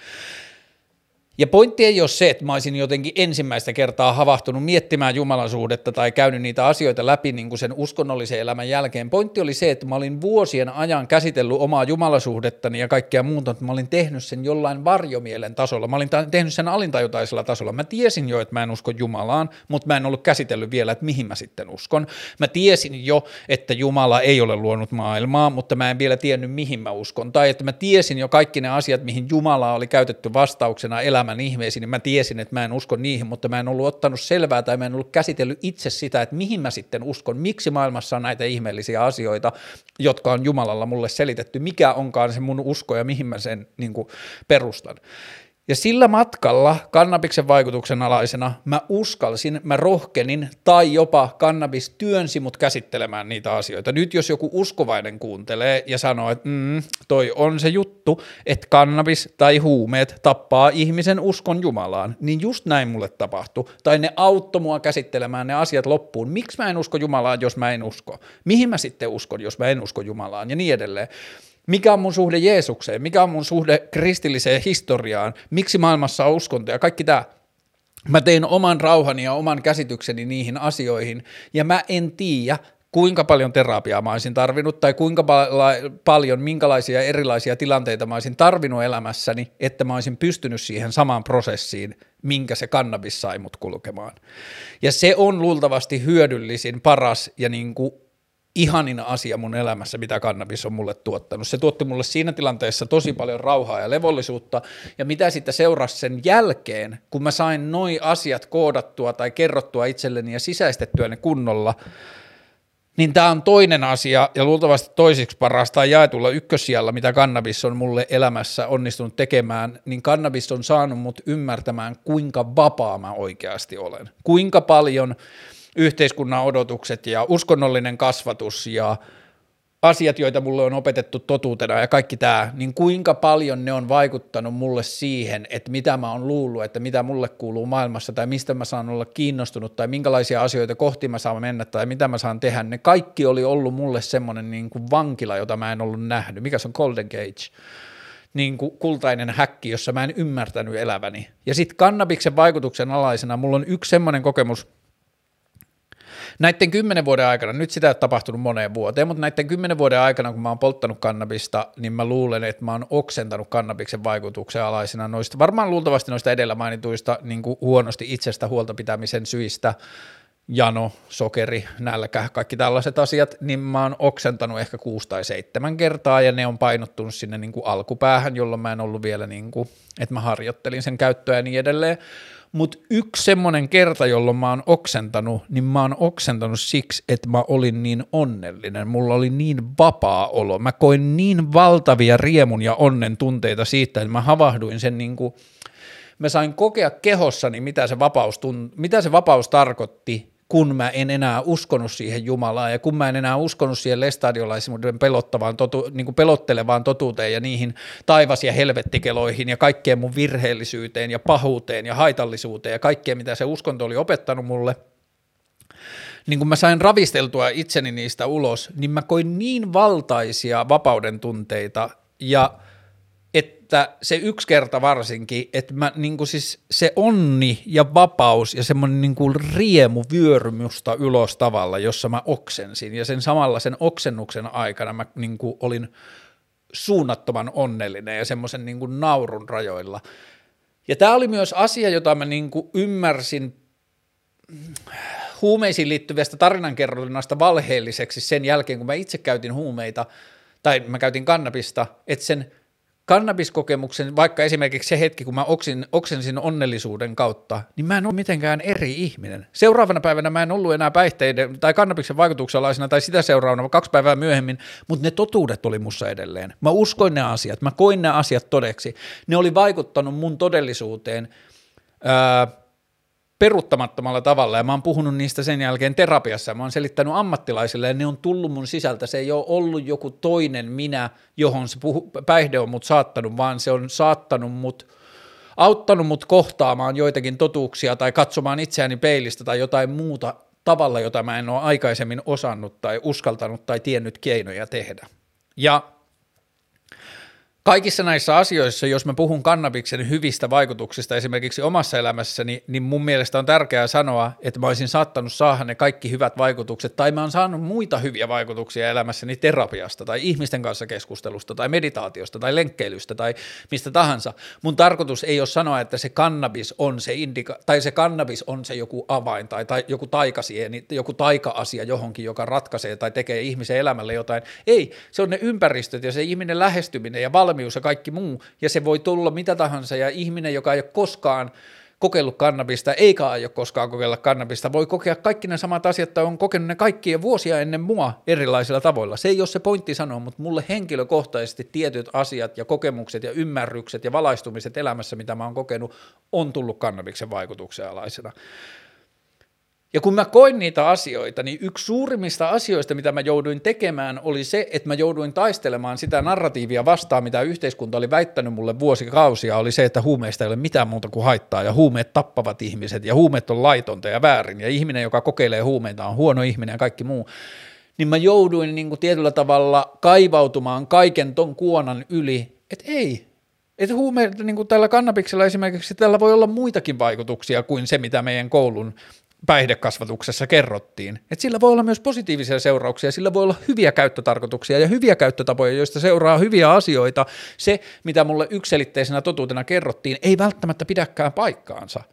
Ja pointti ei ole se, että mä olisin jotenkin ensimmäistä kertaa havahtunut miettimään jumalasuhdetta tai käynyt niitä asioita läpi niin kuin sen uskonnollisen elämän jälkeen. Pointti oli se, että mä olin vuosien ajan käsitellyt omaa jumalasuhdettani ja kaikkea muuta, että mä olin tehnyt sen jollain varjomielen tasolla. Mä olin tehnyt sen alintajutaisella tasolla. Mä tiesin jo, että mä en usko Jumalaan, mutta mä en ollut käsitellyt vielä, että mihin mä sitten uskon. Mä tiesin jo, että Jumala ei ole luonut maailmaa, mutta mä en vielä tiennyt, mihin mä uskon. Tai että mä tiesin jo kaikki ne asiat, mihin Jumala oli käytetty vastauksena elämään elämän ihmeisiin, niin mä tiesin, että mä en usko niihin, mutta mä en ollut ottanut selvää tai mä en ollut käsitellyt itse sitä, että mihin mä sitten uskon, miksi maailmassa on näitä ihmeellisiä asioita, jotka on Jumalalla mulle selitetty, mikä onkaan se mun usko ja mihin mä sen niin kuin, perustan. Ja sillä matkalla kannabiksen vaikutuksen alaisena mä uskalsin, mä rohkenin tai jopa kannabis työnsi mut käsittelemään niitä asioita. Nyt jos joku uskovainen kuuntelee ja sanoo, että mm, toi on se juttu, että kannabis tai huumeet tappaa ihmisen uskon Jumalaan, niin just näin mulle tapahtui. Tai ne auttoi mua käsittelemään ne asiat loppuun. Miksi mä en usko Jumalaan, jos mä en usko? Mihin mä sitten uskon, jos mä en usko Jumalaan ja niin edelleen mikä on mun suhde Jeesukseen, mikä on mun suhde kristilliseen historiaan, miksi maailmassa on uskonto ja kaikki tämä. Mä tein oman rauhani ja oman käsitykseni niihin asioihin, ja mä en tiedä, kuinka paljon terapiaa mä olisin tarvinnut tai kuinka pal- paljon, minkälaisia erilaisia tilanteita mä olisin tarvinnut elämässäni, että mä olisin pystynyt siihen samaan prosessiin, minkä se kannabis sai mut kulkemaan. Ja se on luultavasti hyödyllisin, paras ja niin kuin ihanin asia mun elämässä, mitä kannabis on mulle tuottanut. Se tuotti mulle siinä tilanteessa tosi paljon rauhaa ja levollisuutta, ja mitä sitten seurasi sen jälkeen, kun mä sain noi asiat koodattua tai kerrottua itselleni ja sisäistettyä ne kunnolla, niin tämä on toinen asia ja luultavasti toisiksi parasta jaetulla ykkössijalla, mitä kannabis on mulle elämässä onnistunut tekemään, niin kannabis on saanut mut ymmärtämään, kuinka vapaa mä oikeasti olen. Kuinka paljon yhteiskunnan odotukset ja uskonnollinen kasvatus ja asiat, joita mulle on opetettu totuutena ja kaikki tämä, niin kuinka paljon ne on vaikuttanut mulle siihen, että mitä mä oon luullut, että mitä mulle kuuluu maailmassa tai mistä mä saan olla kiinnostunut tai minkälaisia asioita kohti mä saan mennä tai mitä mä saan tehdä, ne kaikki oli ollut mulle semmoinen niin kuin vankila, jota mä en ollut nähnyt. Mikä se on Golden Gate? niin kuin kultainen häkki, jossa mä en ymmärtänyt eläväni. Ja sitten kannabiksen vaikutuksen alaisena mulla on yksi semmoinen kokemus, näiden kymmenen vuoden aikana, nyt sitä ei ole tapahtunut moneen vuoteen, mutta näiden kymmenen vuoden aikana, kun mä oon polttanut kannabista, niin mä luulen, että mä oon oksentanut kannabiksen vaikutuksen alaisena noista, varmaan luultavasti noista edellä mainituista niin kuin huonosti itsestä huolta pitämisen syistä, jano, sokeri, nälkä, kaikki tällaiset asiat, niin mä oon oksentanut ehkä kuusi tai seitsemän kertaa ja ne on painottunut sinne niin kuin alkupäähän, jolloin mä en ollut vielä, niin kuin, että mä harjoittelin sen käyttöä ja niin edelleen. Mutta yksi semmoinen kerta, jolloin mä oon oksentanut, niin mä oon oksentanut siksi, että mä olin niin onnellinen. Mulla oli niin vapaa olo. Mä koin niin valtavia riemun ja onnen tunteita siitä, että mä havahduin sen niin kuin, mä sain kokea kehossani, mitä se vapaus, tunt- mitä se vapaus tarkoitti kun mä en enää uskonut siihen Jumalaan ja kun mä en enää uskonut siihen lestadiolaisuuden pelottavaan, totu, niin kuin pelottelevaan totuuteen ja niihin taivas- ja helvettikeloihin ja kaikkeen mun virheellisyyteen ja pahuuteen ja haitallisuuteen ja kaikkeen, mitä se uskonto oli opettanut mulle, niin kun mä sain ravisteltua itseni niistä ulos, niin mä koin niin valtaisia vapauden tunteita ja että se yksi kerta varsinkin, että mä niin kuin siis se onni ja vapaus ja semmoinen niin kuin riemu vyöry musta ylös tavalla, jossa mä oksensin ja sen samalla sen oksennuksen aikana mä niin kuin olin suunnattoman onnellinen ja semmoisen niin kuin naurun rajoilla. Ja tämä oli myös asia, jota mä niin kuin ymmärsin huumeisiin liittyvästä tarinankerronnasta valheelliseksi sen jälkeen, kun mä itse käytin huumeita, tai mä käytin kannabista, että sen kannabiskokemuksen, vaikka esimerkiksi se hetki, kun mä oksin, oksensin onnellisuuden kautta, niin mä en ole mitenkään eri ihminen. Seuraavana päivänä mä en ollut enää päihteiden tai kannabiksen vaikutuksalaisena tai sitä seuraavana kaksi päivää myöhemmin, mutta ne totuudet oli mussa edelleen. Mä uskoin ne asiat, mä koin ne asiat todeksi. Ne oli vaikuttanut mun todellisuuteen. Öö, peruttamattomalla tavalla ja mä oon puhunut niistä sen jälkeen terapiassa. Mä oon selittänyt ammattilaisille ja ne on tullut mun sisältä. Se ei ole ollut joku toinen minä, johon se puhu, päihde on mut saattanut, vaan se on saattanut mut, auttanut mut kohtaamaan joitakin totuuksia tai katsomaan itseäni peilistä tai jotain muuta tavalla, jota mä en ole aikaisemmin osannut tai uskaltanut tai tiennyt keinoja tehdä. Ja kaikissa näissä asioissa, jos mä puhun kannabiksen hyvistä vaikutuksista esimerkiksi omassa elämässäni, niin mun mielestä on tärkeää sanoa, että mä olisin saattanut saada ne kaikki hyvät vaikutukset, tai mä oon saanut muita hyviä vaikutuksia elämässäni terapiasta, tai ihmisten kanssa keskustelusta, tai meditaatiosta, tai lenkkeilystä, tai mistä tahansa. Mun tarkoitus ei ole sanoa, että se kannabis on se indika- tai se kannabis on se joku avain, tai, tai joku taikasieni, joku taika-asia johonkin, joka ratkaisee tai tekee ihmisen elämälle jotain. Ei, se on ne ympäristöt ja se ihminen lähestyminen ja valmius valmius ja kaikki muu, ja se voi tulla mitä tahansa, ja ihminen, joka ei ole koskaan kokeillut kannabista, eikä aio koskaan kokeilla kannabista, voi kokea kaikki ne samat asiat, tai on kokenut ne kaikkia vuosia ennen mua erilaisilla tavoilla. Se ei ole se pointti sanoa, mutta mulle henkilökohtaisesti tietyt asiat ja kokemukset ja ymmärrykset ja valaistumiset elämässä, mitä mä oon kokenut, on tullut kannabiksen vaikutuksen alaisena. Ja kun mä koin niitä asioita, niin yksi suurimmista asioista, mitä mä jouduin tekemään, oli se, että mä jouduin taistelemaan sitä narratiivia vastaan, mitä yhteiskunta oli väittänyt mulle vuosikausia, oli se, että huumeista ei ole mitään muuta kuin haittaa, ja huumeet tappavat ihmiset, ja huumeet on laitonta ja väärin, ja ihminen, joka kokeilee huumeita, on huono ihminen ja kaikki muu. Niin mä jouduin niin kuin tietyllä tavalla kaivautumaan kaiken ton kuonan yli, että ei, että huumeet, niin kuin tällä kannabiksella esimerkiksi, tällä voi olla muitakin vaikutuksia kuin se, mitä meidän koulun päihdekasvatuksessa kerrottiin, että sillä voi olla myös positiivisia seurauksia, sillä voi olla hyviä käyttötarkoituksia ja hyviä käyttötapoja, joista seuraa hyviä asioita. Se, mitä mulle ykselitteisenä totuutena kerrottiin, ei välttämättä pidäkään paikkaansa –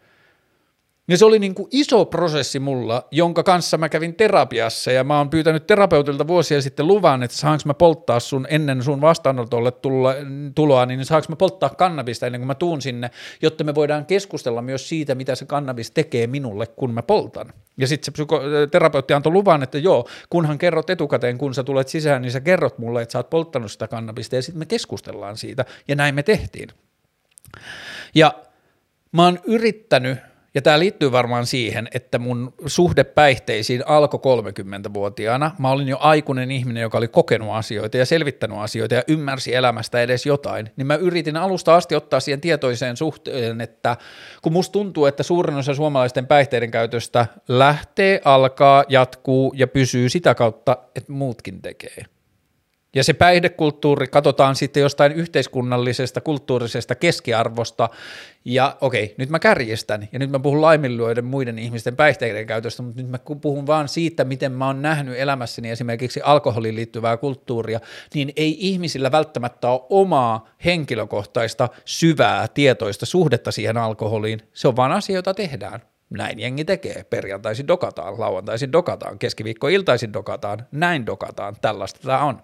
ja se oli niin kuin iso prosessi mulla, jonka kanssa mä kävin terapiassa ja mä oon pyytänyt terapeutilta vuosia sitten luvan, että saanko mä polttaa sun ennen sun vastaanotolle tulla, tuloa, niin saanko mä polttaa kannabista ennen kuin mä tuun sinne, jotta me voidaan keskustella myös siitä, mitä se kannabis tekee minulle, kun mä poltan. Ja sitten se psyko- terapeutti antoi luvan, että joo, kunhan kerrot etukäteen, kun sä tulet sisään, niin sä kerrot mulle, että sä oot polttanut sitä kannabista ja sitten me keskustellaan siitä ja näin me tehtiin. Ja mä oon yrittänyt ja tämä liittyy varmaan siihen, että mun suhde päihteisiin alkoi 30-vuotiaana. Mä olin jo aikuinen ihminen, joka oli kokenut asioita ja selvittänyt asioita ja ymmärsi elämästä edes jotain. Niin mä yritin alusta asti ottaa siihen tietoiseen suhteen, että kun musta tuntuu, että suurin osa suomalaisten päihteiden käytöstä lähtee, alkaa, jatkuu ja pysyy sitä kautta, että muutkin tekee – ja se päihdekulttuuri katsotaan sitten jostain yhteiskunnallisesta, kulttuurisesta keskiarvosta, ja okei, nyt mä kärjestän, ja nyt mä puhun laiminlyöiden muiden ihmisten päihteiden käytöstä, mutta nyt mä puhun vaan siitä, miten mä oon nähnyt elämässäni esimerkiksi alkoholiin liittyvää kulttuuria, niin ei ihmisillä välttämättä ole omaa henkilökohtaista, syvää, tietoista suhdetta siihen alkoholiin, se on vaan asia, jota tehdään. Näin jengi tekee. Perjantaisin dokataan, lauantaisin dokataan, keskiviikkoiltaisin dokataan, näin dokataan, tällaista tämä on.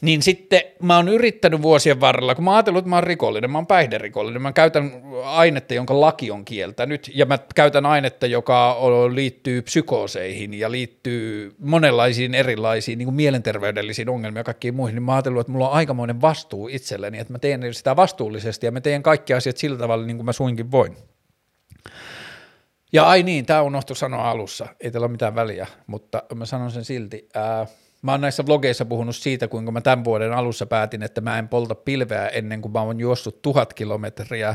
Niin sitten mä oon yrittänyt vuosien varrella, kun mä oon ajatellut, että mä oon rikollinen, mä oon päihderikollinen, mä käytän ainetta, jonka laki on kieltänyt, ja mä käytän ainetta, joka liittyy psykooseihin ja liittyy monenlaisiin erilaisiin niin kuin mielenterveydellisiin ongelmiin ja kaikkiin muihin, niin mä oon ajatellut, että mulla on aikamoinen vastuu itselleni, että mä teen sitä vastuullisesti ja mä teen kaikki asiat sillä tavalla, niin kuin mä suinkin voin. Ja ai niin, tämä unohtui sanoa alussa, ei tällä ole mitään väliä, mutta mä sanon sen silti. Ää, Mä oon näissä vlogeissa puhunut siitä, kuinka mä tämän vuoden alussa päätin, että mä en polta pilveä ennen kuin mä oon juossut tuhat kilometriä,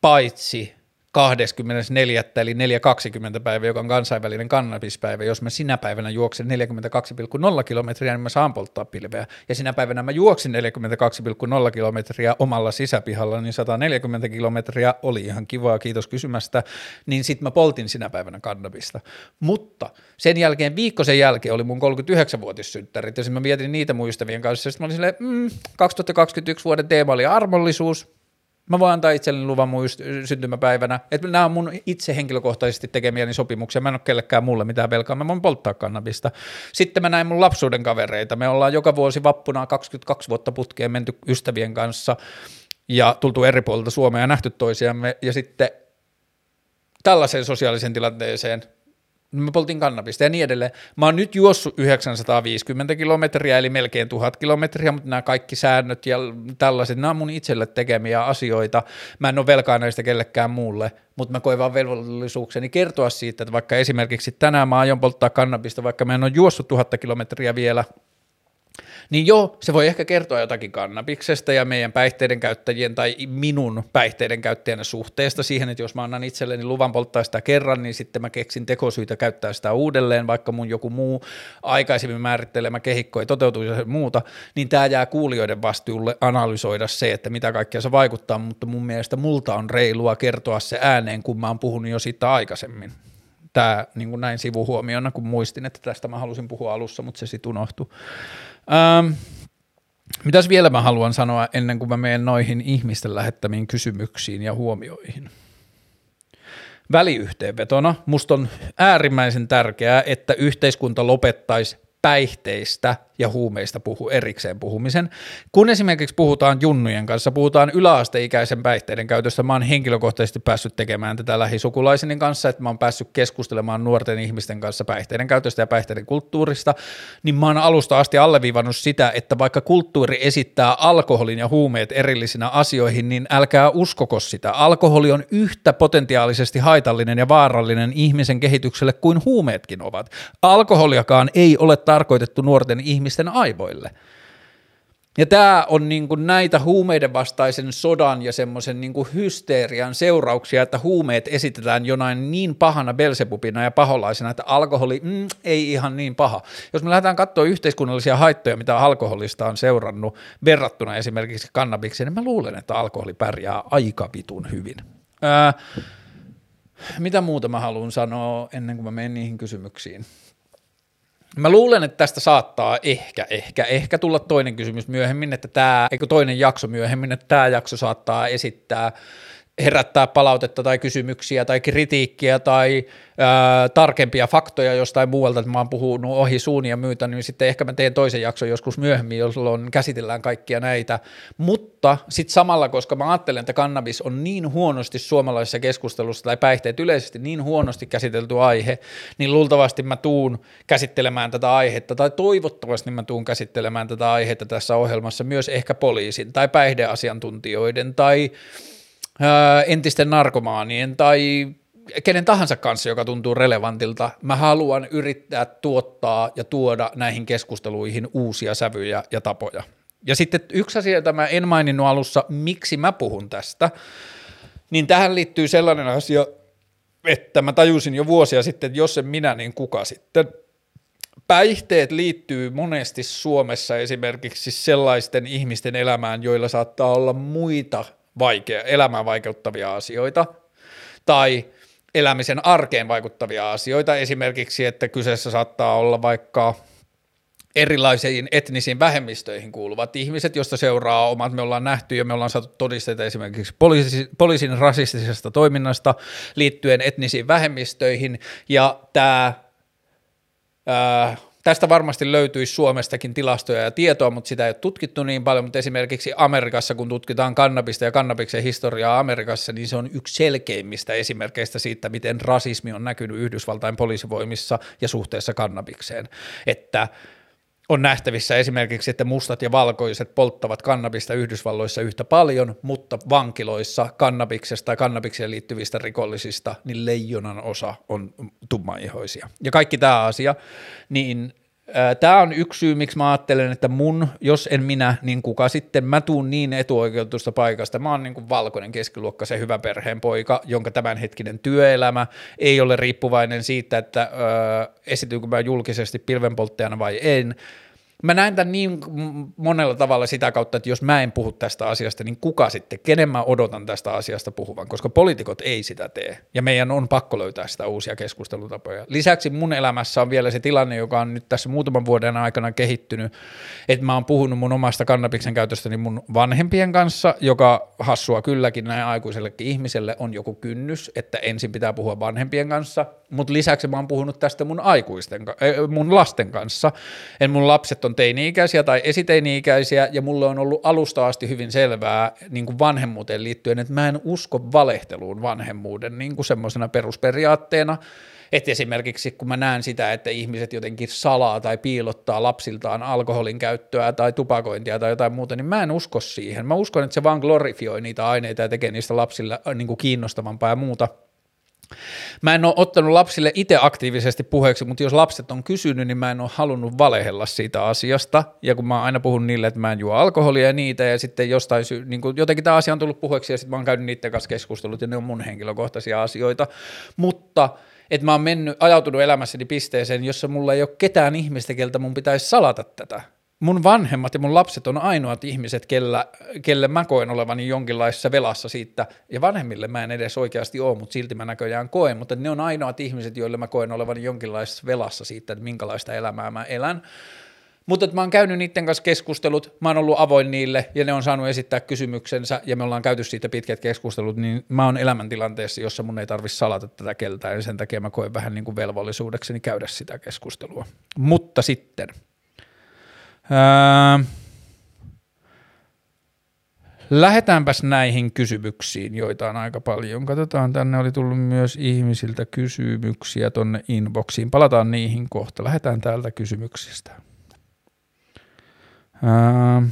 paitsi 24. eli 4.20 päivä, joka on kansainvälinen kannabispäivä. Jos mä sinä päivänä juoksen 42,0 kilometriä, niin mä saan polttaa pilveä. Ja sinä päivänä mä juoksin 42,0 kilometriä omalla sisäpihalla, niin 140 kilometriä oli ihan kivaa, kiitos kysymästä. Niin sit mä poltin sinä päivänä kannabista. Mutta sen jälkeen, viikko sen jälkeen oli mun 39-vuotissynttärit, ja sitten mä mietin niitä muistavien kanssa, ja sitten mä olin silleen, mm, 2021 vuoden teema oli armollisuus, Mä voin antaa itselleni luvan mun syntymäpäivänä, että nämä on mun itse henkilökohtaisesti tekemiäni sopimuksia, mä en ole kellekään mulle mitään velkaa, mä voin polttaa kannabista. Sitten mä näin mun lapsuuden kavereita, me ollaan joka vuosi vappuna 22 vuotta putkeen menty ystävien kanssa ja tultu eri puolilta Suomea ja nähty toisiamme, ja sitten tällaiseen sosiaaliseen tilanteeseen mä poltin kannabista ja niin edelleen. Mä oon nyt juossut 950 kilometriä, eli melkein 1000 kilometriä, mutta nämä kaikki säännöt ja tällaiset, nämä on mun itselle tekemiä asioita. Mä en ole velkaa näistä kellekään muulle, mutta mä koen vaan velvollisuukseni kertoa siitä, että vaikka esimerkiksi tänään mä aion polttaa kannabista, vaikka mä en ole juossut 1000 kilometriä vielä, niin joo, se voi ehkä kertoa jotakin kannabiksesta ja meidän päihteiden käyttäjien tai minun päihteiden käyttäjänä suhteesta siihen, että jos mä annan itselleni luvan polttaa sitä kerran, niin sitten mä keksin tekosyitä käyttää sitä uudelleen, vaikka mun joku muu aikaisemmin määrittelemä kehikko ei toteutuisi ja muuta, niin tämä jää kuulijoiden vastuulle analysoida se, että mitä kaikkea se vaikuttaa, mutta mun mielestä multa on reilua kertoa se ääneen, kun mä oon puhunut jo siitä aikaisemmin tämä niin kuin näin sivuhuomiona, kun muistin, että tästä mä halusin puhua alussa, mutta se sitten unohtui. Ähm, mitäs vielä mä haluan sanoa ennen kuin mä menen noihin ihmisten lähettämiin kysymyksiin ja huomioihin? Väliyhteenvetona musta on äärimmäisen tärkeää, että yhteiskunta lopettaisi päihteistä ja huumeista puhu, erikseen puhumisen. Kun esimerkiksi puhutaan junnujen kanssa, puhutaan yläasteikäisen päihteiden käytöstä, mä oon henkilökohtaisesti päässyt tekemään tätä lähisukulaiseni kanssa, että mä oon päässyt keskustelemaan nuorten ihmisten kanssa päihteiden käytöstä ja päihteiden kulttuurista, niin mä oon alusta asti alleviivannut sitä, että vaikka kulttuuri esittää alkoholin ja huumeet erillisinä asioihin, niin älkää uskoko sitä. Alkoholi on yhtä potentiaalisesti haitallinen ja vaarallinen ihmisen kehitykselle kuin huumeetkin ovat. Alkoholiakaan ei ole tarkoitettu nuorten ihmisten ihmisten aivoille. Ja tämä on niin kuin näitä huumeiden vastaisen sodan ja semmoisen niin hysteerian seurauksia, että huumeet esitetään jonain niin pahana Belzebubina ja paholaisena, että alkoholi mm, ei ihan niin paha. Jos me lähdetään katsoa yhteiskunnallisia haittoja, mitä alkoholista on seurannut verrattuna esimerkiksi kannabikseen, niin mä luulen, että alkoholi pärjää aika vitun hyvin. Ää, mitä muuta mä haluan sanoa ennen kuin mä menen niihin kysymyksiin? Mä luulen, että tästä saattaa ehkä, ehkä, ehkä tulla toinen kysymys myöhemmin, että tämä, eikö toinen jakso myöhemmin, että tämä jakso saattaa esittää herättää palautetta tai kysymyksiä tai kritiikkiä tai ää, tarkempia faktoja jostain muualta, että mä oon puhunut ohi suunia ja myytä, niin sitten ehkä mä teen toisen jakson joskus myöhemmin, jolloin käsitellään kaikkia näitä, mutta sitten samalla, koska mä ajattelen, että kannabis on niin huonosti suomalaisessa keskustelussa tai päihteet yleisesti niin huonosti käsitelty aihe, niin luultavasti mä tuun käsittelemään tätä aihetta tai toivottavasti mä tuun käsittelemään tätä aihetta tässä ohjelmassa myös ehkä poliisin tai päihdeasiantuntijoiden tai entisten narkomaanien tai kenen tahansa kanssa, joka tuntuu relevantilta. Mä haluan yrittää tuottaa ja tuoda näihin keskusteluihin uusia sävyjä ja tapoja. Ja sitten yksi asia, jota mä en maininnut alussa, miksi mä puhun tästä, niin tähän liittyy sellainen asia, että mä tajusin jo vuosia sitten, että jos en minä, niin kuka sitten. Päihteet liittyy monesti Suomessa esimerkiksi sellaisten ihmisten elämään, joilla saattaa olla muita vaikea, elämään vaikeuttavia asioita tai elämisen arkeen vaikuttavia asioita, esimerkiksi, että kyseessä saattaa olla vaikka erilaisiin etnisiin vähemmistöihin kuuluvat ihmiset, joista seuraa omat, me ollaan nähty ja me ollaan saatu todisteita esimerkiksi poliisi, poliisin rasistisesta toiminnasta liittyen etnisiin vähemmistöihin, ja tämä Tästä varmasti löytyisi Suomestakin tilastoja ja tietoa, mutta sitä ei ole tutkittu niin paljon, mutta esimerkiksi Amerikassa, kun tutkitaan kannabista ja kannabiksen historiaa Amerikassa, niin se on yksi selkeimmistä esimerkkeistä siitä, miten rasismi on näkynyt Yhdysvaltain poliisivoimissa ja suhteessa kannabikseen. Että on nähtävissä esimerkiksi, että mustat ja valkoiset polttavat kannabista Yhdysvalloissa yhtä paljon, mutta vankiloissa kannabiksesta tai kannabikseen liittyvistä rikollisista, niin leijonan osa on tummaihoisia. Ja kaikki tämä asia, niin Tämä on yksi syy, miksi mä ajattelen, että mun, jos en minä, niin kuka sitten, mä tuun niin etuoikeutusta paikasta. Mä oon niin kuin valkoinen keskiluokka, se hyvä perheen poika, jonka tämänhetkinen työelämä ei ole riippuvainen siitä, että öö, esityykö mä julkisesti pilvenpolttajana vai en, mä näen tämän niin monella tavalla sitä kautta, että jos mä en puhu tästä asiasta, niin kuka sitten, kenen mä odotan tästä asiasta puhuvan, koska poliitikot ei sitä tee, ja meidän on pakko löytää sitä uusia keskustelutapoja. Lisäksi mun elämässä on vielä se tilanne, joka on nyt tässä muutaman vuoden aikana kehittynyt, että mä oon puhunut mun omasta kannabiksen käytöstäni mun vanhempien kanssa, joka hassua kylläkin näin aikuisellekin ihmiselle on joku kynnys, että ensin pitää puhua vanhempien kanssa, mutta lisäksi mä oon puhunut tästä mun aikuisten, mun lasten kanssa, en mun lapset on teini-ikäisiä tai esiteini-ikäisiä, ja mulle on ollut alusta asti hyvin selvää niin kuin vanhemmuuteen liittyen, että mä en usko valehteluun vanhemmuuden niin kuin semmoisena perusperiaatteena, että esimerkiksi kun mä näen sitä, että ihmiset jotenkin salaa tai piilottaa lapsiltaan alkoholin käyttöä tai tupakointia tai jotain muuta, niin mä en usko siihen. Mä uskon, että se vaan glorifioi niitä aineita ja tekee niistä lapsille niin kuin kiinnostavampaa ja muuta – Mä en ole ottanut lapsille itse aktiivisesti puheeksi, mutta jos lapset on kysynyt, niin mä en ole halunnut valehella siitä asiasta. Ja kun mä aina puhun niille, että mä en juo alkoholia ja niitä, ja sitten jostain sy- niin kuin jotenkin tämä asia on tullut puheeksi, ja sitten mä oon käynyt niiden kanssa keskustelut, ja ne on mun henkilökohtaisia asioita. Mutta että mä oon mennyt, ajautunut elämässäni pisteeseen, jossa mulla ei ole ketään ihmistä, keltä mun pitäisi salata tätä mun vanhemmat ja mun lapset on ainoat ihmiset, kellä, kelle mä koen olevani jonkinlaisessa velassa siitä, ja vanhemmille mä en edes oikeasti ole, mutta silti mä näköjään koen, mutta ne on ainoat ihmiset, joille mä koen olevani jonkinlaisessa velassa siitä, että minkälaista elämää mä elän. Mutta että mä oon käynyt niiden kanssa keskustelut, mä oon ollut avoin niille ja ne on saanut esittää kysymyksensä ja me ollaan käyty siitä pitkät keskustelut, niin mä oon elämäntilanteessa, jossa mun ei tarvitse salata tätä keltään ja sen takia mä koen vähän niin kuin velvollisuudekseni käydä sitä keskustelua. Mutta sitten – Lähdetäänpäs näihin kysymyksiin, joita on aika paljon. Katsotaan, tänne oli tullut myös ihmisiltä kysymyksiä tonne inboxiin. Palataan niihin kohta. Lähdetään täältä kysymyksistä. Öö,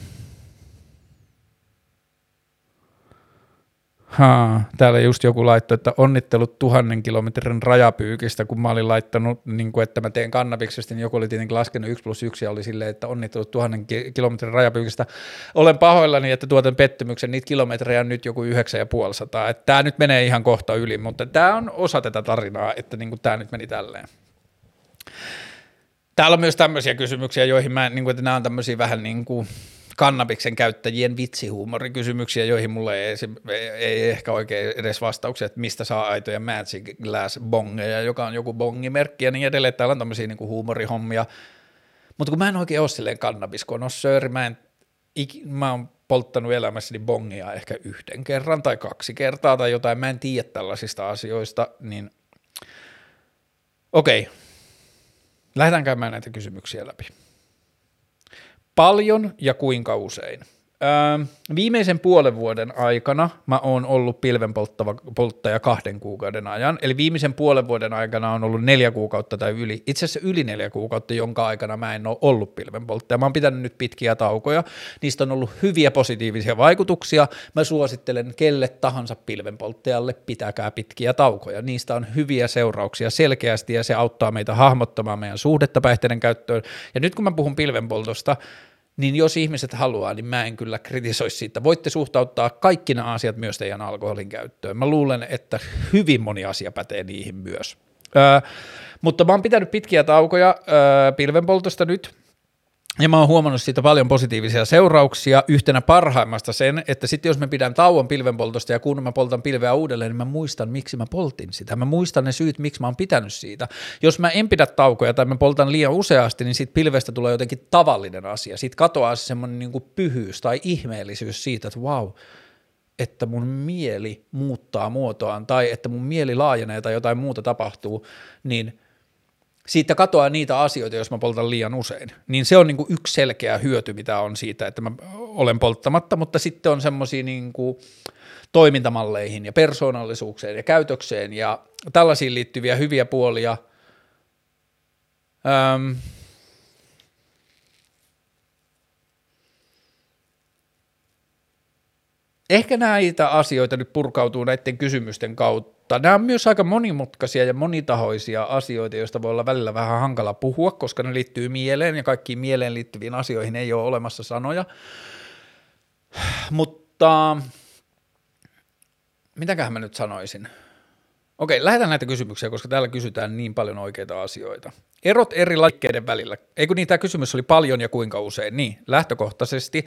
Haa, täällä just joku laittoi, että onnittelut tuhannen kilometrin rajapyykistä, kun mä olin laittanut, niin kuin, että mä teen kannabiksesta, niin joku oli tietenkin laskenut 1 plus 1 ja oli silleen, että onnittelut tuhannen kilometrin rajapyykistä. Olen pahoillani, että tuotan pettymyksen, niitä kilometrejä on nyt joku 9,5. Että tämä nyt menee ihan kohta yli, mutta tämä on osa tätä tarinaa, että niin kuin tämä nyt meni tälleen. Täällä on myös tämmöisiä kysymyksiä, joihin mä, niin kuin, että nämä on tämmöisiä vähän niin kuin, kannabiksen käyttäjien vitsihuumorikysymyksiä, joihin mulle ei, ei, ehkä oikein edes vastauksia, että mistä saa aitoja Magic Glass bongeja, joka on joku bongimerkki ja niin edelleen. Täällä on tämmöisiä niin huumorihommia. Mutta kun mä en oikein ole silleen kannabiskonossööri, mä, en, mä oon polttanut elämässäni bongia ehkä yhden kerran tai kaksi kertaa tai jotain, mä en tiedä tällaisista asioista, niin okei, lähdetään käymään näitä kysymyksiä läpi. Paljon ja kuinka usein? Öö, viimeisen puolen vuoden aikana mä oon ollut pilvenpolttaja kahden kuukauden ajan, eli viimeisen puolen vuoden aikana on ollut neljä kuukautta tai yli, itse asiassa yli neljä kuukautta, jonka aikana mä en ole ollut pilvenpolttaja. Mä oon pitänyt nyt pitkiä taukoja, niistä on ollut hyviä positiivisia vaikutuksia. Mä suosittelen kelle tahansa pilvenpolttajalle, pitäkää pitkiä taukoja. Niistä on hyviä seurauksia selkeästi ja se auttaa meitä hahmottamaan meidän suhdetta päihteiden käyttöön. Ja nyt kun mä puhun pilvenpoltosta, niin jos ihmiset haluaa, niin mä en kyllä kritisoisi siitä. Voitte suhtauttaa kaikki nämä asiat myös teidän alkoholin käyttöön. Mä luulen, että hyvin moni asia pätee niihin myös. Öö, mutta mä oon pitänyt pitkiä taukoja öö, pilvenpoltosta nyt, ja mä oon huomannut siitä paljon positiivisia seurauksia. Yhtenä parhaimmasta sen, että sitten jos mä pidän tauon pilvenpoltosta ja kun mä poltan pilveä uudelleen, niin mä muistan, miksi mä poltin sitä. Mä muistan ne syyt, miksi mä oon pitänyt siitä. Jos mä en pidä taukoja tai mä poltan liian useasti, niin siitä pilvestä tulee jotenkin tavallinen asia. Siitä katoaa se semmoinen niin pyhyys tai ihmeellisyys siitä, että wow, että mun mieli muuttaa muotoaan tai että mun mieli laajenee tai jotain muuta tapahtuu, niin – siitä katoaa niitä asioita, jos mä poltan liian usein. Niin se on niin kuin yksi selkeä hyöty, mitä on siitä, että mä olen polttamatta, mutta sitten on semmoisia niin toimintamalleihin ja persoonallisuukseen ja käytökseen ja tällaisiin liittyviä hyviä puolia. Öm, ehkä näitä asioita nyt purkautuu näiden kysymysten kautta mutta nämä on myös aika monimutkaisia ja monitahoisia asioita, joista voi olla välillä vähän hankala puhua, koska ne liittyy mieleen ja kaikkiin mieleen liittyviin asioihin ei ole olemassa sanoja. Mutta mitäköhän mä nyt sanoisin? Okei, lähdetään näitä kysymyksiä, koska täällä kysytään niin paljon oikeita asioita. Erot eri lajikkeiden välillä. Eikö niin, tämä kysymys oli paljon ja kuinka usein? Niin, lähtökohtaisesti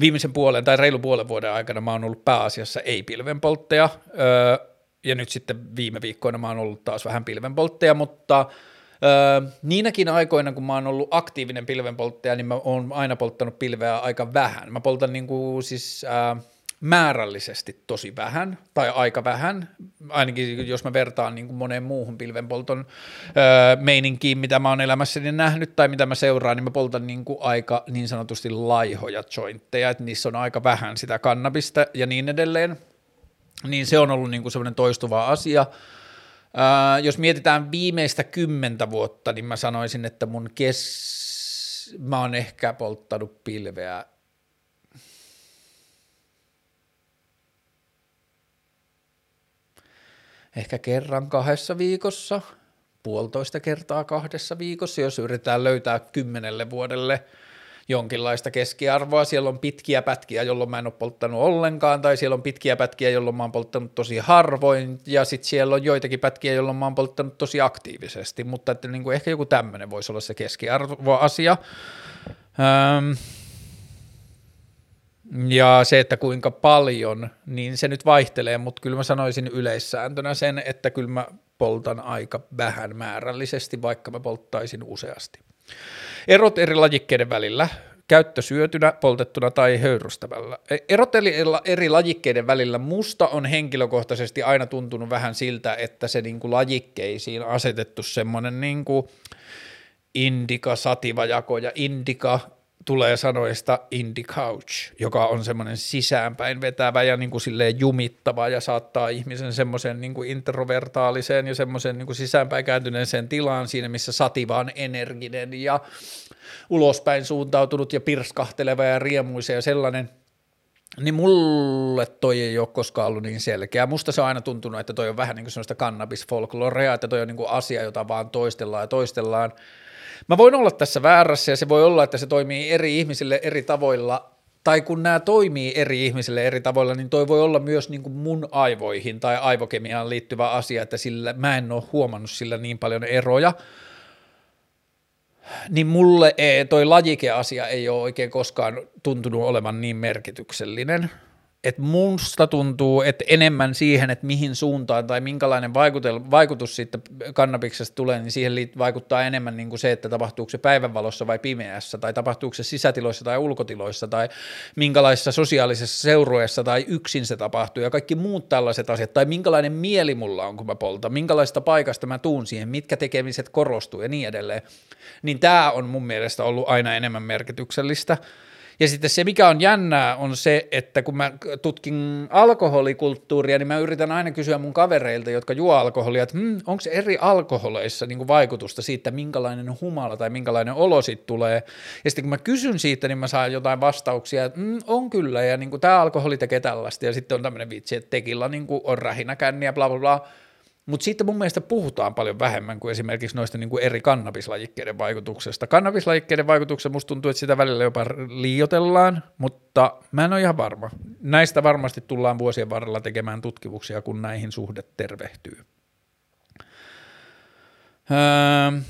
viimeisen puolen tai reilu puolen vuoden aikana mä oon ollut pääasiassa ei-pilvenpoltteja, öö, ja nyt sitten viime viikkoina mä oon ollut taas vähän pilvenpoltteja, mutta öö, niinäkin aikoina, kun mä oon ollut aktiivinen pilvenpolttaja, niin mä oon aina polttanut pilveä aika vähän. Mä poltan niin kuin siis... Öö, määrällisesti tosi vähän tai aika vähän, ainakin jos mä vertaan niin kuin moneen muuhun pilvenpolton öö, meininkiin, mitä mä oon elämässäni nähnyt tai mitä mä seuraan, niin mä poltan niin kuin aika niin sanotusti laihoja jointteja, että niissä on aika vähän sitä kannabista ja niin edelleen, niin se on ollut niin kuin semmoinen toistuva asia. Öö, jos mietitään viimeistä kymmentä vuotta, niin mä sanoisin, että mun kes... mä oon ehkä polttanut pilveä ehkä kerran kahdessa viikossa, puolitoista kertaa kahdessa viikossa, jos yritetään löytää kymmenelle vuodelle jonkinlaista keskiarvoa. Siellä on pitkiä pätkiä, jolloin mä en ole polttanut ollenkaan, tai siellä on pitkiä pätkiä, jolloin mä oon polttanut tosi harvoin, ja sitten siellä on joitakin pätkiä, jolloin mä oon polttanut tosi aktiivisesti, mutta että niin kuin ehkä joku tämmöinen voisi olla se keskiarvoasia. Öm, ja se, että kuinka paljon, niin se nyt vaihtelee, mutta kyllä mä sanoisin yleissääntönä sen, että kyllä mä poltan aika vähän määrällisesti, vaikka mä polttaisin useasti. Erot eri lajikkeiden välillä, käyttö syötynä, poltettuna tai höyrystämällä. Erot eri lajikkeiden välillä musta on henkilökohtaisesti aina tuntunut vähän siltä, että se niinku lajikkeisiin asetettu semmoinen niinku indika, sativa jako ja indika tulee sanoista indie couch, joka on semmoinen sisäänpäin vetävä ja niin kuin silleen jumittava ja saattaa ihmisen semmoisen niin kuin introvertaaliseen ja semmoisen niin kuin sisäänpäin kääntyneeseen tilaan siinä, missä sativa on energinen ja ulospäin suuntautunut ja pirskahteleva ja riemuisa ja sellainen, niin mulle toi ei ole koskaan ollut niin selkeä. Musta se on aina tuntunut, että toi on vähän niin kuin semmoista cannabis-folklorea, että toi on niin kuin asia, jota vaan toistellaan ja toistellaan – Mä voin olla tässä väärässä ja se voi olla, että se toimii eri ihmisille eri tavoilla, tai kun nämä toimii eri ihmisille eri tavoilla, niin toi voi olla myös niin kuin mun aivoihin tai aivokemiaan liittyvä asia, että sillä, mä en ole huomannut sillä niin paljon eroja, niin mulle ei, toi lajikeasia ei ole oikein koskaan tuntunut olevan niin merkityksellinen – että musta tuntuu, että enemmän siihen, että mihin suuntaan tai minkälainen vaikutus siitä kannabiksesta tulee, niin siihen vaikuttaa enemmän niin kuin se, että tapahtuuko se päivänvalossa vai pimeässä, tai tapahtuuko se sisätiloissa tai ulkotiloissa, tai minkälaisessa sosiaalisessa seurueessa tai yksin se tapahtuu, ja kaikki muut tällaiset asiat, tai minkälainen mieli mulla on, kun mä poltan, minkälaista paikasta mä tuun siihen, mitkä tekemiset korostuu ja niin edelleen, niin tämä on mun mielestä ollut aina enemmän merkityksellistä, ja sitten se, mikä on jännää, on se, että kun mä tutkin alkoholikulttuuria, niin mä yritän aina kysyä mun kavereilta, jotka juo alkoholia, että hmm, onko eri alkoholeissa niin vaikutusta siitä, minkälainen humala tai minkälainen olo siitä tulee. Ja sitten kun mä kysyn siitä, niin mä saan jotain vastauksia, että hmm, on kyllä, ja niin tämä alkoholi tekee tällaista, ja sitten on tämmöinen vitsi, että tekillä niin on rähinäkänni ja bla bla bla. Mutta sitten mun mielestä puhutaan paljon vähemmän kuin esimerkiksi noista niin kuin eri kannabislajikkeiden vaikutuksesta. Kannabislajikkeiden vaikutuksesta musta tuntuu, että sitä välillä jopa liiotellaan, mutta mä en ole ihan varma. Näistä varmasti tullaan vuosien varrella tekemään tutkimuksia, kun näihin suhde tervehtyy. Öö,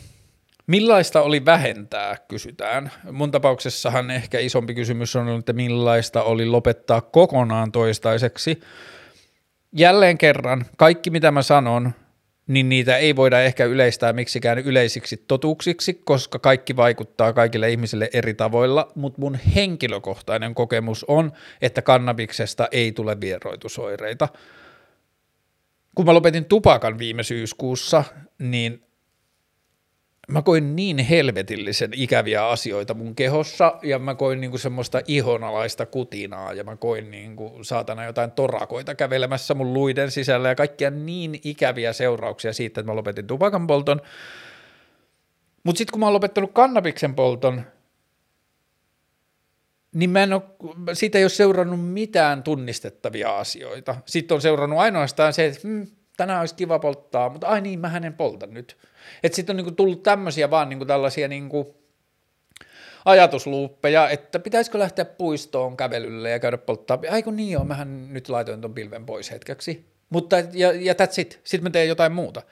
millaista oli vähentää, kysytään. Mun tapauksessahan ehkä isompi kysymys on, että millaista oli lopettaa kokonaan toistaiseksi jälleen kerran, kaikki mitä mä sanon, niin niitä ei voida ehkä yleistää miksikään yleisiksi totuuksiksi, koska kaikki vaikuttaa kaikille ihmisille eri tavoilla, mutta mun henkilökohtainen kokemus on, että kannabiksesta ei tule vieroitusoireita. Kun mä lopetin tupakan viime syyskuussa, niin mä koin niin helvetillisen ikäviä asioita mun kehossa ja mä koin niinku semmoista ihonalaista kutinaa ja mä koin niinku saatana jotain torakoita kävelemässä mun luiden sisällä ja kaikkia niin ikäviä seurauksia siitä, että mä lopetin tupakan polton. Mutta sitten kun mä oon lopettanut kannabiksen polton, niin mä en ole, siitä ei ole seurannut mitään tunnistettavia asioita. Sitten on seurannut ainoastaan se, että hmm, tänään olisi kiva polttaa, mutta ai niin, mä en polta nyt. Että sitten on niinku tullut tämmöisiä vaan niinku tällaisia niinku ajatusluuppeja, että pitäisikö lähteä puistoon kävelylle ja käydä polttaa. Ai kun niin on, mähän nyt laitoin ton pilven pois hetkeksi. Mutta ja, ja that's it. Sitten mä teen jotain muuta.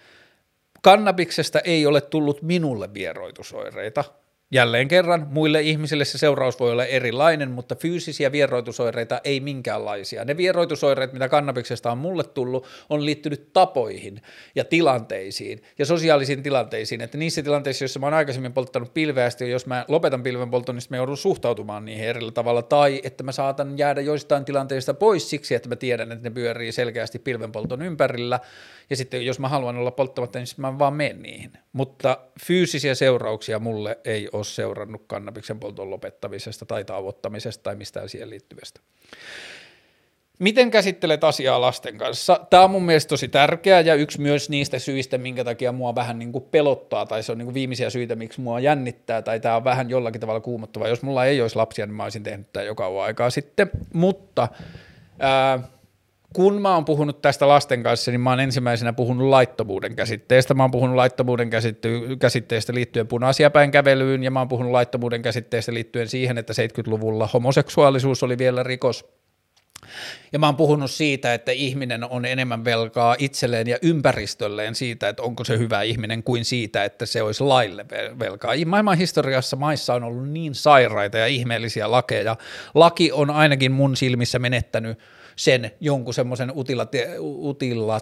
Kannabiksesta ei ole tullut minulle vieroitusoireita. Jälleen kerran, muille ihmisille se seuraus voi olla erilainen, mutta fyysisiä vieroitusoireita ei minkäänlaisia. Ne vieroitusoireet, mitä kannabiksesta on mulle tullut, on liittynyt tapoihin ja tilanteisiin ja sosiaalisiin tilanteisiin. Että niissä tilanteissa, joissa mä oon aikaisemmin polttanut pilveästi, jos mä lopetan pilven polton, niin mä joudun suhtautumaan niihin eri tavalla, tai että mä saatan jäädä joistain tilanteista pois siksi, että mä tiedän, että ne pyörii selkeästi pilvenpolton ympärillä, ja sitten jos mä haluan olla polttamatta, niin mä vaan menen niihin. Mutta fyysisiä seurauksia mulle ei ole seurannut kannabiksen polton lopettamisesta tai tauottamisesta tai mistään siihen liittyvästä. Miten käsittelet asiaa lasten kanssa? Tämä on mun mielestä tosi tärkeää ja yksi myös niistä syistä, minkä takia mua vähän niin kuin pelottaa tai se on niin kuin viimeisiä syitä, miksi mua jännittää tai tämä on vähän jollakin tavalla kuumottava. Jos mulla ei olisi lapsia, niin mä olisin tehnyt tämä joka aikaa sitten, mutta ää, kun mä oon puhunut tästä lasten kanssa, niin mä oon ensimmäisenä puhunut laittomuuden käsitteestä. Mä oon puhunut laittomuuden käsitteestä liittyen punaisiapäin kävelyyn, ja mä oon puhunut laittomuuden käsitteestä liittyen siihen, että 70-luvulla homoseksuaalisuus oli vielä rikos. Ja mä oon puhunut siitä, että ihminen on enemmän velkaa itselleen ja ympäristölleen siitä, että onko se hyvä ihminen, kuin siitä, että se olisi laille velkaa. Maailman historiassa maissa on ollut niin sairaita ja ihmeellisiä lakeja. Laki on ainakin mun silmissä menettänyt sen jonkun semmoisen utila, utila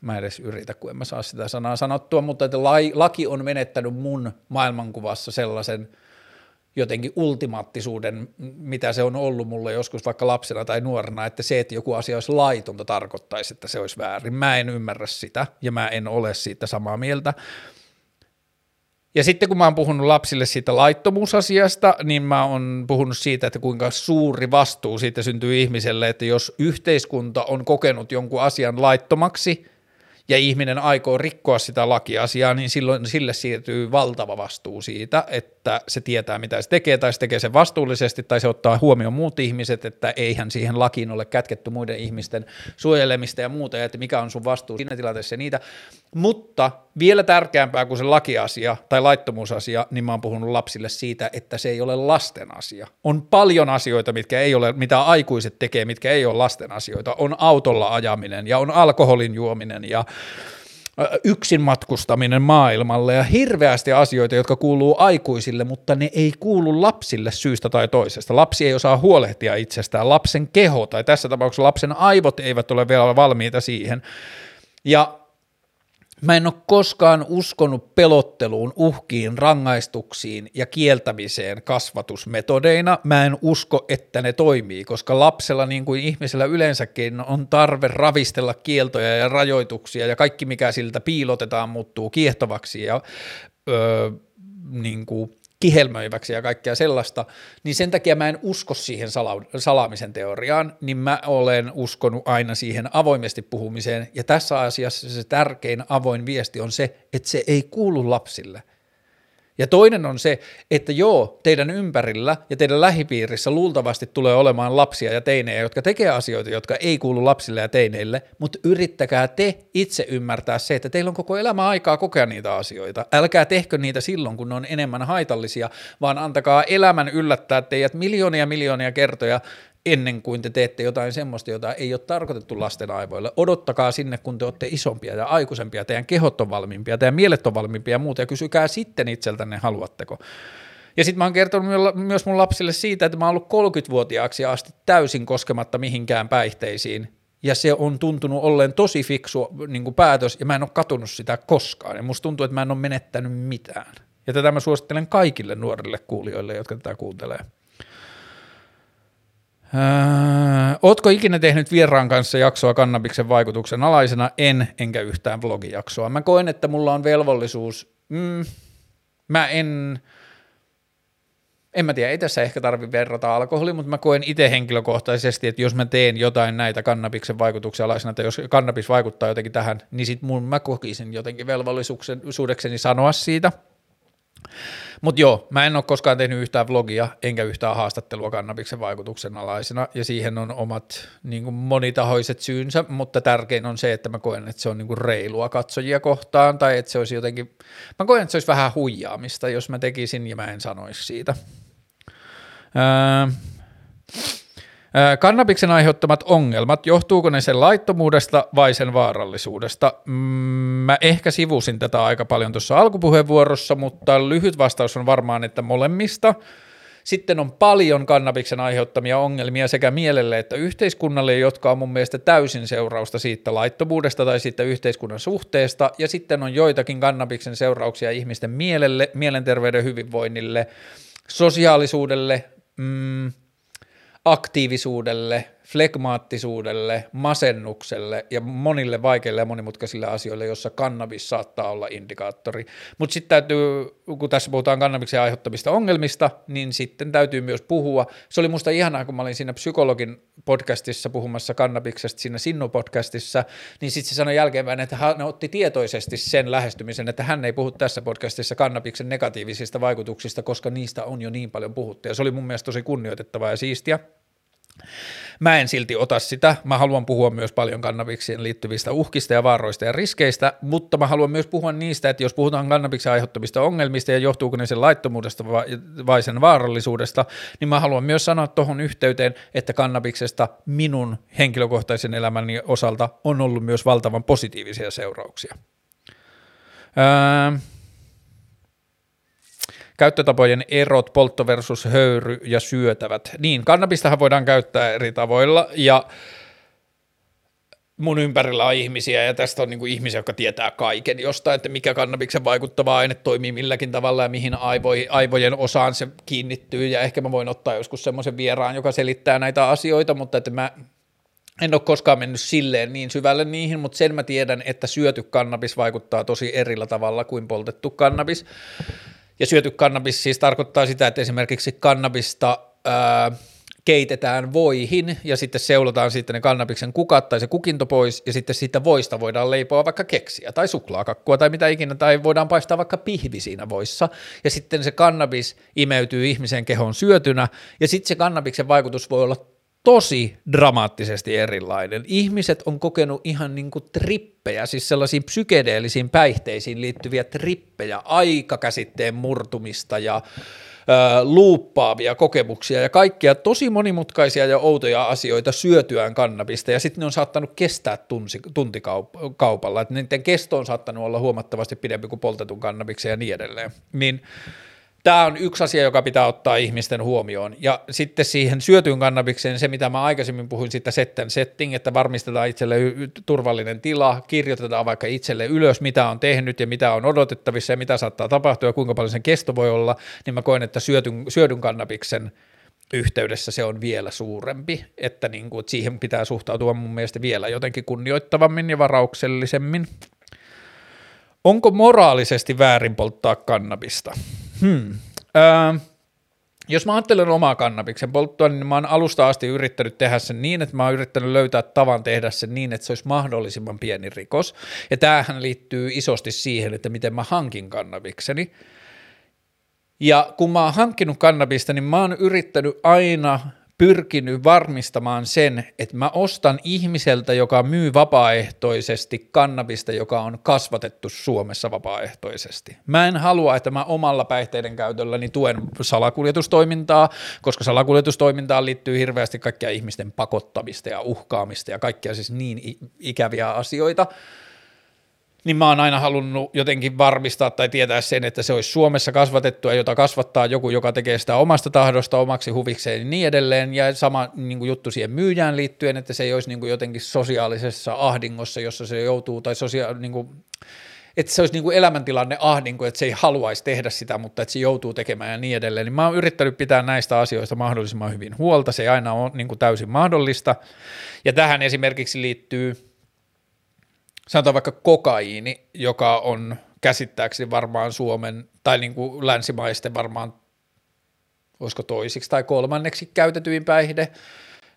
mä edes yritä, kun en mä saa sitä sanaa sanottua, mutta että laki on menettänyt mun maailmankuvassa sellaisen jotenkin ultimaattisuuden, mitä se on ollut mulle joskus vaikka lapsena tai nuorena, että se, että joku asia olisi laitonta, tarkoittaisi, että se olisi väärin. Mä en ymmärrä sitä ja mä en ole siitä samaa mieltä. Ja sitten kun mä oon puhunut lapsille siitä laittomuusasiasta, niin mä oon puhunut siitä, että kuinka suuri vastuu siitä syntyy ihmiselle, että jos yhteiskunta on kokenut jonkun asian laittomaksi, ja ihminen aikoo rikkoa sitä lakiasiaa, niin silloin sille siirtyy valtava vastuu siitä, että se tietää, mitä se tekee, tai se tekee sen vastuullisesti, tai se ottaa huomioon muut ihmiset, että eihän siihen lakiin ole kätketty muiden ihmisten suojelemista ja muuta, ja että mikä on sun vastuu siinä tilanteessa niitä. Mutta vielä tärkeämpää kuin se lakiasia tai laittomuusasia, niin mä oon puhunut lapsille siitä, että se ei ole lasten asia. On paljon asioita, mitkä ei ole, mitä aikuiset tekee, mitkä ei ole lasten asioita. On autolla ajaminen ja on alkoholin juominen ja yksin matkustaminen maailmalle ja hirveästi asioita, jotka kuuluu aikuisille, mutta ne ei kuulu lapsille syystä tai toisesta. Lapsi ei osaa huolehtia itsestään, lapsen keho tai tässä tapauksessa lapsen aivot eivät ole vielä valmiita siihen. Ja Mä en ole koskaan uskonut pelotteluun, uhkiin, rangaistuksiin ja kieltämiseen kasvatusmetodeina. Mä en usko, että ne toimii, koska lapsella niin kuin ihmisellä yleensäkin on tarve ravistella kieltoja ja rajoituksia ja kaikki mikä siltä piilotetaan muuttuu kiehtovaksi ja öö, niin kuin kihelmöiväksi ja kaikkea sellaista, niin sen takia mä en usko siihen sala- salaamisen teoriaan, niin mä olen uskonut aina siihen avoimesti puhumiseen, ja tässä asiassa se tärkein avoin viesti on se, että se ei kuulu lapsille. Ja toinen on se, että joo, teidän ympärillä ja teidän lähipiirissä luultavasti tulee olemaan lapsia ja teinejä, jotka tekee asioita, jotka ei kuulu lapsille ja teineille, mutta yrittäkää te itse ymmärtää se, että teillä on koko elämä aikaa kokea niitä asioita. Älkää tehkö niitä silloin, kun ne on enemmän haitallisia, vaan antakaa elämän yllättää teidät miljoonia miljoonia kertoja ennen kuin te teette jotain semmoista, jota ei ole tarkoitettu lasten aivoille. Odottakaa sinne, kun te olette isompia ja aikuisempia, teidän kehot on valmiimpia, teidän mielet on valmiimpia ja muuta, ja kysykää sitten itseltänne, haluatteko. Ja sitten mä oon kertonut myös mun lapsille siitä, että mä oon ollut 30-vuotiaaksi asti täysin koskematta mihinkään päihteisiin, ja se on tuntunut olleen tosi fiksu niin kuin päätös, ja mä en ole katunut sitä koskaan, ja musta tuntuu, että mä en ole menettänyt mitään. Ja tätä mä suosittelen kaikille nuorille kuulijoille, jotka tätä kuuntelee. Öö, ootko ikinä tehnyt vieraan kanssa jaksoa kannabiksen vaikutuksen alaisena? En, enkä yhtään blogijaksoa. Mä koen, että mulla on velvollisuus. Mm, mä en, en mä tiedä, ei tässä ehkä tarvi verrata alkoholi, mutta mä koen itse henkilökohtaisesti, että jos mä teen jotain näitä kannabiksen vaikutuksen alaisena, tai jos kannabis vaikuttaa jotenkin tähän, niin sit mun mä kokisin jotenkin velvollisuudekseni sanoa siitä – Mutta joo, mä en ole koskaan tehnyt yhtään vlogia enkä yhtään haastattelua kannabiksen vaikutuksen alaisena, ja siihen on omat niin kuin monitahoiset syynsä, mutta tärkein on se, että mä koen, että se on niin kuin reilua katsojia kohtaan, tai että se olisi jotenkin, mä koen, että se olisi vähän huijaamista, jos mä tekisin ja mä en sanoisi siitä. Öö, Kannabiksen aiheuttamat ongelmat, johtuuko ne sen laittomuudesta vai sen vaarallisuudesta? Mm, mä ehkä sivusin tätä aika paljon tuossa alkupuheenvuorossa, mutta lyhyt vastaus on varmaan, että molemmista. Sitten on paljon kannabiksen aiheuttamia ongelmia sekä mielelle että yhteiskunnalle, jotka on mun mielestä täysin seurausta siitä laittomuudesta tai siitä yhteiskunnan suhteesta. Ja sitten on joitakin kannabiksen seurauksia ihmisten mielelle, mielenterveyden hyvinvoinnille, sosiaalisuudelle, mm, aktiivisuudelle, flegmaattisuudelle, masennukselle ja monille vaikeille ja monimutkaisille asioille, jossa kannabis saattaa olla indikaattori. Mutta sitten täytyy, kun tässä puhutaan kannabiksen aiheuttamista ongelmista, niin sitten täytyy myös puhua. Se oli musta ihanaa, kun mä olin siinä psykologin podcastissa puhumassa kannabiksesta, siinä Sinnu-podcastissa, niin sitten se sanoi jälkeenpäin, että hän otti tietoisesti sen lähestymisen, että hän ei puhu tässä podcastissa kannabiksen negatiivisista vaikutuksista, koska niistä on jo niin paljon puhuttu. Ja se oli mun mielestä tosi kunnioitettavaa ja siistiä. Mä en silti ota sitä. Mä haluan puhua myös paljon kannabiksien liittyvistä uhkista ja vaaroista ja riskeistä, mutta mä haluan myös puhua niistä, että jos puhutaan kannabiksen aiheuttamista ongelmista ja johtuuko ne sen laittomuudesta vai sen vaarallisuudesta, niin mä haluan myös sanoa tuohon yhteyteen, että kannabiksesta minun henkilökohtaisen elämäni osalta on ollut myös valtavan positiivisia seurauksia. Öö, Käyttötapojen erot, poltto versus höyry ja syötävät. Niin, kannabistahan voidaan käyttää eri tavoilla ja mun ympärillä on ihmisiä ja tästä on niin kuin ihmisiä, jotka tietää kaiken jostain, että mikä kannabiksen vaikuttava aine toimii milläkin tavalla ja mihin aivoihin, aivojen osaan se kiinnittyy ja ehkä mä voin ottaa joskus semmoisen vieraan, joka selittää näitä asioita, mutta että mä en ole koskaan mennyt silleen niin syvälle niihin, mutta sen mä tiedän, että syöty kannabis vaikuttaa tosi erillä tavalla kuin poltettu kannabis. Ja syöty kannabis siis tarkoittaa sitä, että esimerkiksi kannabista ää, keitetään voihin ja sitten seulotaan sitten ne kannabiksen kukat tai se kukinto pois ja sitten siitä voista voidaan leipoa vaikka keksiä tai suklaakakkua tai mitä ikinä tai voidaan paistaa vaikka pihvi siinä voissa. Ja sitten se kannabis imeytyy ihmisen kehon syötynä ja sitten se kannabiksen vaikutus voi olla tosi dramaattisesti erilainen. Ihmiset on kokenut ihan niin kuin trippejä, siis sellaisiin psykedeellisiin päihteisiin liittyviä trippejä, aikakäsitteen murtumista ja ö, luuppaavia kokemuksia ja kaikkia tosi monimutkaisia ja outoja asioita syötyään kannabista ja sitten ne on saattanut kestää tunsi, tuntikaupalla, että niiden kesto on saattanut olla huomattavasti pidempi kuin poltetun kannabiksen ja niin edelleen. Niin Tämä on yksi asia, joka pitää ottaa ihmisten huomioon. Ja sitten siihen syötyyn kannabikseen se, mitä mä aikaisemmin puhuin siitä set setting, että varmistetaan itselle turvallinen tila, kirjoitetaan vaikka itselle ylös, mitä on tehnyt ja mitä on odotettavissa ja mitä saattaa tapahtua ja kuinka paljon sen kesto voi olla, niin mä koen, että syötyn, syödyn kannabiksen yhteydessä se on vielä suurempi, että, niin kuin, että siihen pitää suhtautua mun mielestä vielä jotenkin kunnioittavammin ja varauksellisemmin. Onko moraalisesti väärin polttaa kannabista? Hmm. Öö, jos mä ajattelen omaa kannabiksen polttoa, niin mä oon alusta asti yrittänyt tehdä sen niin, että mä oon yrittänyt löytää tavan tehdä sen niin, että se olisi mahdollisimman pieni rikos. Ja tämähän liittyy isosti siihen, että miten mä hankin kannabikseni. Ja kun mä oon hankkinut kannabista, niin mä oon yrittänyt aina pyrkinyt varmistamaan sen, että mä ostan ihmiseltä, joka myy vapaaehtoisesti kannabista, joka on kasvatettu Suomessa vapaaehtoisesti. Mä en halua, että mä omalla päihteiden käytölläni tuen salakuljetustoimintaa, koska salakuljetustoimintaan liittyy hirveästi kaikkia ihmisten pakottamista ja uhkaamista ja kaikkia siis niin ikäviä asioita, niin mä oon aina halunnut jotenkin varmistaa tai tietää sen, että se olisi Suomessa kasvatettua, jota kasvattaa joku, joka tekee sitä omasta tahdosta omaksi huvikseen ja niin edelleen. Ja sama niin kuin juttu siihen myyjään liittyen, että se ei olisi niin kuin jotenkin sosiaalisessa ahdingossa, jossa se joutuu, tai sosia- niin kuin, että se olisi niin kuin elämäntilanne ahdinko, että se ei haluaisi tehdä sitä, mutta että se joutuu tekemään ja niin edelleen. Niin mä oon yrittänyt pitää näistä asioista mahdollisimman hyvin huolta, se ei aina ole niin kuin täysin mahdollista. Ja tähän esimerkiksi liittyy – sanotaan vaikka kokaiini, joka on käsittääkseni varmaan Suomen tai niin kuin länsimaisten varmaan, olisiko toisiksi tai kolmanneksi käytetyin päihde,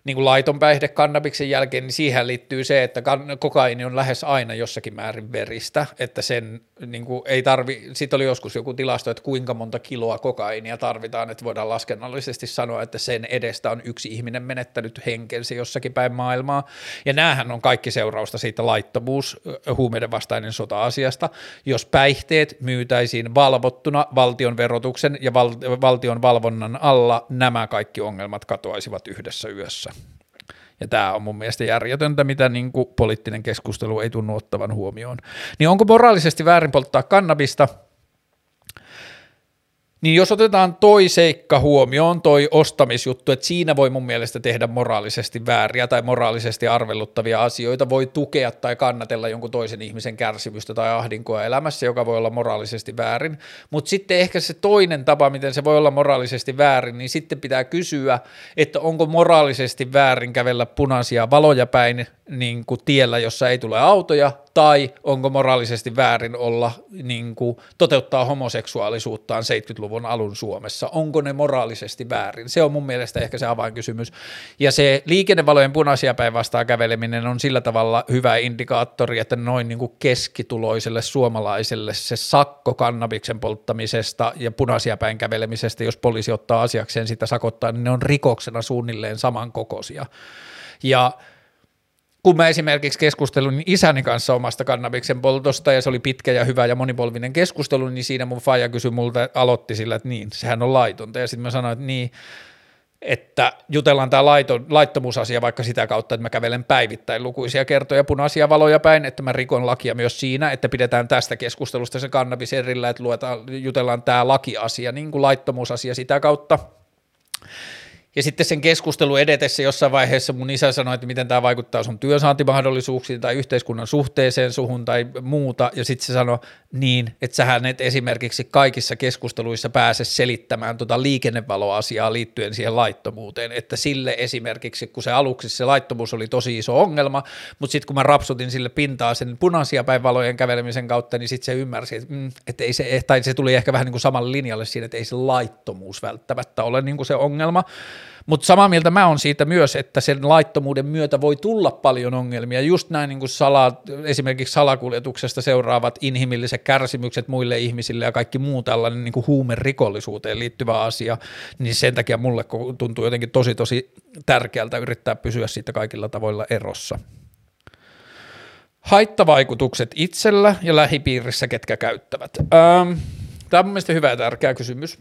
niin kuin laiton päihde kannabiksen jälkeen, niin siihen liittyy se, että kokaini on lähes aina jossakin määrin veristä, että sen niin kuin ei tarvi, sitten oli joskus joku tilasto, että kuinka monta kiloa kokainia tarvitaan, että voidaan laskennallisesti sanoa, että sen edestä on yksi ihminen menettänyt henkensä jossakin päin maailmaa, ja näähän on kaikki seurausta siitä laittomuus, huumeiden vastainen sota-asiasta, jos päihteet myytäisiin valvottuna valtion verotuksen ja val- valtion valvonnan alla, nämä kaikki ongelmat katoaisivat yhdessä yössä. Ja tämä on mun mielestä järjetöntä, mitä niin kuin poliittinen keskustelu ei tunnu ottavan huomioon. Niin onko moraalisesti väärin polttaa kannabista – niin jos otetaan toi seikka huomioon, toi ostamisjuttu, että siinä voi mun mielestä tehdä moraalisesti vääriä tai moraalisesti arveluttavia asioita, voi tukea tai kannatella jonkun toisen ihmisen kärsimystä tai ahdinkoa elämässä, joka voi olla moraalisesti väärin. Mutta sitten ehkä se toinen tapa, miten se voi olla moraalisesti väärin, niin sitten pitää kysyä, että onko moraalisesti väärin kävellä punaisia valoja päin niin kuin tiellä, jossa ei tule autoja, tai onko moraalisesti väärin olla niin kuin, toteuttaa homoseksuaalisuuttaan 70-luvun alun Suomessa, onko ne moraalisesti väärin, se on mun mielestä ehkä se avainkysymys, ja se liikennevalojen punaisia päin vastaan käveleminen on sillä tavalla hyvä indikaattori, että noin niin kuin keskituloiselle suomalaiselle se sakko kannabiksen polttamisesta ja punaisia päin kävelemisestä, jos poliisi ottaa asiakseen sitä sakottaa, niin ne on rikoksena suunnilleen samankokoisia, ja kun mä esimerkiksi keskustelun isäni kanssa omasta kannabiksen poltosta, ja se oli pitkä ja hyvä ja monipolvinen keskustelu, niin siinä mun faija kysyi multa, aloitti sillä, että niin, sehän on laitonta, ja sitten mä sanoin, että niin, että jutellaan tämä laittomuusasia vaikka sitä kautta, että mä kävelen päivittäin lukuisia kertoja punaisia valoja päin, että mä rikon lakia myös siinä, että pidetään tästä keskustelusta se kannabis erillä, että luetaan, jutellaan tämä lakiasia, niin kuin laittomuusasia sitä kautta. Ja sitten sen keskustelu edetessä jossain vaiheessa mun isä sanoi, että miten tämä vaikuttaa sun työsaantimahdollisuuksiin tai yhteiskunnan suhteeseen suhun tai muuta. Ja sitten se sanoi niin, että sähän et esimerkiksi kaikissa keskusteluissa pääse selittämään tuota liikennevaloasiaa liittyen siihen laittomuuteen. Että sille esimerkiksi, kun se aluksi se laittomuus oli tosi iso ongelma, mutta sitten kun mä rapsutin sille pintaa sen punaisia päinvalojen kävelemisen kautta, niin sitten se ymmärsi, että, mm, että ei se, tai se tuli ehkä vähän niin kuin samalle linjalle siinä, että ei se laittomuus välttämättä ole niin kuin se ongelma. Mutta samaa mieltä mä on siitä myös, että sen laittomuuden myötä voi tulla paljon ongelmia. Just näin niin sala, esimerkiksi salakuljetuksesta seuraavat inhimilliset kärsimykset muille ihmisille ja kaikki muu tällainen niin kuin huumerikollisuuteen liittyvä asia, niin sen takia mulle tuntuu jotenkin tosi tosi tärkeältä yrittää pysyä siitä kaikilla tavoilla erossa. Haittavaikutukset itsellä ja lähipiirissä, ketkä käyttävät. Ähm, Tämä on mielestäni hyvä ja tärkeä kysymys.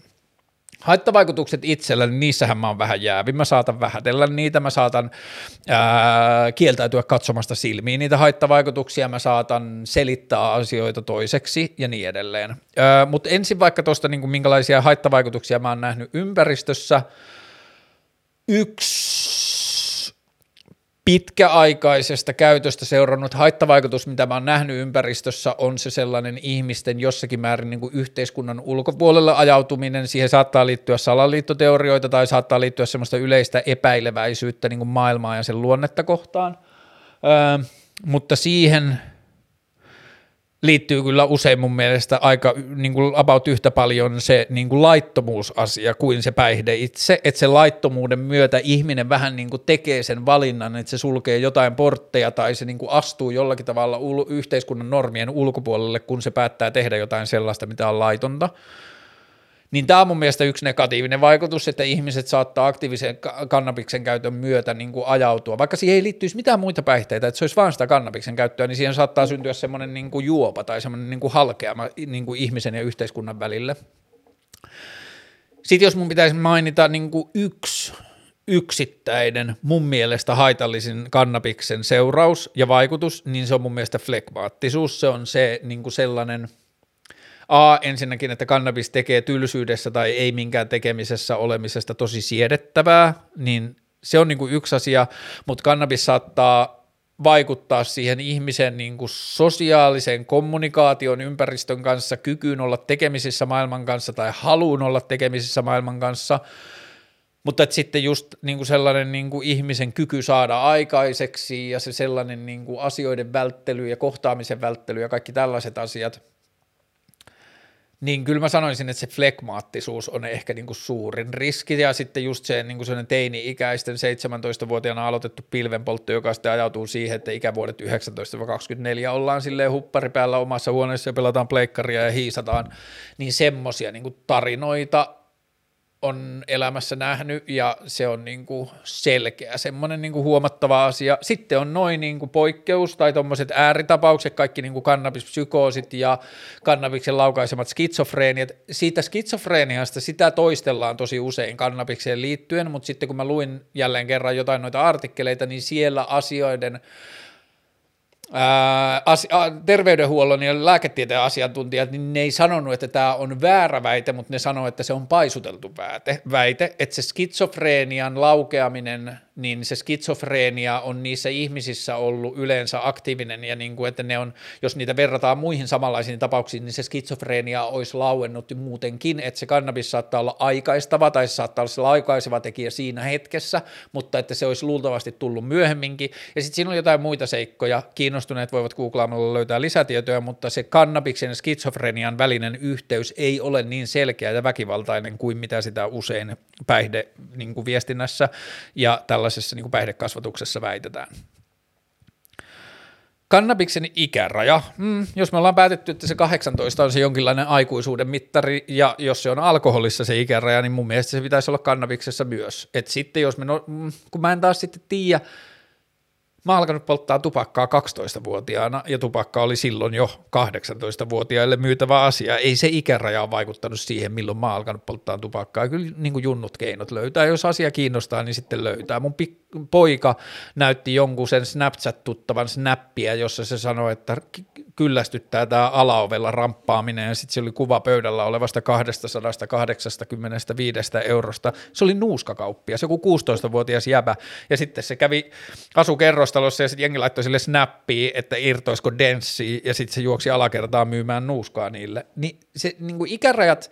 Haittavaikutukset itsellä, niin niissähän mä oon vähän jäävi. Mä saatan vähätellä niitä, mä saatan ää, kieltäytyä katsomasta silmiin niitä haittavaikutuksia, mä saatan selittää asioita toiseksi ja niin edelleen. Mutta ensin vaikka tuosta, niin minkälaisia haittavaikutuksia mä oon nähnyt ympäristössä. Yksi pitkäaikaisesta käytöstä seurannut haittavaikutus, mitä mä oon nähnyt ympäristössä, on se sellainen ihmisten jossakin määrin niin kuin yhteiskunnan ulkopuolelle ajautuminen. Siihen saattaa liittyä salaliittoteorioita tai saattaa liittyä semmoista yleistä epäileväisyyttä niin kuin maailmaa ja sen luonnetta kohtaan. Öö, mutta siihen – liittyy kyllä usein mun mielestä aika niin kuin about yhtä paljon se niin kuin laittomuusasia kuin se päihde itse, että se laittomuuden myötä ihminen vähän niin kuin tekee sen valinnan, että se sulkee jotain portteja tai se niin kuin astuu jollakin tavalla yhteiskunnan normien ulkopuolelle, kun se päättää tehdä jotain sellaista, mitä on laitonta. Niin tämä on mun mielestä yksi negatiivinen vaikutus, että ihmiset saattaa aktiivisen kannabiksen käytön myötä niin kuin ajautua, vaikka siihen ei liittyisi mitään muita päihteitä, että se olisi vain sitä kannabiksen käyttöä, niin siihen saattaa syntyä semmoinen niin kuin juopa tai semmoinen niin kuin halkeama niin kuin ihmisen ja yhteiskunnan välille. Sitten jos mun pitäisi mainita niin kuin yksi yksittäinen mun mielestä haitallisin kannabiksen seuraus ja vaikutus, niin se on mun mielestä flekmaattisuus. Se on se niin kuin sellainen – A, ensinnäkin, että kannabis tekee tylsyydessä tai ei minkään tekemisessä olemisesta tosi siedettävää, niin se on niin kuin yksi asia, mutta kannabis saattaa vaikuttaa siihen ihmisen niin kuin sosiaalisen kommunikaation ympäristön kanssa, kykyyn olla tekemisissä maailman kanssa tai haluun olla tekemisissä maailman kanssa, mutta että sitten just niin kuin sellainen niin kuin ihmisen kyky saada aikaiseksi ja se sellainen niin kuin asioiden välttely ja kohtaamisen välttely ja kaikki tällaiset asiat – niin kyllä mä sanoisin, että se flekmaattisuus on ehkä niin kuin suurin riski. Ja sitten just se niin kuin teini-ikäisten 17-vuotiaana aloitettu pilvenpoltto, joka sitten ajautuu siihen, että ikävuodet 19-24 ollaan silleen huppari päällä omassa huoneessa ja pelataan pleikkaria ja hiisataan, niin semmoisia niin tarinoita on elämässä nähnyt ja se on niin kuin selkeä semmoinen niin kuin huomattava asia. Sitten on noin niin poikkeus tai tuommoiset ääritapaukset, kaikki niin kuin kannabispsykoosit ja kannabiksen laukaisemat skitsofreeniat. Siitä skitsofreeniasta sitä toistellaan tosi usein kannabikseen liittyen, mutta sitten kun mä luin jälleen kerran jotain noita artikkeleita, niin siellä asioiden ää, as, terveydenhuollon ja lääketieteen asiantuntijat, niin ne ei sanonut, että tämä on väärä väite, mutta ne sanoivat, että se on paisuteltu väite, väite että se skitsofreenian laukeaminen niin se skitsofreenia on niissä ihmisissä ollut yleensä aktiivinen ja niin kuin, että ne on, jos niitä verrataan muihin samanlaisiin tapauksiin, niin se skitsofreenia olisi lauennut muutenkin, että se kannabis saattaa olla aikaistava tai se saattaa olla se aikaiseva tekijä siinä hetkessä, mutta että se olisi luultavasti tullut myöhemminkin. Ja sitten siinä on jotain muita seikkoja, kiinnostuneet voivat googlaamalla löytää lisätietoja, mutta se kannabiksen ja skitsofrenian välinen yhteys ei ole niin selkeä ja väkivaltainen kuin mitä sitä usein päihde niin kuin viestinnässä ja tällä tällaisessa niin kuin päihdekasvatuksessa väitetään. Kannabiksen ikäraja. Mm, jos me ollaan päätetty, että se 18 on se jonkinlainen aikuisuuden mittari, ja jos se on alkoholissa se ikäraja, niin mun mielestä se pitäisi olla kannabiksessa myös. Et sitten jos me, no, mm, kun mä en taas sitten tiedä, Mä oon alkanut polttaa tupakkaa 12-vuotiaana ja tupakka oli silloin jo 18-vuotiaille myytävä asia. Ei se ikäraja ole vaikuttanut siihen, milloin mä oon alkanut polttaa tupakkaa. Kyllä niin kuin junnut keinot löytää. Jos asia kiinnostaa, niin sitten löytää. Mun pik- poika näytti jonkun sen Snapchat-tuttavan snappia, jossa se sanoi, että kyllästyttää tämä alaovella ramppaaminen ja sitten se oli kuva pöydällä olevasta 285 eurosta. Se oli nuuskakauppia, se joku 16-vuotias jäbä ja sitten se kävi asukerrostalossa ja sitten jengi laittoi sille snappia, että irtoisiko denssi ja sitten se juoksi alakertaan myymään nuuskaa niille. Niin se niin kuin ikärajat,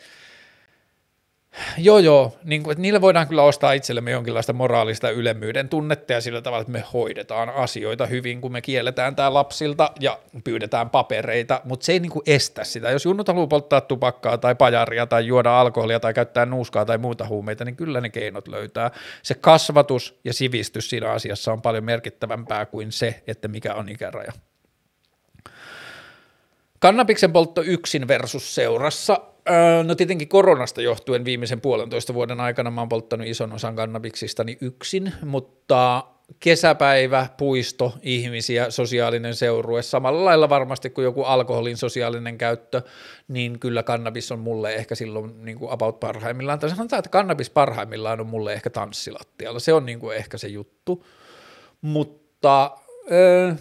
Joo, joo, niin että niillä voidaan kyllä ostaa itsellemme jonkinlaista moraalista ylemmyyden tunnetta ja sillä tavalla, että me hoidetaan asioita hyvin, kun me kielletään tämä lapsilta ja pyydetään papereita, mutta se ei niin kuin estä sitä. Jos junnut haluaa polttaa tupakkaa tai pajaria tai juoda alkoholia tai käyttää nuuskaa tai muuta huumeita, niin kyllä ne keinot löytää. Se kasvatus ja sivistys siinä asiassa on paljon merkittävämpää kuin se, että mikä on ikäraja. Kannabiksen poltto yksin versus seurassa. No tietenkin koronasta johtuen viimeisen puolentoista vuoden aikana mä oon polttanut ison osan kannabiksistani yksin, mutta kesäpäivä, puisto, ihmisiä, sosiaalinen seurue, samalla lailla varmasti kuin joku alkoholin sosiaalinen käyttö, niin kyllä kannabis on mulle ehkä silloin niin kuin about parhaimmillaan, tai sanotaan, että kannabis parhaimmillaan on mulle ehkä tanssilattialla, se on niin kuin ehkä se juttu, mutta... Öö,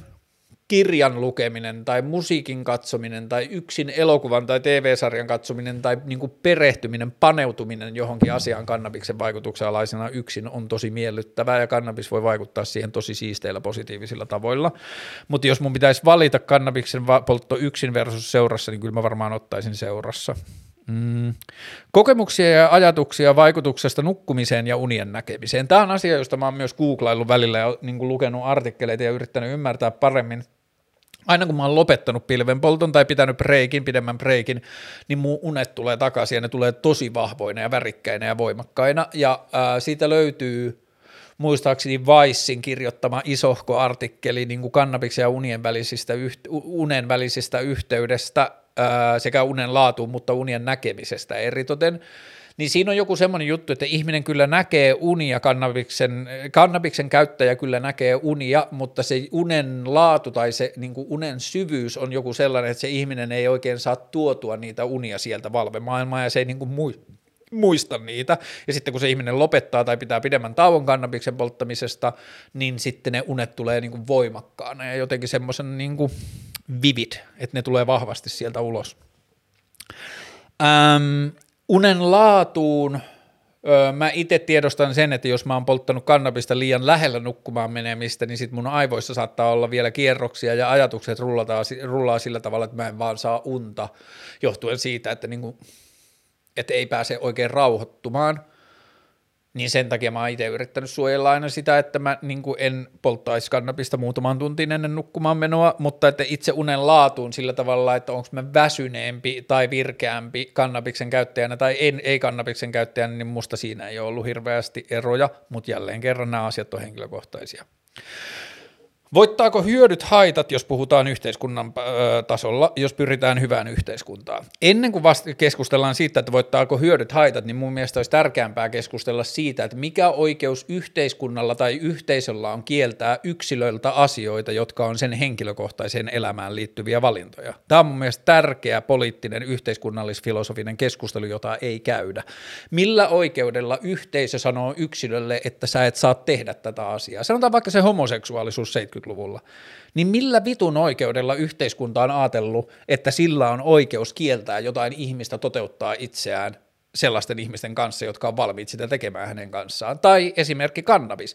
kirjan lukeminen tai musiikin katsominen tai yksin elokuvan tai TV-sarjan katsominen tai niin kuin perehtyminen, paneutuminen johonkin asiaan kannabiksen vaikutuksen alaisena yksin on tosi miellyttävää ja kannabis voi vaikuttaa siihen tosi siisteillä positiivisilla tavoilla. Mutta jos mun pitäisi valita kannabiksen poltto yksin versus seurassa, niin kyllä mä varmaan ottaisin seurassa. Mm. Kokemuksia ja ajatuksia vaikutuksesta nukkumiseen ja unien näkemiseen. Tämä on asia, josta mä oon myös googlaillut välillä ja niin lukenut artikkeleita ja yrittänyt ymmärtää paremmin aina kun mä oon lopettanut pilvenpolton tai pitänyt breikin, pidemmän breikin, niin mun unet tulee takaisin ja ne tulee tosi vahvoina ja värikkäinä ja voimakkaina. Ja ää, siitä löytyy muistaakseni Weissin kirjoittama isohko artikkeli niin kuin kannabiksen ja unien välisistä, unen välisistä yhteydestä ää, sekä unen laatuun, mutta unien näkemisestä eritoten niin siinä on joku semmoinen juttu, että ihminen kyllä näkee unia, kannabiksen, kannabiksen käyttäjä kyllä näkee unia, mutta se unen laatu tai se niin kuin unen syvyys on joku sellainen, että se ihminen ei oikein saa tuotua niitä unia sieltä valvemaailmaa ja se ei niin kuin muista niitä. Ja sitten kun se ihminen lopettaa tai pitää pidemmän tauon kannabiksen polttamisesta, niin sitten ne unet tulee niin kuin voimakkaana ja jotenkin semmoisen niin kuin vivid, että ne tulee vahvasti sieltä ulos. Ähm, Unen laatuun Öö, mä itse tiedostan sen, että jos mä oon polttanut kannabista liian lähellä nukkumaan menemistä, niin sit mun aivoissa saattaa olla vielä kierroksia ja ajatukset rullataan, rullaa sillä tavalla, että mä en vaan saa unta johtuen siitä, että, niinku, että ei pääse oikein rauhoittumaan. Niin sen takia mä oon itse yrittänyt suojella aina sitä, että mä niin en polttaisi kannabista muutaman tuntiin ennen nukkumaan menoa, mutta että itse unen laatuun sillä tavalla, että onko mä väsyneempi tai virkeämpi kannabiksen käyttäjänä tai en, ei kannabiksen käyttäjänä, niin musta siinä ei ole ollut hirveästi eroja, mutta jälleen kerran nämä asiat on henkilökohtaisia. Voittaako hyödyt haitat, jos puhutaan yhteiskunnan tasolla, jos pyritään hyvään yhteiskuntaan? Ennen kuin vasta keskustellaan siitä, että voittaako hyödyt haitat, niin mun mielestä olisi tärkeämpää keskustella siitä, että mikä oikeus yhteiskunnalla tai yhteisöllä on kieltää yksilöltä asioita, jotka on sen henkilökohtaiseen elämään liittyviä valintoja. Tämä on mun mielestä tärkeä poliittinen yhteiskunnallisfilosofinen keskustelu, jota ei käydä. Millä oikeudella yhteisö sanoo yksilölle, että sä et saa tehdä tätä asiaa? Sanotaan vaikka se homoseksuaalisuus 70 70-luvulla, niin millä vitun oikeudella yhteiskunta on ajatellut, että sillä on oikeus kieltää jotain ihmistä toteuttaa itseään sellaisten ihmisten kanssa, jotka on valmiit sitä tekemään hänen kanssaan. Tai esimerkki kannabis.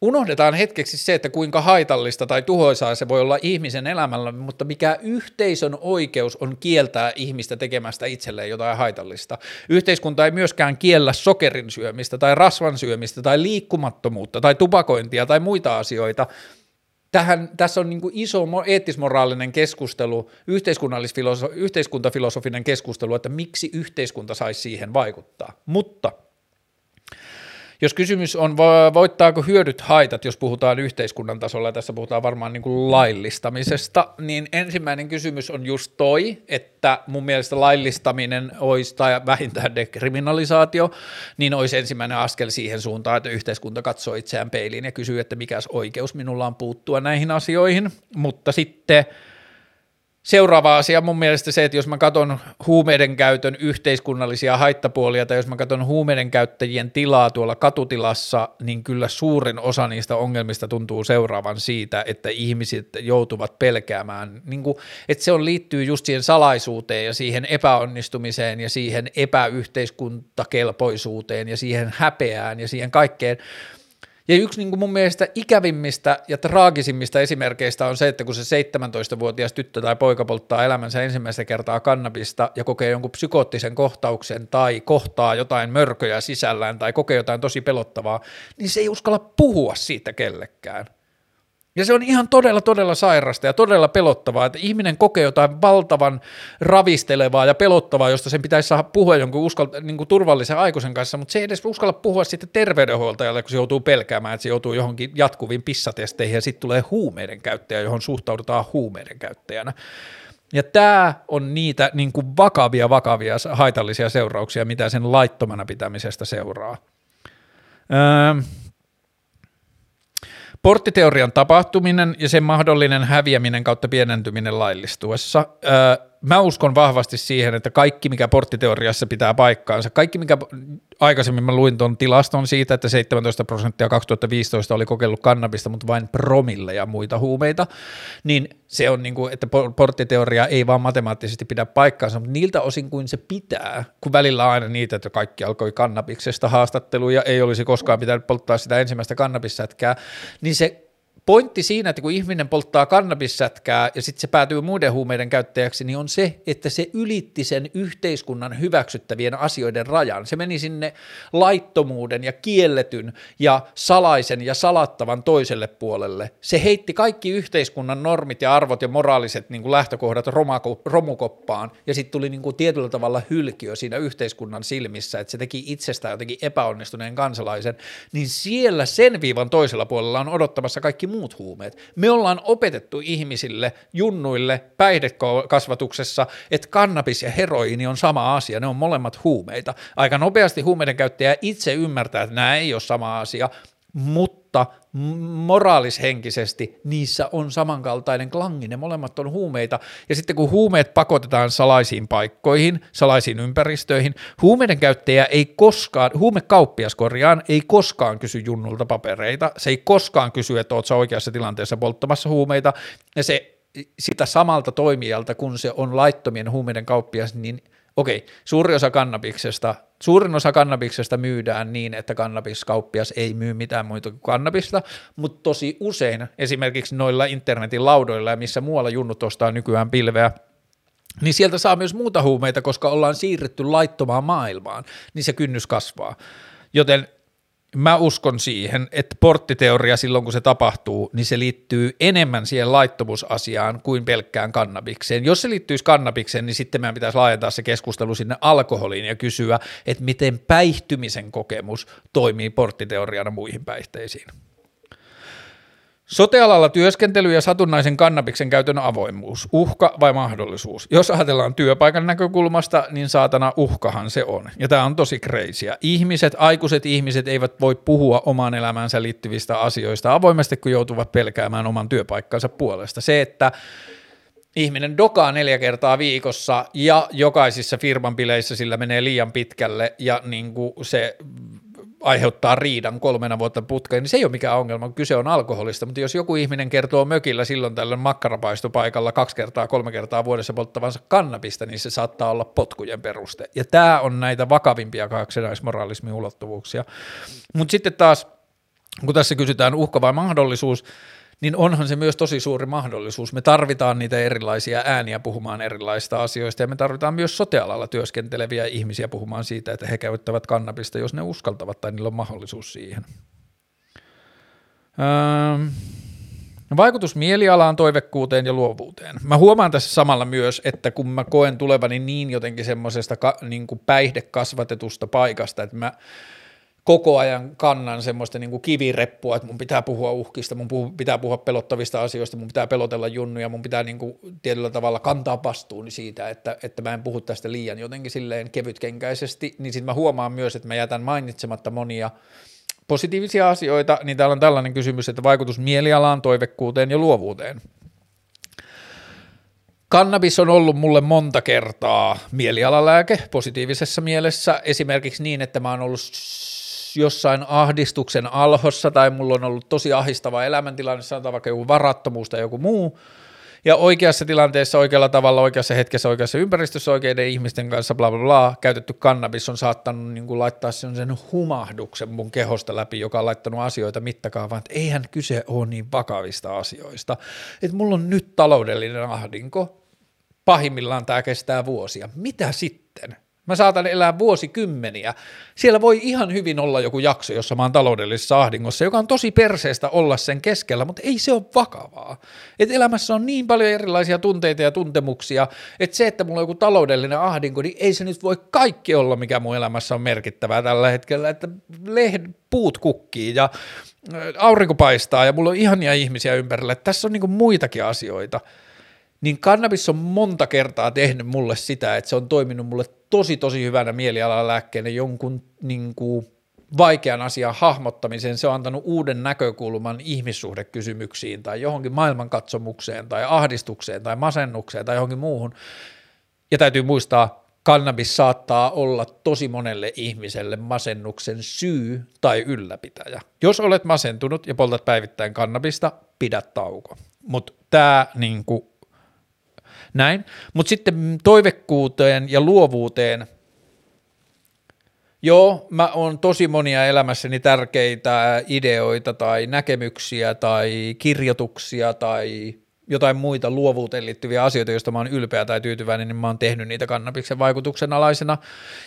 Unohdetaan hetkeksi se, että kuinka haitallista tai tuhoisaa se voi olla ihmisen elämällä, mutta mikä yhteisön oikeus on kieltää ihmistä tekemästä itselleen jotain haitallista. Yhteiskunta ei myöskään kiellä sokerin syömistä tai rasvan syömistä tai liikkumattomuutta tai tupakointia tai muita asioita. Tähän, tässä on niin iso eettismoraalinen keskustelu, yhteiskuntafilosofinen keskustelu, että miksi yhteiskunta saisi siihen vaikuttaa. Mutta – jos kysymys on, voittaako hyödyt haitat, jos puhutaan yhteiskunnan tasolla, ja tässä puhutaan varmaan niin kuin laillistamisesta, niin ensimmäinen kysymys on just toi, että mun mielestä laillistaminen olisi, tai vähintään dekriminalisaatio, niin olisi ensimmäinen askel siihen suuntaan, että yhteiskunta katsoo itseään peiliin ja kysyy, että mikä oikeus minulla on puuttua näihin asioihin, mutta sitten – Seuraava asia mun mielestä se, että jos mä katson huumeiden käytön yhteiskunnallisia haittapuolia tai jos mä katson huumeiden käyttäjien tilaa tuolla katutilassa, niin kyllä suurin osa niistä ongelmista tuntuu seuraavan siitä, että ihmiset joutuvat pelkäämään, niin kuin, että se on liittyy just siihen salaisuuteen ja siihen epäonnistumiseen ja siihen epäyhteiskuntakelpoisuuteen ja siihen häpeään ja siihen kaikkeen, ja yksi niin kuin mun mielestä ikävimmistä ja traagisimmista esimerkkeistä on se, että kun se 17-vuotias tyttö tai poika polttaa elämänsä ensimmäistä kertaa kannabista ja kokee jonkun psykoottisen kohtauksen tai kohtaa jotain mörköjä sisällään tai kokee jotain tosi pelottavaa, niin se ei uskalla puhua siitä kellekään. Ja se on ihan todella, todella sairasta ja todella pelottavaa, että ihminen kokee jotain valtavan ravistelevaa ja pelottavaa, josta sen pitäisi saada puhua jonkun uskal- niin kuin turvallisen aikuisen kanssa, mutta se ei edes uskalla puhua sitten terveydenhuoltajalle, kun se joutuu pelkäämään, että se joutuu johonkin jatkuviin pissatesteihin ja sitten tulee huumeiden käyttäjä, johon suhtaudutaan huumeiden käyttäjänä. Ja tämä on niitä niin kuin vakavia, vakavia haitallisia seurauksia, mitä sen laittomana pitämisestä seuraa. Öö, Porttiteorian tapahtuminen ja sen mahdollinen häviäminen kautta pienentyminen laillistuessa. Öö, mä uskon vahvasti siihen, että kaikki mikä porttiteoriassa pitää paikkaansa, kaikki mikä aikaisemmin mä luin tuon tilaston siitä, että 17 prosenttia 2015 oli kokeillut kannabista, mutta vain promille ja muita huumeita, niin se on niin kuin, että porttiteoria ei vaan matemaattisesti pidä paikkaansa, mutta niiltä osin kuin se pitää, kun välillä aina niitä, että kaikki alkoi kannabiksesta haastatteluja, ei olisi koskaan pitänyt polttaa sitä ensimmäistä kannabissätkää, niin se pointti siinä, että kun ihminen polttaa kannabissätkää ja sitten se päätyy muiden huumeiden käyttäjäksi, niin on se, että se ylitti sen yhteiskunnan hyväksyttävien asioiden rajan. Se meni sinne laittomuuden ja kielletyn ja salaisen ja salattavan toiselle puolelle. Se heitti kaikki yhteiskunnan normit ja arvot ja moraaliset niin kuin lähtökohdat romako, romukoppaan ja sitten tuli niin kuin tietyllä tavalla hylkiö siinä yhteiskunnan silmissä, että se teki itsestään jotenkin epäonnistuneen kansalaisen, niin siellä sen viivan toisella puolella on odottamassa kaikki muut huumeet. Me ollaan opetettu ihmisille, junnuille, päihdekasvatuksessa, että kannabis ja heroini on sama asia, ne on molemmat huumeita. Aika nopeasti huumeiden käyttäjä itse ymmärtää, että nämä ei ole sama asia, mutta moraalishenkisesti niissä on samankaltainen klangi, ne molemmat on huumeita, ja sitten kun huumeet pakotetaan salaisiin paikkoihin, salaisiin ympäristöihin, huumeiden käyttäjä ei koskaan, huumekauppias korjaan, ei koskaan kysy junnulta papereita, se ei koskaan kysy, että oot oikeassa tilanteessa polttamassa huumeita, ja se sitä samalta toimijalta, kun se on laittomien huumeiden kauppias, niin okei, suuri osa kannabiksesta, suurin osa kannabiksesta myydään niin, että kannabiskauppias ei myy mitään muuta kuin kannabista, mutta tosi usein esimerkiksi noilla internetin laudoilla ja missä muualla junnut ostaa nykyään pilveä, niin sieltä saa myös muuta huumeita, koska ollaan siirretty laittomaan maailmaan, niin se kynnys kasvaa. Joten mä uskon siihen, että porttiteoria silloin kun se tapahtuu, niin se liittyy enemmän siihen laittomuusasiaan kuin pelkkään kannabikseen. Jos se liittyisi kannabikseen, niin sitten meidän pitäisi laajentaa se keskustelu sinne alkoholiin ja kysyä, että miten päihtymisen kokemus toimii porttiteoriana muihin päihteisiin. Sotealalla työskentely ja satunnaisen kannabiksen käytön avoimuus, uhka vai mahdollisuus? Jos ajatellaan työpaikan näkökulmasta, niin saatana uhkahan se on. Ja tämä on tosi kreisiä. Ihmiset, aikuiset ihmiset eivät voi puhua omaan elämäänsä liittyvistä asioista avoimesti, kun joutuvat pelkäämään oman työpaikkansa puolesta. Se, että ihminen dokaa neljä kertaa viikossa ja jokaisissa firman bileissä sillä menee liian pitkälle ja niin kuin se aiheuttaa riidan kolmena vuotta putkeen, niin se ei ole mikään ongelma, kun kyse on alkoholista, mutta jos joku ihminen kertoo mökillä silloin tällöin makkarapaistopaikalla kaksi kertaa, kolme kertaa vuodessa polttavansa kannabista, niin se saattaa olla potkujen peruste. Ja tämä on näitä vakavimpia kaksinaismoraalismin ulottuvuuksia. Mutta sitten taas, kun tässä kysytään uhka vai mahdollisuus, niin onhan se myös tosi suuri mahdollisuus. Me tarvitaan niitä erilaisia ääniä puhumaan erilaisista asioista ja me tarvitaan myös sotealalla työskenteleviä ihmisiä puhumaan siitä, että he käyttävät kannabista, jos ne uskaltavat tai niillä on mahdollisuus siihen. Öö, vaikutus mielialaan, toivekkuuteen ja luovuuteen. Mä huomaan tässä samalla myös, että kun mä koen tulevani niin jotenkin semmoisesta ka, niin päihdekasvatetusta paikasta, että mä koko ajan kannan semmoista niin kuin kivireppua, että mun pitää puhua uhkista, mun puhu, pitää puhua pelottavista asioista, mun pitää pelotella junnuja, mun pitää niin kuin tietyllä tavalla kantaa vastuuni siitä, että, että mä en puhu tästä liian jotenkin silleen kevytkenkäisesti, niin sitten mä huomaan myös, että mä jätän mainitsematta monia positiivisia asioita, niin täällä on tällainen kysymys, että vaikutus mielialaan, toivekkuuteen ja luovuuteen. Kannabis on ollut mulle monta kertaa mielialalääke positiivisessa mielessä, esimerkiksi niin, että mä oon ollut jossain ahdistuksen alhossa tai mulla on ollut tosi ahistava elämäntilanne, sanotaan vaikka joku varattomuus tai joku muu, ja oikeassa tilanteessa, oikealla tavalla, oikeassa hetkessä, oikeassa ympäristössä, oikeiden ihmisten kanssa, bla bla bla, käytetty kannabis on saattanut niin kuin laittaa sen humahduksen mun kehosta läpi, joka on laittanut asioita mittakaavaan, että eihän kyse ole niin vakavista asioista. Että mulla on nyt taloudellinen ahdinko, pahimmillaan tämä kestää vuosia. Mitä sitten? Mä saatan elää vuosikymmeniä. Siellä voi ihan hyvin olla joku jakso, jossa mä oon taloudellisessa ahdingossa, joka on tosi perseestä olla sen keskellä, mutta ei se ole vakavaa. Et elämässä on niin paljon erilaisia tunteita ja tuntemuksia, että se, että mulla on joku taloudellinen ahdinko, niin ei se nyt voi kaikki olla, mikä mun elämässä on merkittävää tällä hetkellä, että lehd, puut kukkii ja aurinko paistaa ja mulla on ihania ihmisiä ympärillä. Tässä on niinku muitakin asioita niin kannabis on monta kertaa tehnyt mulle sitä, että se on toiminut mulle tosi tosi hyvänä mielialalääkkeenä jonkun niin kuin, vaikean asian hahmottamiseen, se on antanut uuden näkökulman ihmissuhdekysymyksiin tai johonkin maailmankatsomukseen tai ahdistukseen tai masennukseen tai johonkin muuhun. Ja täytyy muistaa, kannabis saattaa olla tosi monelle ihmiselle masennuksen syy tai ylläpitäjä. Jos olet masentunut ja poltat päivittäin kannabista, pidä tauko. Mutta tämä niinku, näin. Mutta sitten toivekkuuteen ja luovuuteen, joo, mä oon tosi monia elämässäni tärkeitä ideoita tai näkemyksiä tai kirjoituksia tai jotain muita luovuuteen liittyviä asioita, joista mä oon ylpeä tai tyytyväinen, niin mä oon tehnyt niitä kannabiksen vaikutuksen alaisena.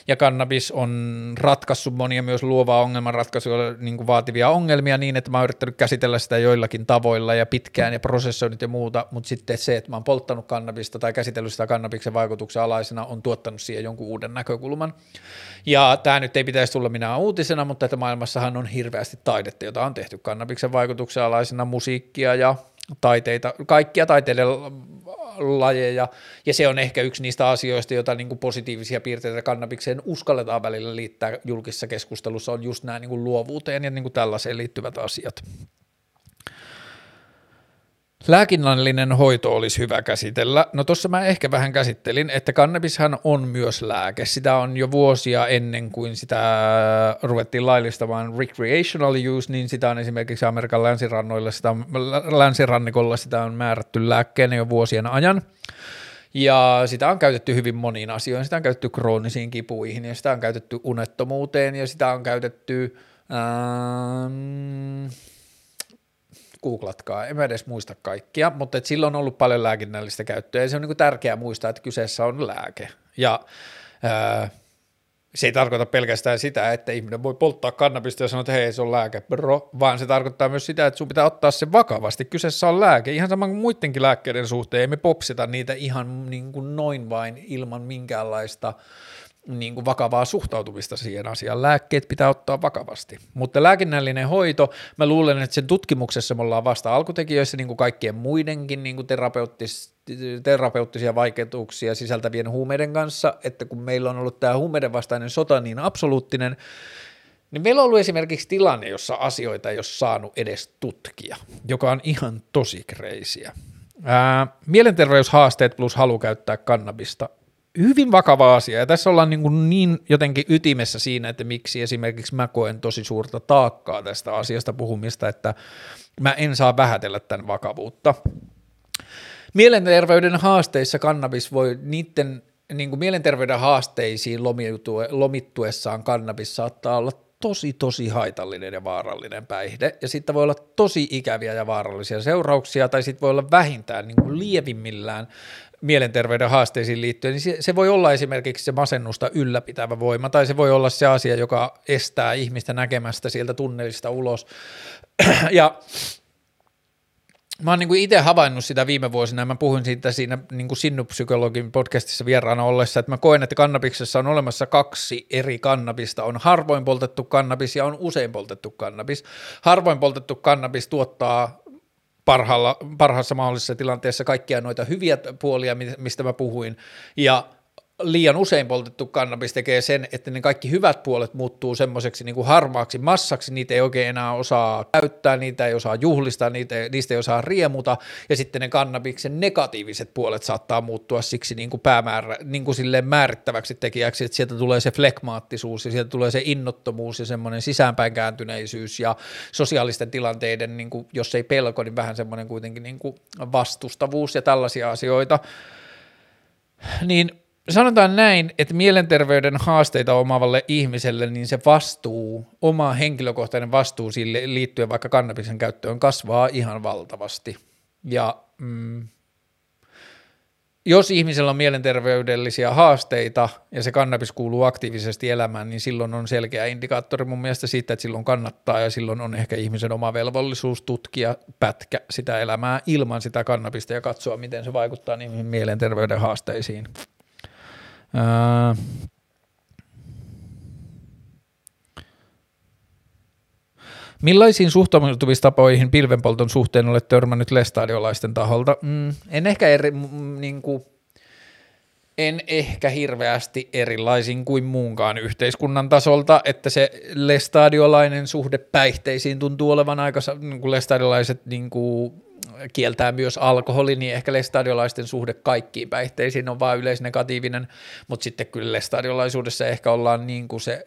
Ja kannabis on ratkaissut monia myös luovaa ongelmanratkaisua niin kuin vaativia ongelmia niin, että mä oon yrittänyt käsitellä sitä joillakin tavoilla ja pitkään ja prosessoinnit ja muuta, mutta sitten se, että mä oon polttanut kannabista tai käsitellyt sitä kannabiksen vaikutuksen alaisena, on tuottanut siihen jonkun uuden näkökulman. Ja tämä nyt ei pitäisi tulla minä uutisena, mutta että maailmassahan on hirveästi taidetta, jota on tehty kannabiksen vaikutuksen alaisena, musiikkia ja taiteita, kaikkia taiteiden lajeja, ja se on ehkä yksi niistä asioista, joita niin kuin positiivisia piirteitä kannabikseen uskalletaan välillä liittää julkisessa keskustelussa, on just nämä niin kuin luovuuteen ja niin kuin tällaiseen liittyvät asiat. Lääkinnällinen hoito olisi hyvä käsitellä. No tuossa mä ehkä vähän käsittelin, että kannabishan on myös lääke. Sitä on jo vuosia ennen kuin sitä ruvettiin laillistamaan recreational use, niin sitä on esimerkiksi Amerikan länsirannoilla, sitä on, länsirannikolla sitä on määrätty lääkkeenä jo vuosien ajan. Ja sitä on käytetty hyvin moniin asioihin. Sitä on käytetty kroonisiin kipuihin ja sitä on käytetty unettomuuteen ja sitä on käytetty... Ähm, googlatkaa, en mä edes muista kaikkia, mutta silloin on ollut paljon lääkinnällistä käyttöä ja se on niin tärkeää muistaa, että kyseessä on lääke. Ja ää, se ei tarkoita pelkästään sitä, että ihminen voi polttaa kannabista ja sanoa, että hei, se on lääke, bro, vaan se tarkoittaa myös sitä, että sun pitää ottaa se vakavasti. Kyseessä on lääke, ihan sama kuin muidenkin lääkkeiden suhteen, ei me popsita niitä ihan niin kuin noin vain ilman minkäänlaista niin kuin vakavaa suhtautumista siihen asiaan. Lääkkeet pitää ottaa vakavasti. Mutta lääkinnällinen hoito, mä luulen, että sen tutkimuksessa me ollaan vasta alkutekijöissä, niin kuin kaikkien muidenkin niin kuin terapeuttis, terapeuttisia vaikeutuksia sisältävien huumeiden kanssa, että kun meillä on ollut tämä huumeiden vastainen sota niin absoluuttinen, niin meillä on ollut esimerkiksi tilanne, jossa asioita ei ole saanut edes tutkia, joka on ihan tosi kreisiä. Ää, mielenterveyshaasteet plus halu käyttää kannabista hyvin vakava asia, ja tässä ollaan niin, kuin niin jotenkin ytimessä siinä, että miksi esimerkiksi mä koen tosi suurta taakkaa tästä asiasta puhumista, että mä en saa vähätellä tämän vakavuutta. Mielenterveyden haasteissa kannabis voi niiden niin kuin mielenterveyden haasteisiin lomittuessaan kannabis saattaa olla tosi, tosi haitallinen ja vaarallinen päihde, ja sitten voi olla tosi ikäviä ja vaarallisia seurauksia, tai sitten voi olla vähintään niin kuin lievimmillään mielenterveyden haasteisiin liittyen, niin se, se voi olla esimerkiksi se masennusta ylläpitävä voima, tai se voi olla se asia, joka estää ihmistä näkemästä sieltä tunnelista ulos. ja Mä oon niin itse havainnut sitä viime vuosina, mä puhuin siitä siinä niin kuin Sinnupsykologin podcastissa vieraana ollessa, että mä koen, että kannabiksessa on olemassa kaksi eri kannabista. On harvoin poltettu kannabis ja on usein poltettu kannabis. Harvoin poltettu kannabis tuottaa parhaalla, parhaassa mahdollisessa tilanteessa kaikkia noita hyviä puolia, mistä mä puhuin, ja liian usein poltettu kannabis tekee sen, että ne kaikki hyvät puolet muuttuu semmoiseksi niin kuin harmaaksi massaksi, niitä ei oikein enää osaa käyttää, niitä ei osaa juhlistaa, niitä, niistä ei osaa riemuta, ja sitten ne kannabiksen negatiiviset puolet saattaa muuttua siksi niin kuin päämäärä, niin kuin silleen määrittäväksi tekijäksi, että sieltä tulee se flekmaattisuus, ja sieltä tulee se innottomuus, ja semmoinen sisäänpäin kääntyneisyys, ja sosiaalisten tilanteiden, niin kuin, jos ei pelko, niin vähän semmoinen kuitenkin niin kuin vastustavuus, ja tällaisia asioita, niin sanotaan näin, että mielenterveyden haasteita omaavalle ihmiselle, niin se vastuu, oma henkilökohtainen vastuu sille liittyen vaikka kannabisen käyttöön kasvaa ihan valtavasti. Ja mm, jos ihmisellä on mielenterveydellisiä haasteita ja se kannabis kuuluu aktiivisesti elämään, niin silloin on selkeä indikaattori mun mielestä siitä, että silloin kannattaa ja silloin on ehkä ihmisen oma velvollisuus tutkia pätkä sitä elämää ilman sitä kannabista ja katsoa, miten se vaikuttaa niihin mielenterveyden haasteisiin. Millaisiin suhtautumistapoihin pilvenpolton suhteen olet törmännyt lestadiolaisten taholta? Mm, en ehkä eri, niin kuin, en ehkä hirveästi erilaisin kuin muunkaan yhteiskunnan tasolta, että se lestadiolainen suhde päihteisiin tuntuu olevan aika, niin kuin lestadiolaiset niin kuin, kieltää myös alkoholi, niin ehkä lestadiolaisten suhde kaikkiin päihteisiin on vaan yleisnegatiivinen, mutta sitten kyllä lestadiolaisuudessa ehkä ollaan niin kuin se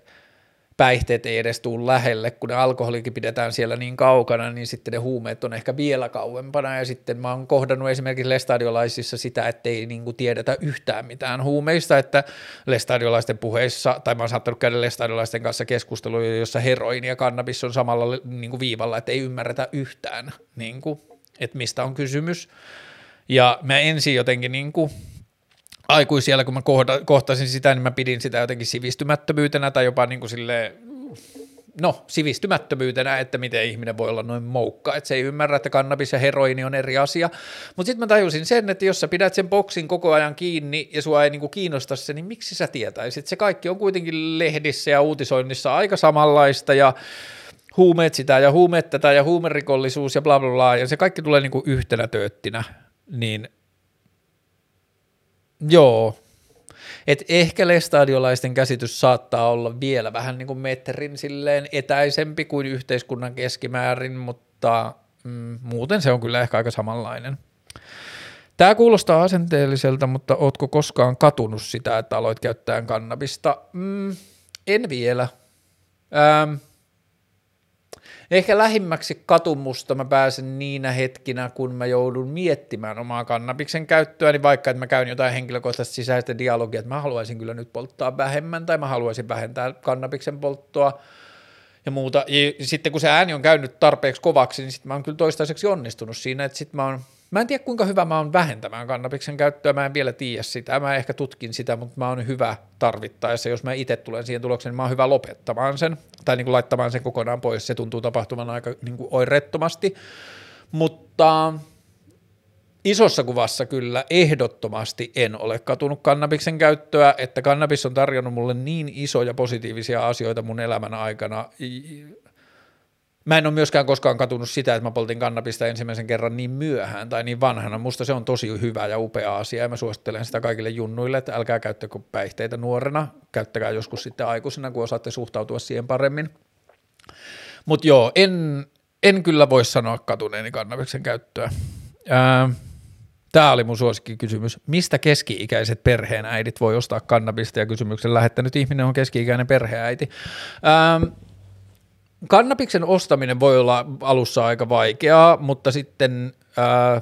päihteet ei edes tule lähelle, kun ne alkoholikin pidetään siellä niin kaukana, niin sitten ne huumeet on ehkä vielä kauempana, ja sitten mä oon kohdannut esimerkiksi lestadiolaisissa sitä, että ei niin kuin tiedetä yhtään mitään huumeista, että lestadiolaisten puheissa, tai mä oon saattanut käydä lestadiolaisten kanssa keskusteluja, jossa heroini ja kannabis on samalla niin kuin viivalla, että ei ymmärretä yhtään niin kuin että mistä on kysymys. Ja mä ensin jotenkin niin kuin aikuisiellä, kun mä kohtasin sitä, niin mä pidin sitä jotenkin sivistymättömyytenä tai jopa niin kuin silleen, no sivistymättömyytenä, että miten ihminen voi olla noin moukka, että se ei ymmärrä, että kannabis ja heroini on eri asia. Mutta sitten mä tajusin sen, että jos sä pidät sen boksin koko ajan kiinni ja sua ei niinku kiinnosta se, niin miksi sä tietäisit? Se kaikki on kuitenkin lehdissä ja uutisoinnissa aika samanlaista ja huumeet sitä ja huumeet tätä ja huumerikollisuus ja bla bla bla, ja se kaikki tulee niin kuin yhtenä tööttinä, niin joo, et ehkä lestadiolaisten käsitys saattaa olla vielä vähän niin kuin metrin silleen etäisempi kuin yhteiskunnan keskimäärin, mutta mm, muuten se on kyllä ehkä aika samanlainen. Tämä kuulostaa asenteelliselta, mutta ootko koskaan katunut sitä, että aloit käyttää kannabista? Mm, en vielä. Ähm, Ehkä lähimmäksi katumusta mä pääsen niinä hetkinä, kun mä joudun miettimään omaa kannabiksen käyttöä, niin vaikka että mä käyn jotain henkilökohtaista sisäistä dialogia, että mä haluaisin kyllä nyt polttaa vähemmän tai mä haluaisin vähentää kannabiksen polttoa ja muuta. Ja sitten kun se ääni on käynyt tarpeeksi kovaksi, niin sitten mä oon kyllä toistaiseksi onnistunut siinä, että sitten mä oon Mä en tiedä kuinka hyvä mä oon vähentämään kannabiksen käyttöä, mä en vielä tiedä sitä, mä ehkä tutkin sitä, mutta mä oon hyvä tarvittaessa, jos mä itse tulen siihen tulokseen, niin mä oon hyvä lopettamaan sen, tai niin kuin laittamaan sen kokonaan pois, se tuntuu tapahtuvan aika niin kuin oireettomasti, mutta isossa kuvassa kyllä ehdottomasti en ole katunut kannabiksen käyttöä, että kannabis on tarjonnut mulle niin isoja positiivisia asioita mun elämän aikana, Mä en ole myöskään koskaan katunut sitä, että mä poltin kannabista ensimmäisen kerran niin myöhään tai niin vanhana. Musta se on tosi hyvä ja upea asia ja mä suosittelen sitä kaikille junnuille, että älkää käyttäkö päihteitä nuorena, käyttäkää joskus sitten aikuisena, kun osaatte suhtautua siihen paremmin. Mutta joo, en, en kyllä voi sanoa katuneeni kannabiksen käyttöä. Tämä oli mun suosikkikysymys. Mistä keski-ikäiset perheenäidit voi ostaa kannabista? Ja kysymyksen lähettänyt ihminen on keski-ikäinen perheenäiti. Ähm, kannabiksen ostaminen voi olla alussa aika vaikeaa, mutta sitten ää,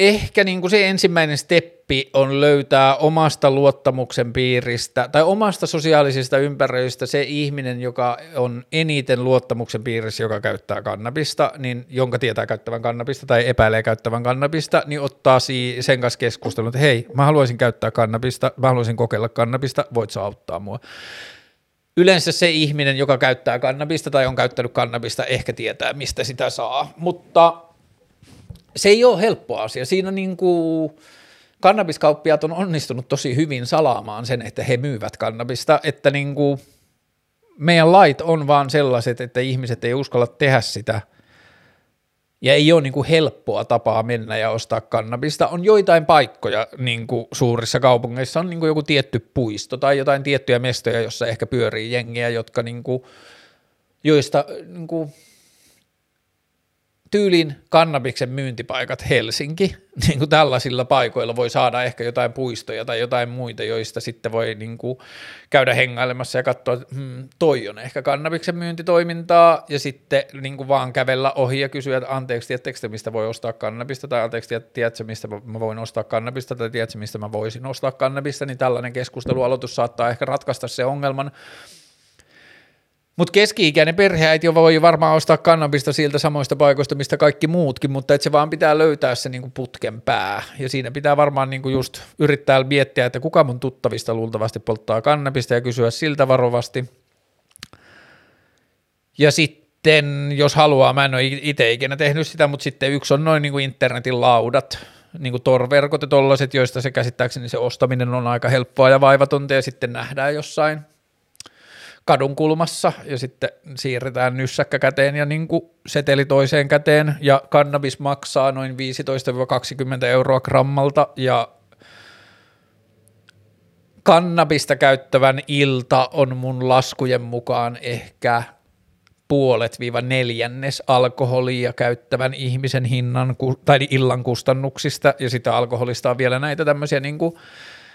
ehkä niin kuin se ensimmäinen steppi on löytää omasta luottamuksen piiristä tai omasta sosiaalisesta ympäröistä se ihminen, joka on eniten luottamuksen piirissä, joka käyttää kannabista, niin jonka tietää käyttävän kannabista tai epäilee käyttävän kannabista, niin ottaa sen kanssa keskustelun, että hei, mä haluaisin käyttää kannabista, mä haluaisin kokeilla kannabista, voit sä auttaa mua yleensä se ihminen, joka käyttää kannabista tai on käyttänyt kannabista, ehkä tietää, mistä sitä saa, mutta se ei ole helppo asia. Siinä niin kuin kannabiskauppiaat on onnistunut tosi hyvin salaamaan sen, että he myyvät kannabista, että niin kuin meidän lait on vaan sellaiset, että ihmiset ei uskalla tehdä sitä – ja ei ole niin kuin helppoa tapaa mennä ja ostaa kannabista. On joitain paikkoja niin kuin suurissa kaupungeissa, on niin kuin joku tietty puisto tai jotain tiettyjä mestoja, jossa ehkä pyörii jengiä, jotka niin kuin, joista niin kuin, tyylin kannabiksen myyntipaikat Helsinki, niin kuin tällaisilla paikoilla voi saada ehkä jotain puistoja tai jotain muita, joista sitten voi niin kuin käydä hengailemassa ja katsoa, että hmm, toi on ehkä kannabiksen myyntitoimintaa. Ja sitten niin kuin vaan kävellä ohi ja kysyä, että anteeksi, tiedättekö mistä voi ostaa kannabista? Tai anteeksi, tiedätkö mistä mä voin ostaa kannabista? Tai tiedätkö mistä mä voisin ostaa kannabista, niin tällainen keskustelualoitus saattaa ehkä ratkaista se ongelman, mutta keski-ikäinen perheäiti voi varmaan ostaa kannabista siltä samoista paikoista, mistä kaikki muutkin, mutta et se vaan pitää löytää se niinku putken pää. Ja siinä pitää varmaan niinku just yrittää miettiä, että kuka mun tuttavista luultavasti polttaa kannabista ja kysyä siltä varovasti. Ja sitten, jos haluaa, mä en ole itse ikinä tehnyt sitä, mutta sitten yksi on noin niinku internetin laudat, niin kuin torverkot ja tollaiset, joista se käsittääkseni se ostaminen on aika helppoa ja vaivatonta ja sitten nähdään jossain kadun kulmassa ja sitten siirretään nyssäkkä käteen ja niin kuin seteli toiseen käteen. Ja kannabis maksaa noin 15-20 euroa grammalta ja kannabista käyttävän ilta on mun laskujen mukaan ehkä puolet viiva neljännes alkoholia käyttävän ihmisen hinnan tai illan kustannuksista. Ja sitä alkoholista on vielä näitä tämmöisiä niin kuin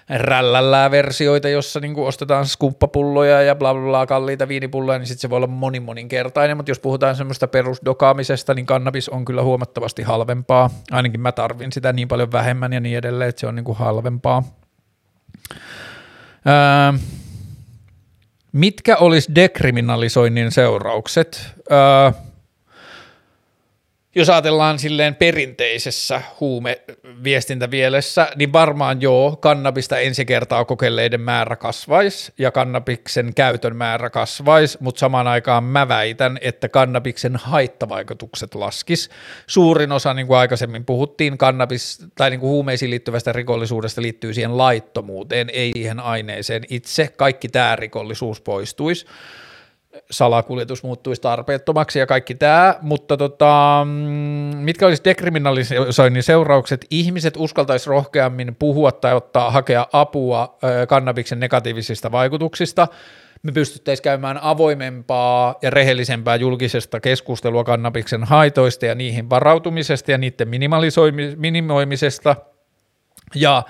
rällällää versioita, jossa niin kuin ostetaan skumppapulloja ja bla bla bla kalliita viinipulloja, niin sitten se voi olla moni moninkertainen, mutta jos puhutaan semmoista perusdokaamisesta, niin kannabis on kyllä huomattavasti halvempaa, ainakin mä tarvin sitä niin paljon vähemmän ja niin edelleen, että se on niin kuin halvempaa. Öö, mitkä olisi dekriminalisoinnin seuraukset? Öö, jos ajatellaan silleen perinteisessä huumeviestintävielessä, niin varmaan joo, kannabista ensi kertaa kokeilleiden määrä kasvaisi ja kannabiksen käytön määrä kasvaisi, mutta samaan aikaan mä väitän, että kannabiksen haittavaikutukset laskis. Suurin osa, niin kuin aikaisemmin puhuttiin, kannabis tai niin kuin huumeisiin liittyvästä rikollisuudesta liittyy siihen laittomuuteen, ei siihen aineeseen itse. Kaikki tämä rikollisuus poistuisi salakuljetus muuttuisi tarpeettomaksi ja kaikki tämä, mutta tota, mm, mitkä olisi dekriminalisoinnin seuraukset? Ihmiset uskaltaisi rohkeammin puhua tai ottaa hakea apua kannabiksen negatiivisista vaikutuksista. Me pystyttäisiin käymään avoimempaa ja rehellisempää julkisesta keskustelua kannabiksen haitoista ja niihin varautumisesta ja niiden minimoimisesta. Ja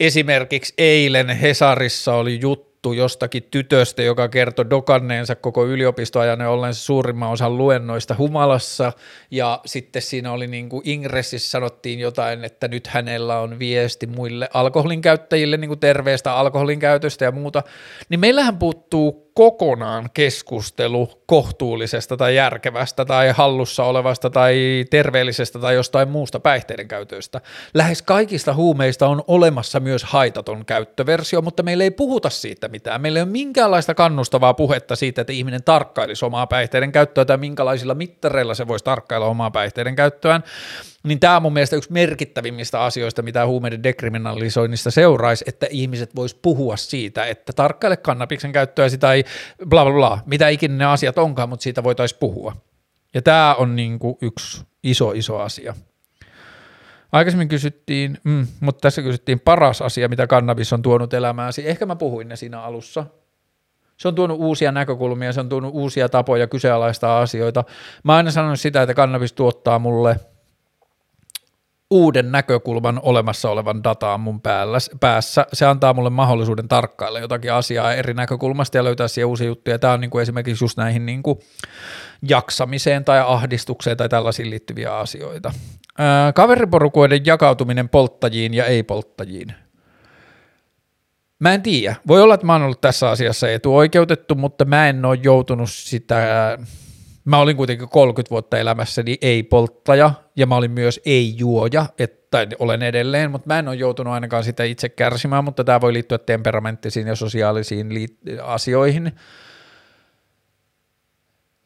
esimerkiksi eilen Hesarissa oli juttu, juttu jostakin tytöstä, joka kertoi dokanneensa koko yliopistoajan ja ollensa suurimman osan luennoista humalassa, ja sitten siinä oli niin kuin ingressissä sanottiin jotain, että nyt hänellä on viesti muille alkoholin käyttäjille niin kuin terveestä alkoholin käytöstä ja muuta, niin meillähän puuttuu kokonaan keskustelu kohtuullisesta tai järkevästä tai hallussa olevasta tai terveellisestä tai jostain muusta päihteiden käytöstä. Lähes kaikista huumeista on olemassa myös haitaton käyttöversio, mutta meillä ei puhuta siitä mitään. Meillä ei ole minkäänlaista kannustavaa puhetta siitä, että ihminen tarkkailisi omaa päihteiden käyttöä tai minkälaisilla mittareilla se voisi tarkkailla omaa päihteiden käyttöään niin tämä on mun mielestä yksi merkittävimmistä asioista, mitä huumeiden dekriminalisoinnista seuraisi, että ihmiset vois puhua siitä, että tarkkaile kannabiksen käyttöä tai bla bla bla, mitä ikinä ne asiat onkaan, mutta siitä voitaisiin puhua. Ja tämä on niin kuin yksi iso iso asia. Aikaisemmin kysyttiin, mm, mutta tässä kysyttiin paras asia, mitä kannabis on tuonut elämääsi. Ehkä mä puhuin ne siinä alussa. Se on tuonut uusia näkökulmia, se on tuonut uusia tapoja kyseenalaistaa asioita. Mä aina sanonut sitä, että kannabis tuottaa mulle – uuden näkökulman olemassa olevan dataan mun päällä, päässä. Se antaa mulle mahdollisuuden tarkkailla jotakin asiaa eri näkökulmasta ja löytää siihen uusia juttuja. Tämä on niin kuin esimerkiksi just näihin niin kuin jaksamiseen tai ahdistukseen tai tällaisiin liittyviä asioita. Ää, kaveriporukoiden jakautuminen polttajiin ja ei-polttajiin. Mä en tiedä. Voi olla, että mä oon ollut tässä asiassa etuoikeutettu, mutta mä en ole joutunut sitä Mä olin kuitenkin 30 vuotta elämässäni ei-polttaja ja mä olin myös ei-juoja, että olen edelleen, mutta mä en ole joutunut ainakaan sitä itse kärsimään, mutta tämä voi liittyä temperamenttisiin ja sosiaalisiin asioihin.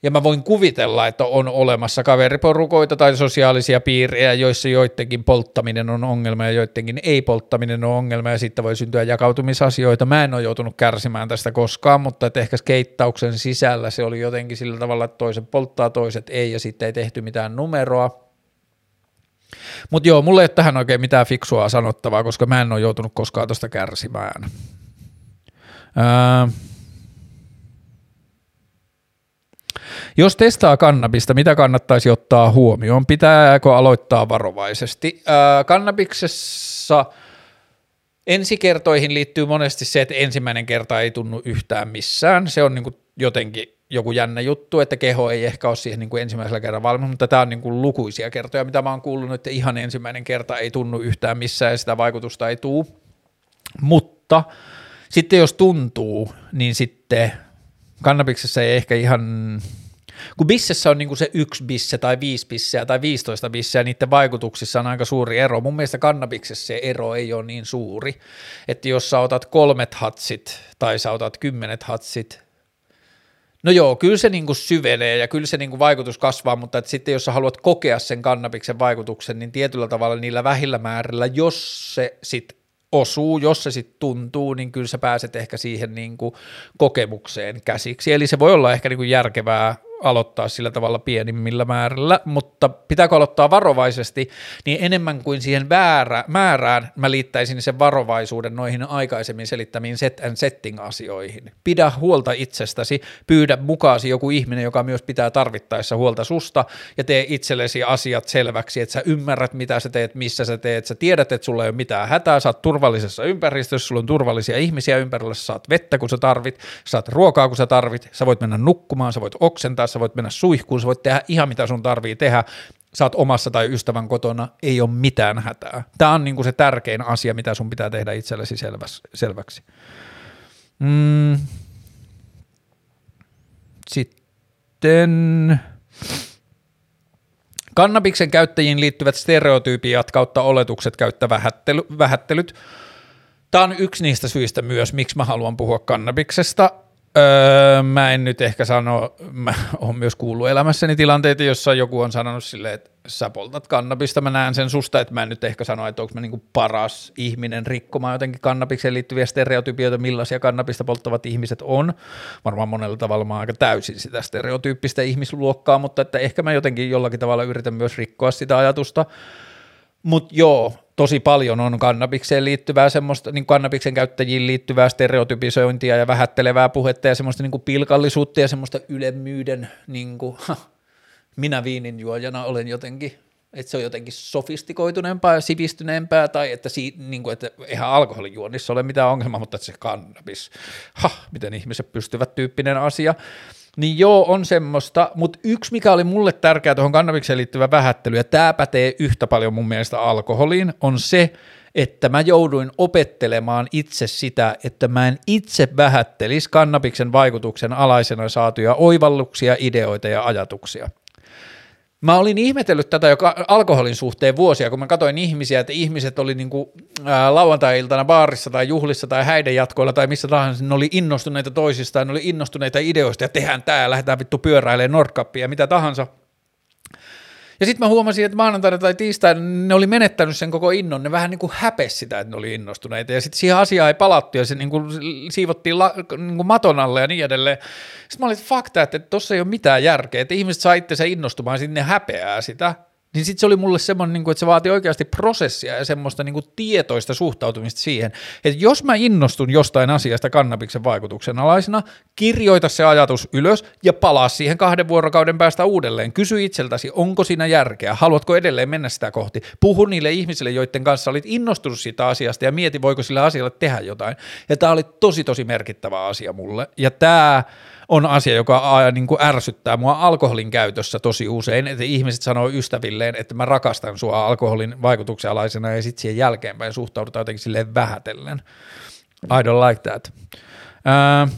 Ja mä voin kuvitella, että on olemassa kaveriporukoita tai sosiaalisia piirejä, joissa joidenkin polttaminen on ongelma ja joidenkin ei-polttaminen on ongelma ja sitten voi syntyä jakautumisasioita. Mä en ole joutunut kärsimään tästä koskaan, mutta että ehkä skeittauksen sisällä se oli jotenkin sillä tavalla, että toiset polttaa, toiset ei ja sitten ei tehty mitään numeroa. Mutta joo, mulle ei ole tähän oikein mitään fiksua sanottavaa, koska mä en ole joutunut koskaan tuosta kärsimään. Öö, Jos testaa kannabista, mitä kannattaisi ottaa huomioon? Pitääkö aloittaa varovaisesti? Ää, kannabiksessa ensikertoihin liittyy monesti se, että ensimmäinen kerta ei tunnu yhtään missään. Se on niin kuin jotenkin joku jännä juttu, että keho ei ehkä ole siihen niin kuin ensimmäisellä kerralla valmis, mutta tämä on niin kuin lukuisia kertoja, mitä mä oon kuullut, että ihan ensimmäinen kerta ei tunnu yhtään missään ja sitä vaikutusta ei tuu. Mutta sitten jos tuntuu, niin sitten kannabiksessa ei ehkä ihan kun bissessä on niin kuin se yksi bisse tai viisi bisseä tai 15 bisseä, niiden vaikutuksissa on aika suuri ero. Mun mielestä kannabiksessa se ero ei ole niin suuri, että jos sä otat kolmet hatsit tai sä otat kymmenet hatsit, No joo, kyllä se niin kuin syvenee ja kyllä se niin kuin vaikutus kasvaa, mutta että sitten jos sä haluat kokea sen kannabiksen vaikutuksen, niin tietyllä tavalla niillä vähillä määrillä, jos se sitten osuu, jos se sitten tuntuu, niin kyllä sä pääset ehkä siihen niin kuin kokemukseen käsiksi. Eli se voi olla ehkä niin kuin järkevää aloittaa sillä tavalla pienimmillä määrillä, mutta pitääkö aloittaa varovaisesti, niin enemmän kuin siihen väärä, määrään mä liittäisin sen varovaisuuden noihin aikaisemmin selittämiin set and setting asioihin. Pidä huolta itsestäsi, pyydä mukaasi joku ihminen, joka myös pitää tarvittaessa huolta susta ja tee itsellesi asiat selväksi, että sä ymmärrät mitä sä teet, missä sä teet, sä tiedät, että sulla ei ole mitään hätää, sä oot turvallisessa ympäristössä, sulla on turvallisia ihmisiä ympärillä, sä saat vettä kun sä tarvit, sä saat ruokaa kun sä tarvit, sä voit mennä nukkumaan, sä voit oksentaa, sä voit mennä suihkuun, sä voit tehdä ihan mitä sun tarvii tehdä, sä oot omassa tai ystävän kotona, ei ole mitään hätää. Tämä on niinku se tärkein asia, mitä sun pitää tehdä itsellesi selväs, selväksi. Mm. Sitten kannabiksen käyttäjiin liittyvät stereotyypiat kautta oletukset käyttä vähättely, vähättelyt. Tämä on yksi niistä syistä myös, miksi mä haluan puhua kannabiksesta. Öö, mä en nyt ehkä sano, mä oon myös kuullut elämässäni tilanteita, jossa joku on sanonut silleen, että sä poltat kannabista, mä näen sen susta, että mä en nyt ehkä sano, että onko mä niinku paras ihminen rikkomaan jotenkin kannabikseen liittyviä stereotypioita, millaisia kannabista polttavat ihmiset on. Varmaan monella tavalla mä aika täysin sitä stereotyyppistä ihmisluokkaa, mutta että ehkä mä jotenkin jollakin tavalla yritän myös rikkoa sitä ajatusta. Mutta joo, tosi paljon on kannabikseen liittyvää semmoista, niin kannabiksen käyttäjiin liittyvää stereotypisointia ja vähättelevää puhetta ja semmoista niin kuin pilkallisuutta ja semmoista ylemmyyden, niin kuin, ha, minä viininjuojana olen jotenkin, että se on jotenkin sofistikoituneempaa ja sivistyneempää tai että, si, niin kuin, että eihän alkoholijuonnissa ole mitään ongelmaa, mutta että se kannabis, ha, miten ihmiset pystyvät tyyppinen asia. Niin joo, on semmoista, mutta yksi mikä oli mulle tärkeää tuohon kannabikseen liittyvä vähättely, ja tämä pätee yhtä paljon mun mielestä alkoholiin, on se, että mä jouduin opettelemaan itse sitä, että mä en itse vähättelisi kannabiksen vaikutuksen alaisena saatuja oivalluksia, ideoita ja ajatuksia. Mä olin ihmetellyt tätä jo alkoholin suhteen vuosia, kun mä katsoin ihmisiä, että ihmiset oli niin kuin, ää, lauantai-iltana baarissa tai juhlissa tai häiden jatkoilla tai missä tahansa, ne oli innostuneita toisistaan, ne oli innostuneita ideoista ja tehdään tää, lähdetään vittu pyöräilemään Nordkappia ja mitä tahansa – ja sitten mä huomasin, että maanantaina tai tiistaina ne oli menettänyt sen koko innon, ne vähän niin kuin häpes sitä, että ne oli innostuneita. Ja sitten siihen asiaan ei palattu ja se niin kuin siivottiin la, niin kuin maton alle ja niin edelleen. Sitten mä olin, että fakta, että tuossa ei ole mitään järkeä, että ihmiset saa itse innostumaan, sitten ne häpeää sitä niin sitten se oli mulle semmoinen, niin että se vaatii oikeasti prosessia ja semmoista niin kuin tietoista suhtautumista siihen, että jos mä innostun jostain asiasta kannabiksen vaikutuksen alaisena, kirjoita se ajatus ylös ja palaa siihen kahden vuorokauden päästä uudelleen. Kysy itseltäsi, onko siinä järkeä, haluatko edelleen mennä sitä kohti. Puhu niille ihmisille, joiden kanssa olit innostunut siitä asiasta ja mieti, voiko sillä asialle tehdä jotain. Ja tämä oli tosi tosi merkittävä asia mulle. Ja tämä on asia, joka niin kuin ärsyttää mua alkoholin käytössä tosi usein, että ihmiset sanoo ystävilleen, että mä rakastan sua alkoholin vaikutuksen alaisena ja sitten siihen jälkeenpäin suhtaudutaan jotenkin silleen vähätellen. I don't like that. Uh,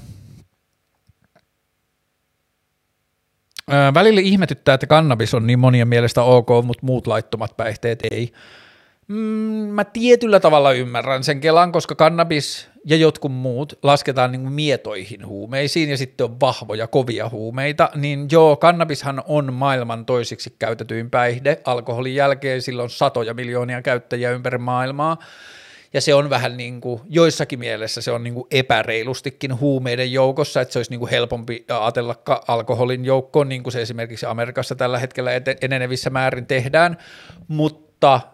Välillä ihmetyttää, että kannabis on niin monien mielestä ok, mutta muut laittomat päihteet ei. Mm, mä tietyllä tavalla ymmärrän sen kelan, koska kannabis ja jotkut muut lasketaan niin mietoihin huumeisiin ja sitten on vahvoja, kovia huumeita, niin joo, kannabishan on maailman toisiksi käytetyin päihde. Alkoholin jälkeen sillä on satoja miljoonia käyttäjiä ympäri maailmaa. Ja se on vähän niin kuin, joissakin mielessä se on niin kuin epäreilustikin huumeiden joukossa, että se olisi niin kuin helpompi ajatella alkoholin joukkoon, niin kuin se esimerkiksi Amerikassa tällä hetkellä enenevissä määrin tehdään, mutta –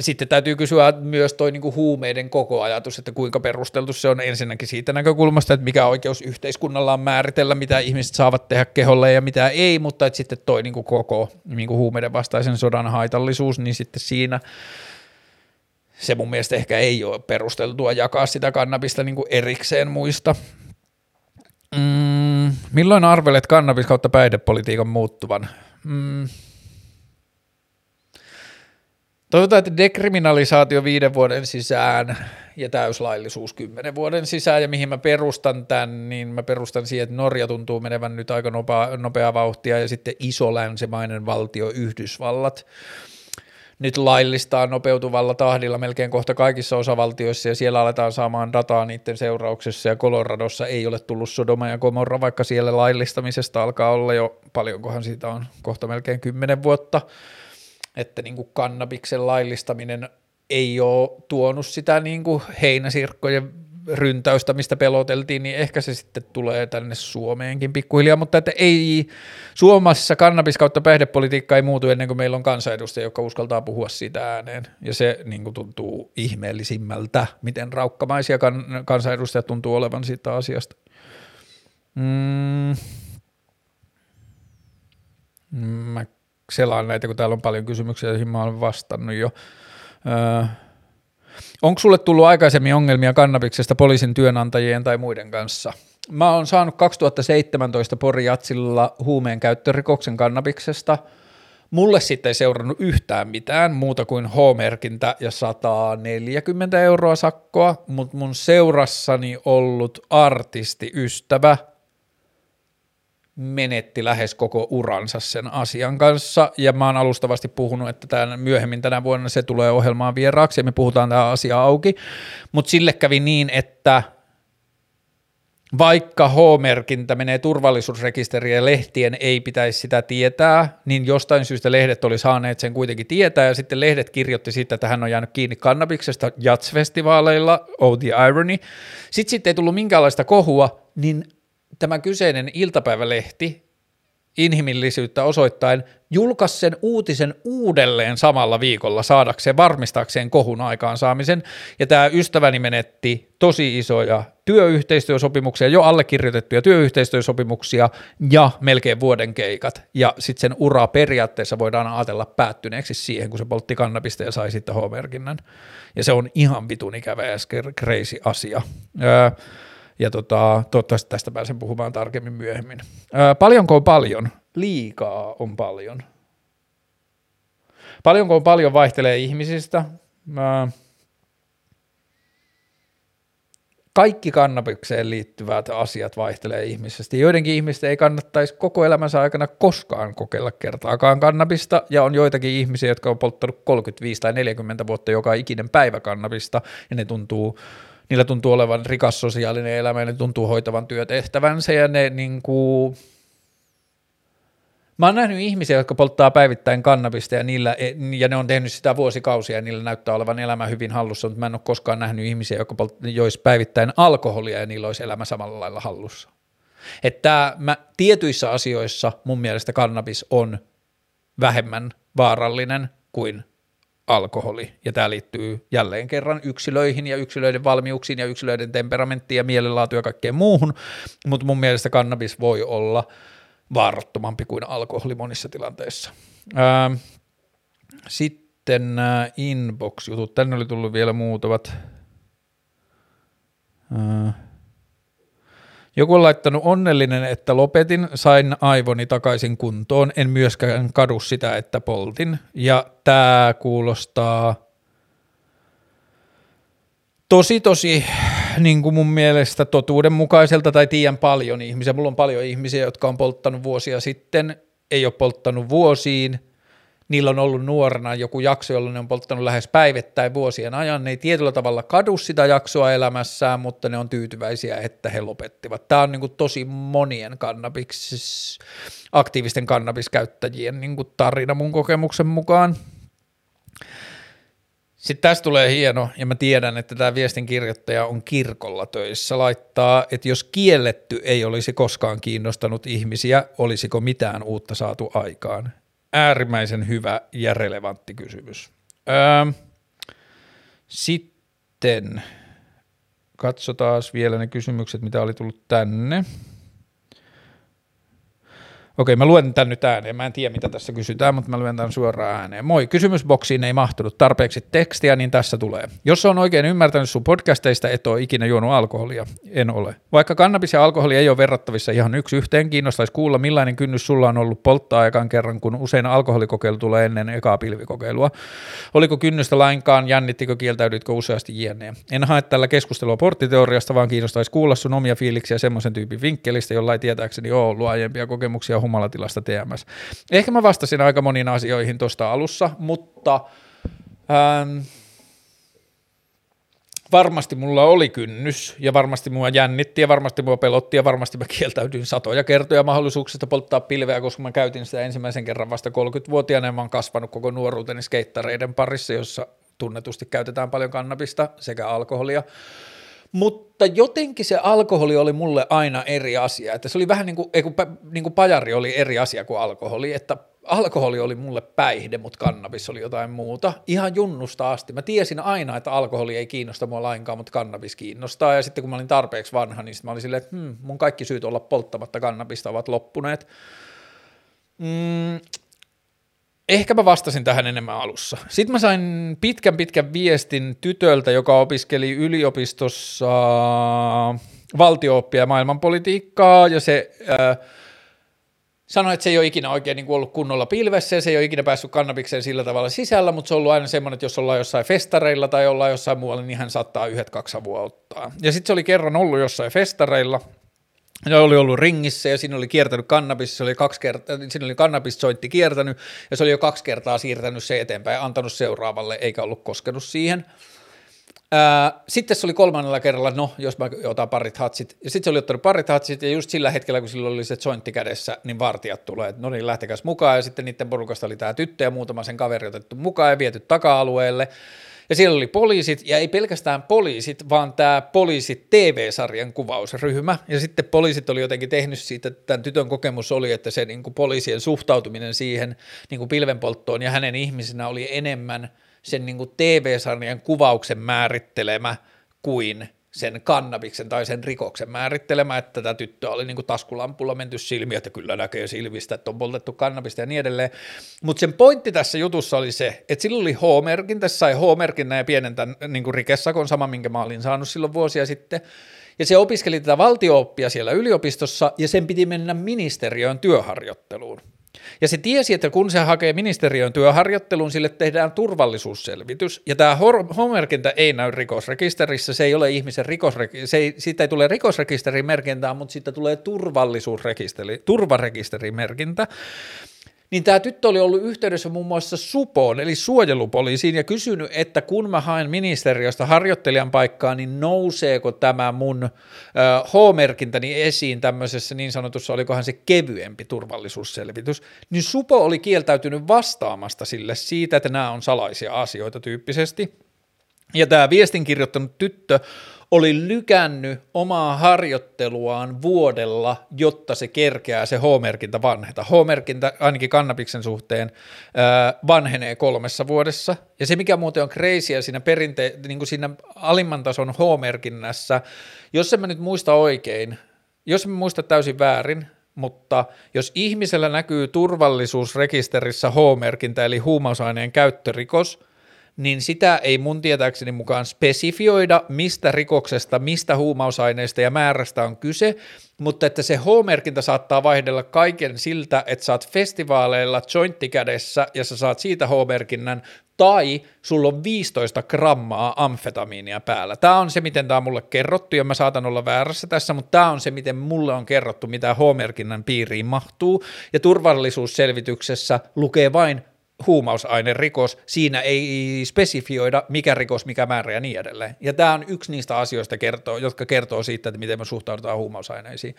sitten täytyy kysyä myös toi niinku huumeiden koko ajatus, että kuinka perusteltu se on ensinnäkin siitä näkökulmasta, että mikä oikeus yhteiskunnalla on määritellä, mitä ihmiset saavat tehdä keholle ja mitä ei, mutta että sitten toi niinku koko niinku huumeiden vastaisen sodan haitallisuus, niin sitten siinä se mun mielestä ehkä ei ole perusteltua jakaa sitä kannabista niinku erikseen muista. Mm, milloin arvelet kannabis kautta päihdepolitiikan muuttuvan? Mm, Toivotaan, että dekriminalisaatio viiden vuoden sisään ja täyslaillisuus kymmenen vuoden sisään, ja mihin mä perustan tämän, niin mä perustan siihen, että Norja tuntuu menevän nyt aika nopea, nopeaa vauhtia, ja sitten iso länsimainen valtio Yhdysvallat. Nyt laillistaa nopeutuvalla tahdilla melkein kohta kaikissa osavaltioissa, ja siellä aletaan saamaan dataa niiden seurauksessa, ja Coloradossa ei ole tullut Sodoma ja Gomorra, vaikka siellä laillistamisesta alkaa olla jo, paljonkohan siitä on, kohta melkein kymmenen vuotta, että niin kuin kannabiksen laillistaminen ei ole tuonut sitä niin kuin heinäsirkkojen ryntäystä, mistä peloteltiin, niin ehkä se sitten tulee tänne Suomeenkin pikkuhiljaa, mutta että ei Suomessa kannabis kautta päihdepolitiikka ei muutu ennen kuin meillä on kansanedustajia, jotka uskaltaa puhua siitä ääneen, ja se niin kuin tuntuu ihmeellisimmältä, miten raukkamaisia kan- kansanedustajat tuntuu olevan siitä asiasta. Mm. Mä selaan näitä, kun täällä on paljon kysymyksiä, joihin mä olen vastannut jo. Öö, onko sulle tullut aikaisemmin ongelmia kannabiksesta poliisin työnantajien tai muiden kanssa? Mä oon saanut 2017 Porijatsilla huumeen käyttörikoksen kannabiksesta. Mulle sitten ei seurannut yhtään mitään muuta kuin H-merkintä ja 140 euroa sakkoa, mutta mun seurassani ollut artistiystävä – menetti lähes koko uransa sen asian kanssa, ja mä oon alustavasti puhunut, että tämän, myöhemmin tänä vuonna se tulee ohjelmaan vieraaksi, ja me puhutaan tämä asia auki, mutta sille kävi niin, että vaikka H-merkintä menee turvallisuusrekisteriin ja lehtien ei pitäisi sitä tietää, niin jostain syystä lehdet oli saaneet sen kuitenkin tietää, ja sitten lehdet kirjoitti siitä, että hän on jäänyt kiinni kannabiksesta Jats-festivaaleilla, oh the irony. Sitten sitten ei tullut minkäänlaista kohua, niin tämä kyseinen iltapäivälehti inhimillisyyttä osoittain julkaisi sen uutisen uudelleen samalla viikolla saadakseen, varmistaakseen kohun aikaansaamisen, ja tämä ystäväni menetti tosi isoja työyhteistyösopimuksia, jo allekirjoitettuja työyhteistyösopimuksia ja melkein vuoden keikat, ja sitten sen ura periaatteessa voidaan ajatella päättyneeksi siihen, kun se poltti kannabista ja sai sitten H-merkinnän, ja se on ihan vitun ikävä ja crazy asia. Öö, ja tota, toivottavasti tästä pääsen puhumaan tarkemmin myöhemmin. Ää, paljonko on paljon? Liikaa on paljon. Paljonko paljon vaihtelee ihmisistä? Mä... Kaikki kannabikseen liittyvät asiat vaihtelee ihmisestä. Joidenkin ihmisten ei kannattaisi koko elämänsä aikana koskaan kokeilla kertaakaan kannabista, ja on joitakin ihmisiä, jotka on polttanut 35 tai 40 vuotta joka ikinen päivä kannabista, ja ne tuntuu niillä tuntuu olevan rikas sosiaalinen elämä ja ne tuntuu hoitavan työtehtävänsä ja ne niin kuin, Mä oon nähnyt ihmisiä, jotka polttaa päivittäin kannabista ja, niillä, ja ne on tehnyt sitä vuosikausia ja niillä näyttää olevan elämä hyvin hallussa, mutta mä en ole koskaan nähnyt ihmisiä, jotka jois päivittäin alkoholia ja niillä olisi elämä samalla lailla hallussa. Että mä, tietyissä asioissa mun mielestä kannabis on vähemmän vaarallinen kuin alkoholi. Ja tämä liittyy jälleen kerran yksilöihin ja yksilöiden valmiuksiin ja yksilöiden temperamenttiin ja mielenlaatuun ja kaikkeen muuhun, mutta mun mielestä kannabis voi olla vaarattomampi kuin alkoholi monissa tilanteissa. Ää, sitten nämä inbox-jutut, tänne oli tullut vielä muutamat. Ää, joku on laittanut onnellinen, että lopetin, sain aivoni takaisin kuntoon, en myöskään kadu sitä, että poltin. Ja tämä kuulostaa tosi tosi niin kuin mun mielestä totuudenmukaiselta tai tiedän paljon ihmisiä. Mulla on paljon ihmisiä, jotka on polttanut vuosia sitten, ei ole polttanut vuosiin, niillä on ollut nuorena joku jakso, jolloin ne on polttanut lähes päivittäin vuosien ajan. Ne ei tietyllä tavalla kadu sitä jaksoa elämässään, mutta ne on tyytyväisiä, että he lopettivat. Tämä on niin kuin tosi monien kannabis, aktiivisten kannabiskäyttäjien niin kuin tarina mun kokemuksen mukaan. Sitten tästä tulee hieno, ja mä tiedän, että tämä viestin kirjoittaja on kirkolla töissä, laittaa, että jos kielletty ei olisi koskaan kiinnostanut ihmisiä, olisiko mitään uutta saatu aikaan? Äärimmäisen hyvä ja relevantti kysymys. Öö, sitten katsotaan vielä ne kysymykset, mitä oli tullut tänne. Okei, mä luen tämän nyt ääneen. Mä en tiedä, mitä tässä kysytään, mutta mä luen tämän suoraan ääneen. Moi, kysymysboksiin ei mahtunut tarpeeksi tekstiä, niin tässä tulee. Jos on oikein ymmärtänyt sun podcasteista, et ole ikinä juonut alkoholia. En ole. Vaikka kannabis ja alkoholi ei ole verrattavissa ihan yksi yhteen, kiinnostaisi kuulla, millainen kynnys sulla on ollut polttaa ekan kerran, kun usein alkoholikokeilu tulee ennen ekaa pilvikokeilua. Oliko kynnystä lainkaan, jännittikö, kieltäydytkö useasti jne. En hae tällä keskustelua porttiteoriasta, vaan kiinnostaisi kuulla sun omia fiiliksiä semmoisen tyypin vinkkelistä, jolla ei tietääkseni ole ollut aiempia kokemuksia humalatilasta TMS. Ehkä mä vastasin aika moniin asioihin tuosta alussa, mutta ähm, varmasti mulla oli kynnys ja varmasti mua jännitti ja varmasti mua pelotti ja varmasti mä kieltäydyin satoja kertoja mahdollisuuksista polttaa pilveä, koska mä käytin sitä ensimmäisen kerran vasta 30-vuotiaana ja mä oon kasvanut koko nuoruuteni skeittareiden parissa, jossa tunnetusti käytetään paljon kannabista sekä alkoholia mutta jotenkin se alkoholi oli mulle aina eri asia, että se oli vähän niin kuin, ei kun, niin kuin pajari oli eri asia kuin alkoholi, että alkoholi oli mulle päihde, mutta kannabis oli jotain muuta. Ihan junnusta asti. Mä tiesin aina, että alkoholi ei kiinnosta mua lainkaan, mutta kannabis kiinnostaa. Ja sitten kun mä olin tarpeeksi vanha, niin mä olin silleen, että hmm, mun kaikki syyt olla polttamatta kannabista ovat loppuneet. Mm, Ehkä mä vastasin tähän enemmän alussa. Sitten mä sain pitkän pitkän viestin tytöltä, joka opiskeli yliopistossa valtiooppia ja maailmanpolitiikkaa, ja se äh, sanoi, että se ei ole ikinä oikein niin ollut kunnolla pilvessä, ja se ei ole ikinä päässyt kannabikseen sillä tavalla sisällä, mutta se on ollut aina semmoinen, että jos ollaan jossain festareilla tai ollaan jossain muualla, niin hän saattaa yhdet kaksi savua ottaa. Ja sitten se oli kerran ollut jossain festareilla, ja oli ollut ringissä ja siinä oli kiertänyt kannabis, se oli kaksi kertaa, siinä oli kannabissointti kiertänyt ja se oli jo kaksi kertaa siirtänyt se eteenpäin antanut seuraavalle eikä ollut koskenut siihen. Sitten se oli kolmannella kerralla, no jos mä otan parit hatsit, ja sitten se oli ottanut parit hatsit, ja just sillä hetkellä, kun sillä oli se jointti kädessä, niin vartijat tulee, no niin, lähtekäs mukaan, ja sitten niiden porukasta oli tämä tyttö ja muutama sen kaveri otettu mukaan ja viety taka-alueelle, ja siellä oli poliisit, ja ei pelkästään poliisit, vaan tämä poliisit TV-sarjan kuvausryhmä. Ja sitten poliisit oli jotenkin tehnyt siitä, että tämän tytön kokemus oli, että se niin kuin poliisien suhtautuminen siihen niin kuin pilvenpolttoon ja hänen ihmisenä oli enemmän sen niin kuin TV-sarjan kuvauksen määrittelemä kuin sen kannabiksen tai sen rikoksen määrittelemä, että tätä tyttöä oli niin taskulampulla menty silmiä, että kyllä näkee silmistä, että on poltettu kannabista ja niin edelleen. Mutta sen pointti tässä jutussa oli se, että sillä oli H-merkin, tässä sai H-merkin ja pienen tämän niin kuin rikesakon, sama minkä mä olin saanut silloin vuosia sitten, ja se opiskeli tätä valtiooppia siellä yliopistossa, ja sen piti mennä ministeriöön työharjoitteluun. Ja se tiesi, että kun se hakee ministeriön työharjoittelun, sille tehdään turvallisuusselvitys. Ja tämä homerkintä ei näy rikosrekisterissä, se ei ole ihmisen rikosrekisteri, se ei, siitä ei tule rikosrekisterimerkintää, mutta siitä tulee turvallisuusrekisteri, turvarekisterimerkintä niin tämä tyttö oli ollut yhteydessä muun muassa Supoon, eli suojelupoliisiin, ja kysynyt, että kun mä haen ministeriöstä harjoittelijan paikkaa, niin nouseeko tämä mun äh, H-merkintäni esiin tämmöisessä niin sanotussa, olikohan se kevyempi turvallisuusselvitys, niin Supo oli kieltäytynyt vastaamasta sille siitä, että nämä on salaisia asioita tyyppisesti. Ja tämä viestin kirjoittanut tyttö oli lykännyt omaa harjoitteluaan vuodella, jotta se kerkeää se H-merkintä vanheta. H-merkintä ainakin kannabiksen suhteen vanhenee kolmessa vuodessa. Ja se, mikä muuten on crazyä siinä, perinte- niin kuin siinä alimman tason H-merkinnässä, jos en mä nyt muista oikein, jos en muista täysin väärin, mutta jos ihmisellä näkyy turvallisuusrekisterissä H-merkintä eli huumausaineen käyttörikos – niin sitä ei mun tietääkseni mukaan spesifioida, mistä rikoksesta, mistä huumausaineista ja määrästä on kyse, mutta että se H-merkintä saattaa vaihdella kaiken siltä, että saat festivaaleilla jointti kädessä ja sä saat siitä H-merkinnän, tai sulla on 15 grammaa amfetamiinia päällä. Tämä on se, miten tämä on mulle kerrottu, ja mä saatan olla väärässä tässä, mutta tämä on se, miten mulle on kerrottu, mitä H-merkinnän piiriin mahtuu, ja turvallisuusselvityksessä lukee vain rikos, siinä ei spesifioida mikä rikos, mikä määrä ja niin edelleen. Ja tämä on yksi niistä asioista, jotka kertoo siitä, että miten me suhtaudutaan huumausaineisiin.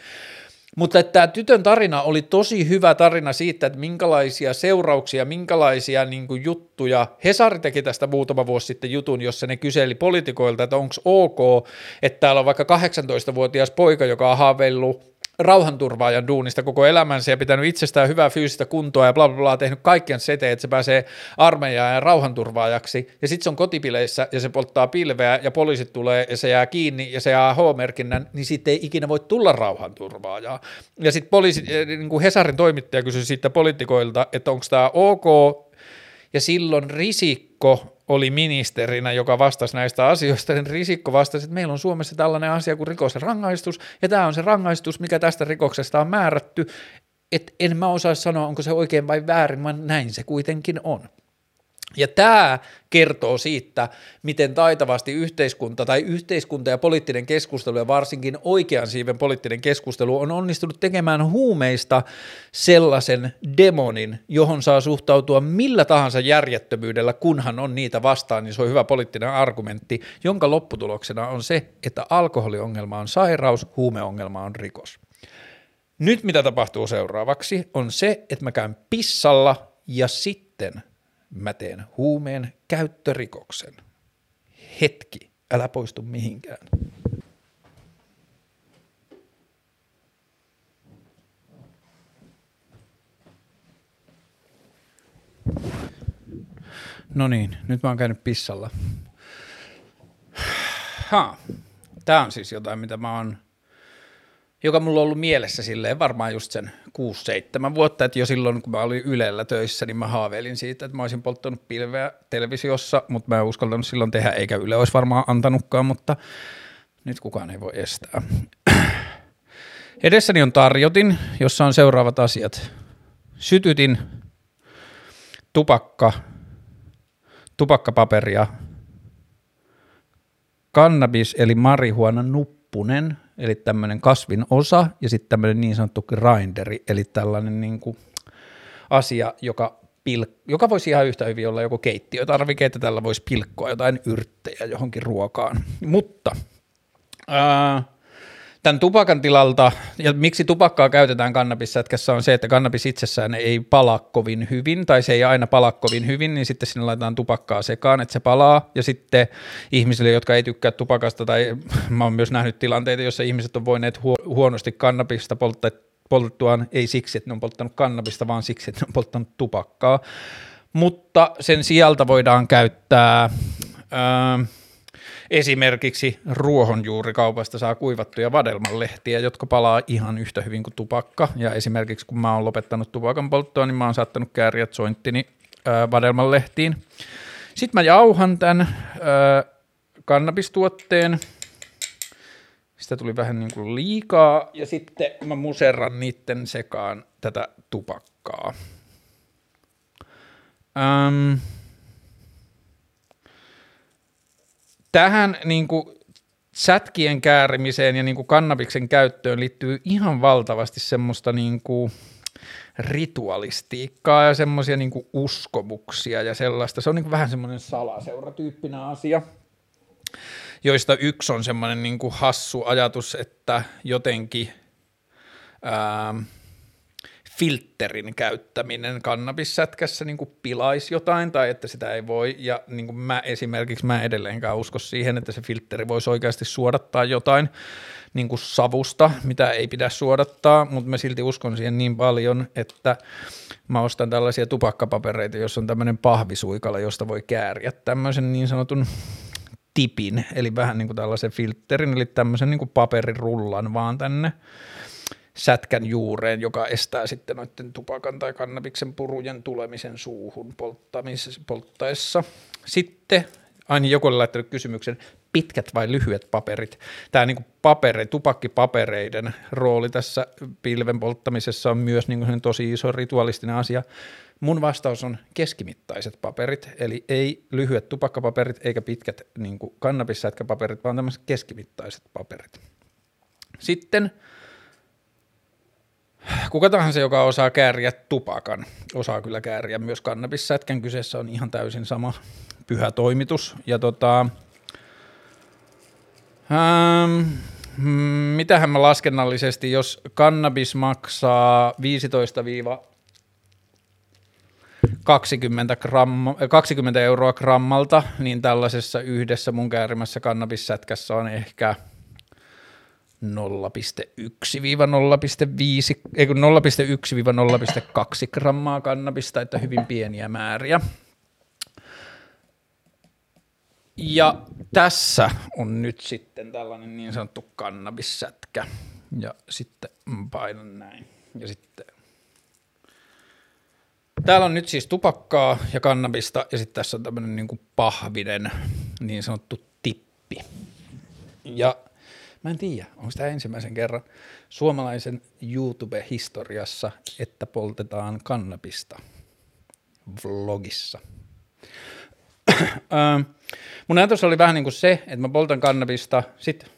Mutta tämä tytön tarina oli tosi hyvä tarina siitä, että minkälaisia seurauksia, minkälaisia niin kuin, juttuja. Hesari teki tästä muutama vuosi sitten jutun, jossa ne kyseli poliitikoilta, että onko ok, että täällä on vaikka 18-vuotias poika, joka on haaveillut rauhanturvaajan duunista koko elämänsä ja pitänyt itsestään hyvää fyysistä kuntoa ja bla bla bla, tehnyt kaikkien seteen, että se pääsee armeijaan ja rauhanturvaajaksi, ja sitten se on kotipileissä ja se polttaa pilveä ja poliisit tulee ja se jää kiinni ja se jää H-merkinnän, niin sitten ei ikinä voi tulla rauhanturvaajaa. Ja sitten poliisi, eh, niin kuin Hesarin toimittaja kysyi siitä poliitikoilta, että onko tämä ok, ja silloin Risikko oli ministerinä, joka vastasi näistä asioista, niin Risikko vastasi, että meillä on Suomessa tällainen asia kuin rikosrangaistus, ja tämä on se rangaistus, mikä tästä rikoksesta on määrätty, että en mä osaa sanoa, onko se oikein vai väärin, vaan näin se kuitenkin on. Ja tämä kertoo siitä, miten taitavasti yhteiskunta tai yhteiskunta ja poliittinen keskustelu ja varsinkin oikean siiven poliittinen keskustelu on onnistunut tekemään huumeista sellaisen demonin, johon saa suhtautua millä tahansa järjettömyydellä, kunhan on niitä vastaan, niin se on hyvä poliittinen argumentti, jonka lopputuloksena on se, että alkoholiongelma on sairaus, huumeongelma on rikos. Nyt mitä tapahtuu seuraavaksi on se, että mä käyn pissalla ja sitten – mä teen huumeen käyttörikoksen. Hetki, älä poistu mihinkään. No niin, nyt mä oon käynyt pissalla. Ha. Tää on siis jotain, mitä mä oon joka mulla on ollut mielessä silleen varmaan just sen 6-7 vuotta, että jo silloin kun mä olin Ylellä töissä, niin mä haaveilin siitä, että mä olisin polttanut pilveä televisiossa, mutta mä en uskaltanut silloin tehdä, eikä Yle olisi varmaan antanutkaan, mutta nyt kukaan ei voi estää. Edessäni on tarjotin, jossa on seuraavat asiat. Sytytin, tupakka, tupakkapaperia, kannabis eli marihuana nuppunen – eli tämmöinen kasvin osa, ja sitten tämmöinen niin sanottu grinderi, eli tällainen niin kuin asia, joka, pil- joka voisi ihan yhtä hyvin olla joku keittiötarvike, että tällä voisi pilkkoa jotain yrttejä johonkin ruokaan. Mutta ää, tämän tupakan tilalta, ja miksi tupakkaa käytetään kannabissätkässä on se, että kannabis itsessään ei pala kovin hyvin, tai se ei aina pala kovin hyvin, niin sitten sinne laitetaan tupakkaa sekaan, että se palaa, ja sitten ihmisille, jotka ei tykkää tupakasta, tai mä oon myös nähnyt tilanteita, joissa ihmiset on voineet huonosti kannabista polttaa ei siksi, että ne on polttanut kannabista, vaan siksi, että ne on polttanut tupakkaa. Mutta sen sieltä voidaan käyttää... Ää, Esimerkiksi ruohonjuurikaupasta saa kuivattuja vadelmanlehtiä, jotka palaa ihan yhtä hyvin kuin tupakka. Ja esimerkiksi kun mä oon lopettanut tupakan polttoa, niin mä oon saattanut kääriä jointtini ää, vadelmanlehtiin. Sitten mä jauhan tämän kannabistuotteen. Sitä tuli vähän niin kuin liikaa ja sitten mä muserran niiden sekaan tätä tupakkaa tupakkaa. Öm, tähän niin kuin, sätkien käärimiseen ja niin kuin kannabiksen käyttöön liittyy ihan valtavasti semmoista niin kuin, ritualistiikkaa ja semmoisia niin uskomuksia ja sellaista. Se on niin kuin vähän semmoinen salaseuratyyppinen asia, joista yksi on semmoinen niin kuin hassu ajatus, että jotenkin ää, filterin käyttäminen kannabissätkässä niin kuin pilaisi jotain tai että sitä ei voi. Ja niin kuin mä esimerkiksi mä edelleenkään usko siihen, että se filteri voisi oikeasti suodattaa jotain niin kuin savusta, mitä ei pidä suodattaa, mutta mä silti uskon siihen niin paljon, että mä ostan tällaisia tupakkapapereita, jossa on tämmöinen pahvisuikala, josta voi kääriä tämmöisen niin sanotun tipin, eli vähän niin kuin tällaisen filterin, eli tämmöisen niin kuin paperirullan vaan tänne sätkän juureen, joka estää sitten noiden tupakan tai kannabiksen purujen tulemisen suuhun polttaessa. Sitten aina joku on laittanut kysymyksen, pitkät vai lyhyet paperit. Tämä niin paperi, tupakkipapereiden rooli tässä pilven polttamisessa on myös niin tosi iso ritualistinen asia. Mun vastaus on keskimittaiset paperit, eli ei lyhyet tupakkapaperit eikä pitkät niin kannabissätkäpaperit, vaan tämmöiset keskimittaiset paperit. Sitten kuka tahansa, joka osaa kääriä tupakan, osaa kyllä kääriä myös kannabissätkän. Kyseessä on ihan täysin sama pyhä toimitus. Ja tota, ähm, mitähän mä laskennallisesti, jos kannabis maksaa 15 20, gramma, 20 euroa grammalta, niin tällaisessa yhdessä mun käärimässä kannabissätkässä on ehkä 0,1-0,5, ei 0,1-0,2 grammaa kannabista, että hyvin pieniä määriä. Ja tässä on nyt sitten tällainen niin sanottu kannabissätkä. Ja sitten painan näin. Ja sitten Täällä on nyt siis tupakkaa ja kannabista ja sitten tässä on tämmöinen niin pahvinen niin sanottu tippi. Ja mä en tiedä, onko tämä ensimmäisen kerran suomalaisen YouTube-historiassa, että poltetaan kannabista vlogissa. Mun ajatus oli vähän niin kuin se, että mä poltan kannabista, sitten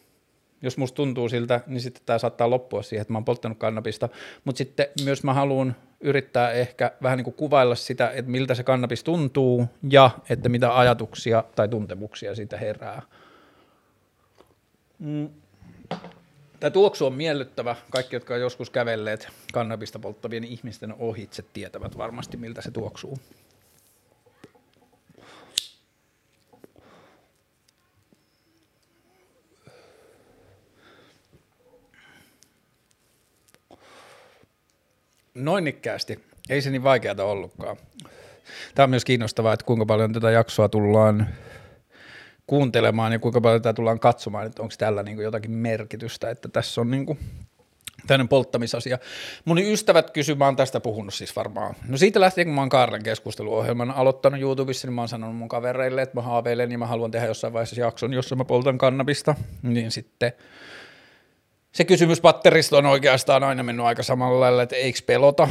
jos musta tuntuu siltä, niin sitten tämä saattaa loppua siihen, että mä oon polttanut kannabista, mutta sitten myös mä haluan yrittää ehkä vähän niin kuin kuvailla sitä, että miltä se kannabis tuntuu ja että mitä ajatuksia tai tuntemuksia siitä herää. Mm. Tämä tuoksu on miellyttävä. Kaikki, jotka on joskus kävelleet kannabista polttavien ihmisten ohitse, tietävät varmasti, miltä se tuoksuu. noin ikkäästi. Ei se niin vaikeaa ollutkaan. Tämä on myös kiinnostavaa, että kuinka paljon tätä jaksoa tullaan kuuntelemaan ja kuinka paljon tätä tullaan katsomaan, että onko tällä niin jotakin merkitystä, että tässä on niin kuin tämmöinen polttamisasia. Mun ystävät kysyvät, mä oon tästä puhunut siis varmaan. No siitä lähtien, kun mä oon Kaarlen keskusteluohjelman aloittanut YouTubessa, niin mä oon sanonut mun kavereille, että mä haaveilen ja mä haluan tehdä jossain vaiheessa jakson, jossa mä poltan kannabista. Niin sitten se kysymys patterista on oikeastaan aina mennyt aika samalla lailla, että eikö pelota,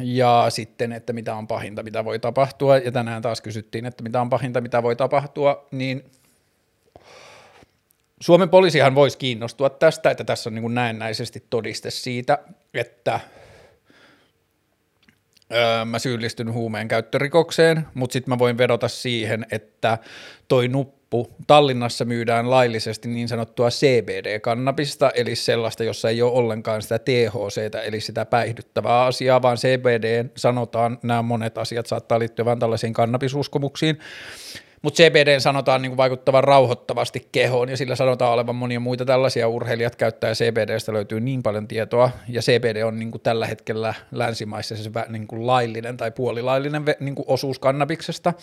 ja sitten, että mitä on pahinta, mitä voi tapahtua, ja tänään taas kysyttiin, että mitä on pahinta, mitä voi tapahtua, niin Suomen poliisihan voisi kiinnostua tästä, että tässä on niin kuin näennäisesti todiste siitä, että öö, mä syyllistyn huumeen käyttörikokseen, mutta sitten mä voin vedota siihen, että toi nuppu. Tallinnassa myydään laillisesti niin sanottua CBD-kannabista, eli sellaista, jossa ei ole ollenkaan sitä THC, eli sitä päihdyttävää asiaa, vaan CBD sanotaan, nämä monet asiat saattaa liittyä vain tällaisiin kannabisuskomuksiin, mutta CBD sanotaan niin kuin vaikuttavan rauhoittavasti kehoon ja sillä sanotaan olevan monia muita tällaisia urheilijat käyttää CBDstä löytyy niin paljon tietoa ja CBD on niin kuin tällä hetkellä länsimaissa se niin kuin laillinen tai puolilaillinen niin kuin osuus kannabiksesta.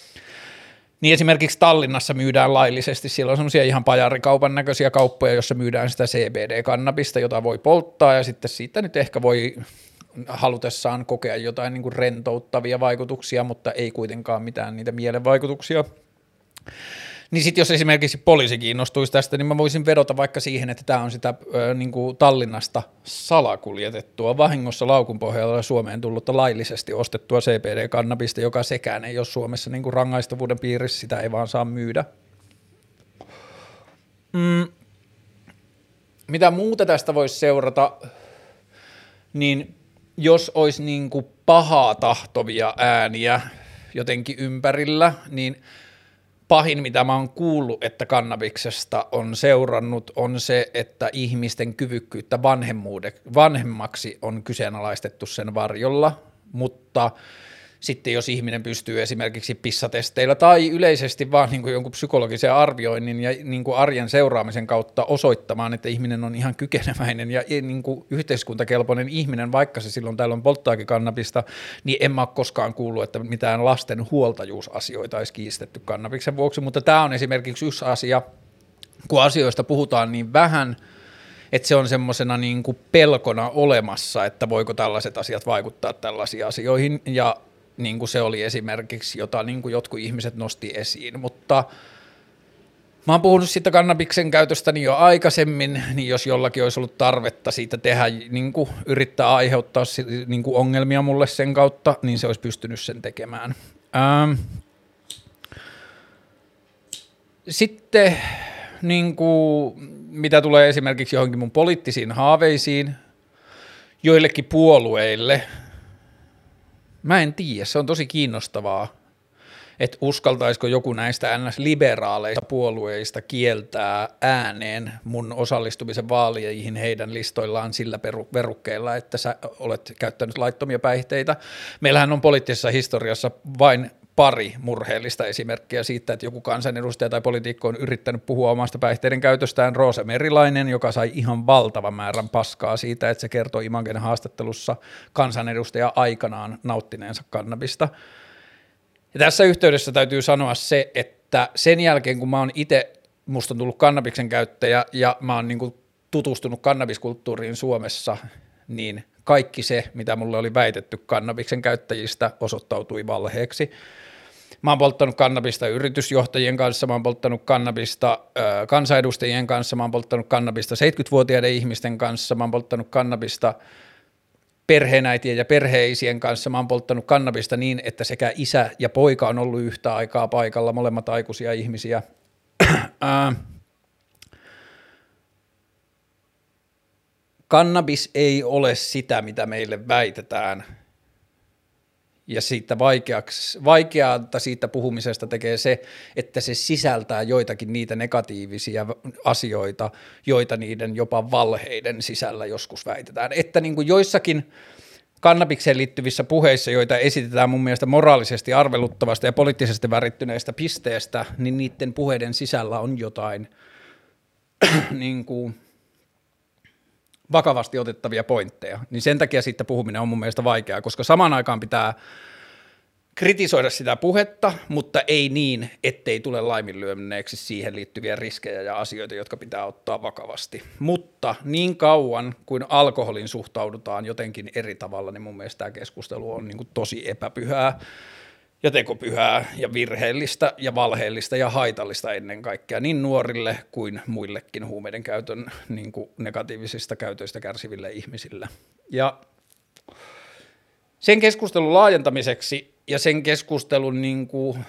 Niin esimerkiksi Tallinnassa myydään laillisesti, siellä on semmoisia ihan pajarikaupan näköisiä kauppoja, joissa myydään sitä CBD-kannabista, jota voi polttaa ja sitten siitä nyt ehkä voi halutessaan kokea jotain niin kuin rentouttavia vaikutuksia, mutta ei kuitenkaan mitään niitä mielenvaikutuksia. Niin sitten jos esimerkiksi poliisi kiinnostuisi tästä, niin mä voisin vedota vaikka siihen, että tämä on sitä ö, niin kuin Tallinnasta salakuljetettua, vahingossa laukun pohjalla Suomeen tullutta laillisesti ostettua CPD-kannabista, joka sekään ei ole Suomessa niin kuin rangaistavuuden piirissä, sitä ei vaan saa myydä. Mm. Mitä muuta tästä voisi seurata, niin jos olisi niin kuin pahaa tahtovia ääniä jotenkin ympärillä, niin pahin, mitä mä oon kuullut, että kannabiksesta on seurannut, on se, että ihmisten kyvykkyyttä vanhemmaksi on kyseenalaistettu sen varjolla, mutta sitten jos ihminen pystyy esimerkiksi pissatesteillä tai yleisesti vaan niin kuin jonkun psykologisen arvioinnin ja niin kuin arjen seuraamisen kautta osoittamaan, että ihminen on ihan kykeneväinen ja niin kuin yhteiskuntakelpoinen ihminen, vaikka se silloin täällä on polttaakin kannabista, niin en mä ole koskaan kuullut, että mitään lasten huoltajuusasioita olisi kiistetty kannabiksen vuoksi, mutta tämä on esimerkiksi yksi asia, kun asioista puhutaan niin vähän, että se on semmoisena niin pelkona olemassa, että voiko tällaiset asiat vaikuttaa tällaisiin asioihin, ja niin kuin se oli esimerkiksi, jota niin kuin jotkut ihmiset nosti esiin, mutta Mä oon puhunut siitä kannabiksen käytöstä niin jo aikaisemmin, niin jos jollakin olisi ollut tarvetta siitä tehdä, niin kuin yrittää aiheuttaa niin kuin ongelmia mulle sen kautta, niin se olisi pystynyt sen tekemään. Ähm. Sitten niin kuin, mitä tulee esimerkiksi johonkin mun poliittisiin haaveisiin, joillekin puolueille – Mä en tiedä, se on tosi kiinnostavaa, että uskaltaisiko joku näistä NS-liberaaleista puolueista kieltää ääneen mun osallistumisen vaaleihin heidän listoillaan sillä verukkeella, että sä olet käyttänyt laittomia päihteitä. Meillähän on poliittisessa historiassa vain pari murheellista esimerkkiä siitä, että joku kansanedustaja tai poliitikko on yrittänyt puhua omasta päihteiden käytöstään. Roosa Merilainen, joka sai ihan valtavan määrän paskaa siitä, että se kertoi Imagen haastattelussa kansanedustaja aikanaan nauttineensa kannabista. Ja tässä yhteydessä täytyy sanoa se, että sen jälkeen kun mä oon itse, musta on tullut kannabiksen käyttäjä ja mä oon niin tutustunut kannabiskulttuuriin Suomessa, niin kaikki se, mitä mulle oli väitetty kannabiksen käyttäjistä, osoittautui valheeksi. Mä oon polttanut kannabista yritysjohtajien kanssa, mä oon polttanut kannabista ö, kansanedustajien kanssa, mä oon polttanut kannabista 70-vuotiaiden ihmisten kanssa, mä oon polttanut kannabista perheenäitien ja perheisien kanssa, mä oon polttanut kannabista niin, että sekä isä ja poika on ollut yhtä aikaa paikalla, molemmat aikuisia ihmisiä. Kannabis ei ole sitä, mitä meille väitetään – ja siitä vaikeaksi, vaikeaa siitä puhumisesta tekee se, että se sisältää joitakin niitä negatiivisia asioita, joita niiden jopa valheiden sisällä joskus väitetään. Että niin kuin joissakin kannabikseen liittyvissä puheissa, joita esitetään mun mielestä moraalisesti arveluttavasta ja poliittisesti värittyneestä pisteestä, niin niiden puheiden sisällä on jotain niin kuin, vakavasti otettavia pointteja, niin sen takia siitä puhuminen on mun mielestä vaikeaa, koska samaan aikaan pitää kritisoida sitä puhetta, mutta ei niin, ettei tule laiminlyönneeksi siihen liittyviä riskejä ja asioita, jotka pitää ottaa vakavasti. Mutta niin kauan kuin alkoholin suhtaudutaan jotenkin eri tavalla, niin mun mielestä tämä keskustelu on niin tosi epäpyhää ja tekopyhää ja virheellistä ja valheellista ja haitallista ennen kaikkea niin nuorille kuin muillekin huumeiden käytön niin kuin negatiivisista käytöistä kärsiville ihmisille. Ja sen keskustelun laajentamiseksi ja sen keskustelun niin kuin,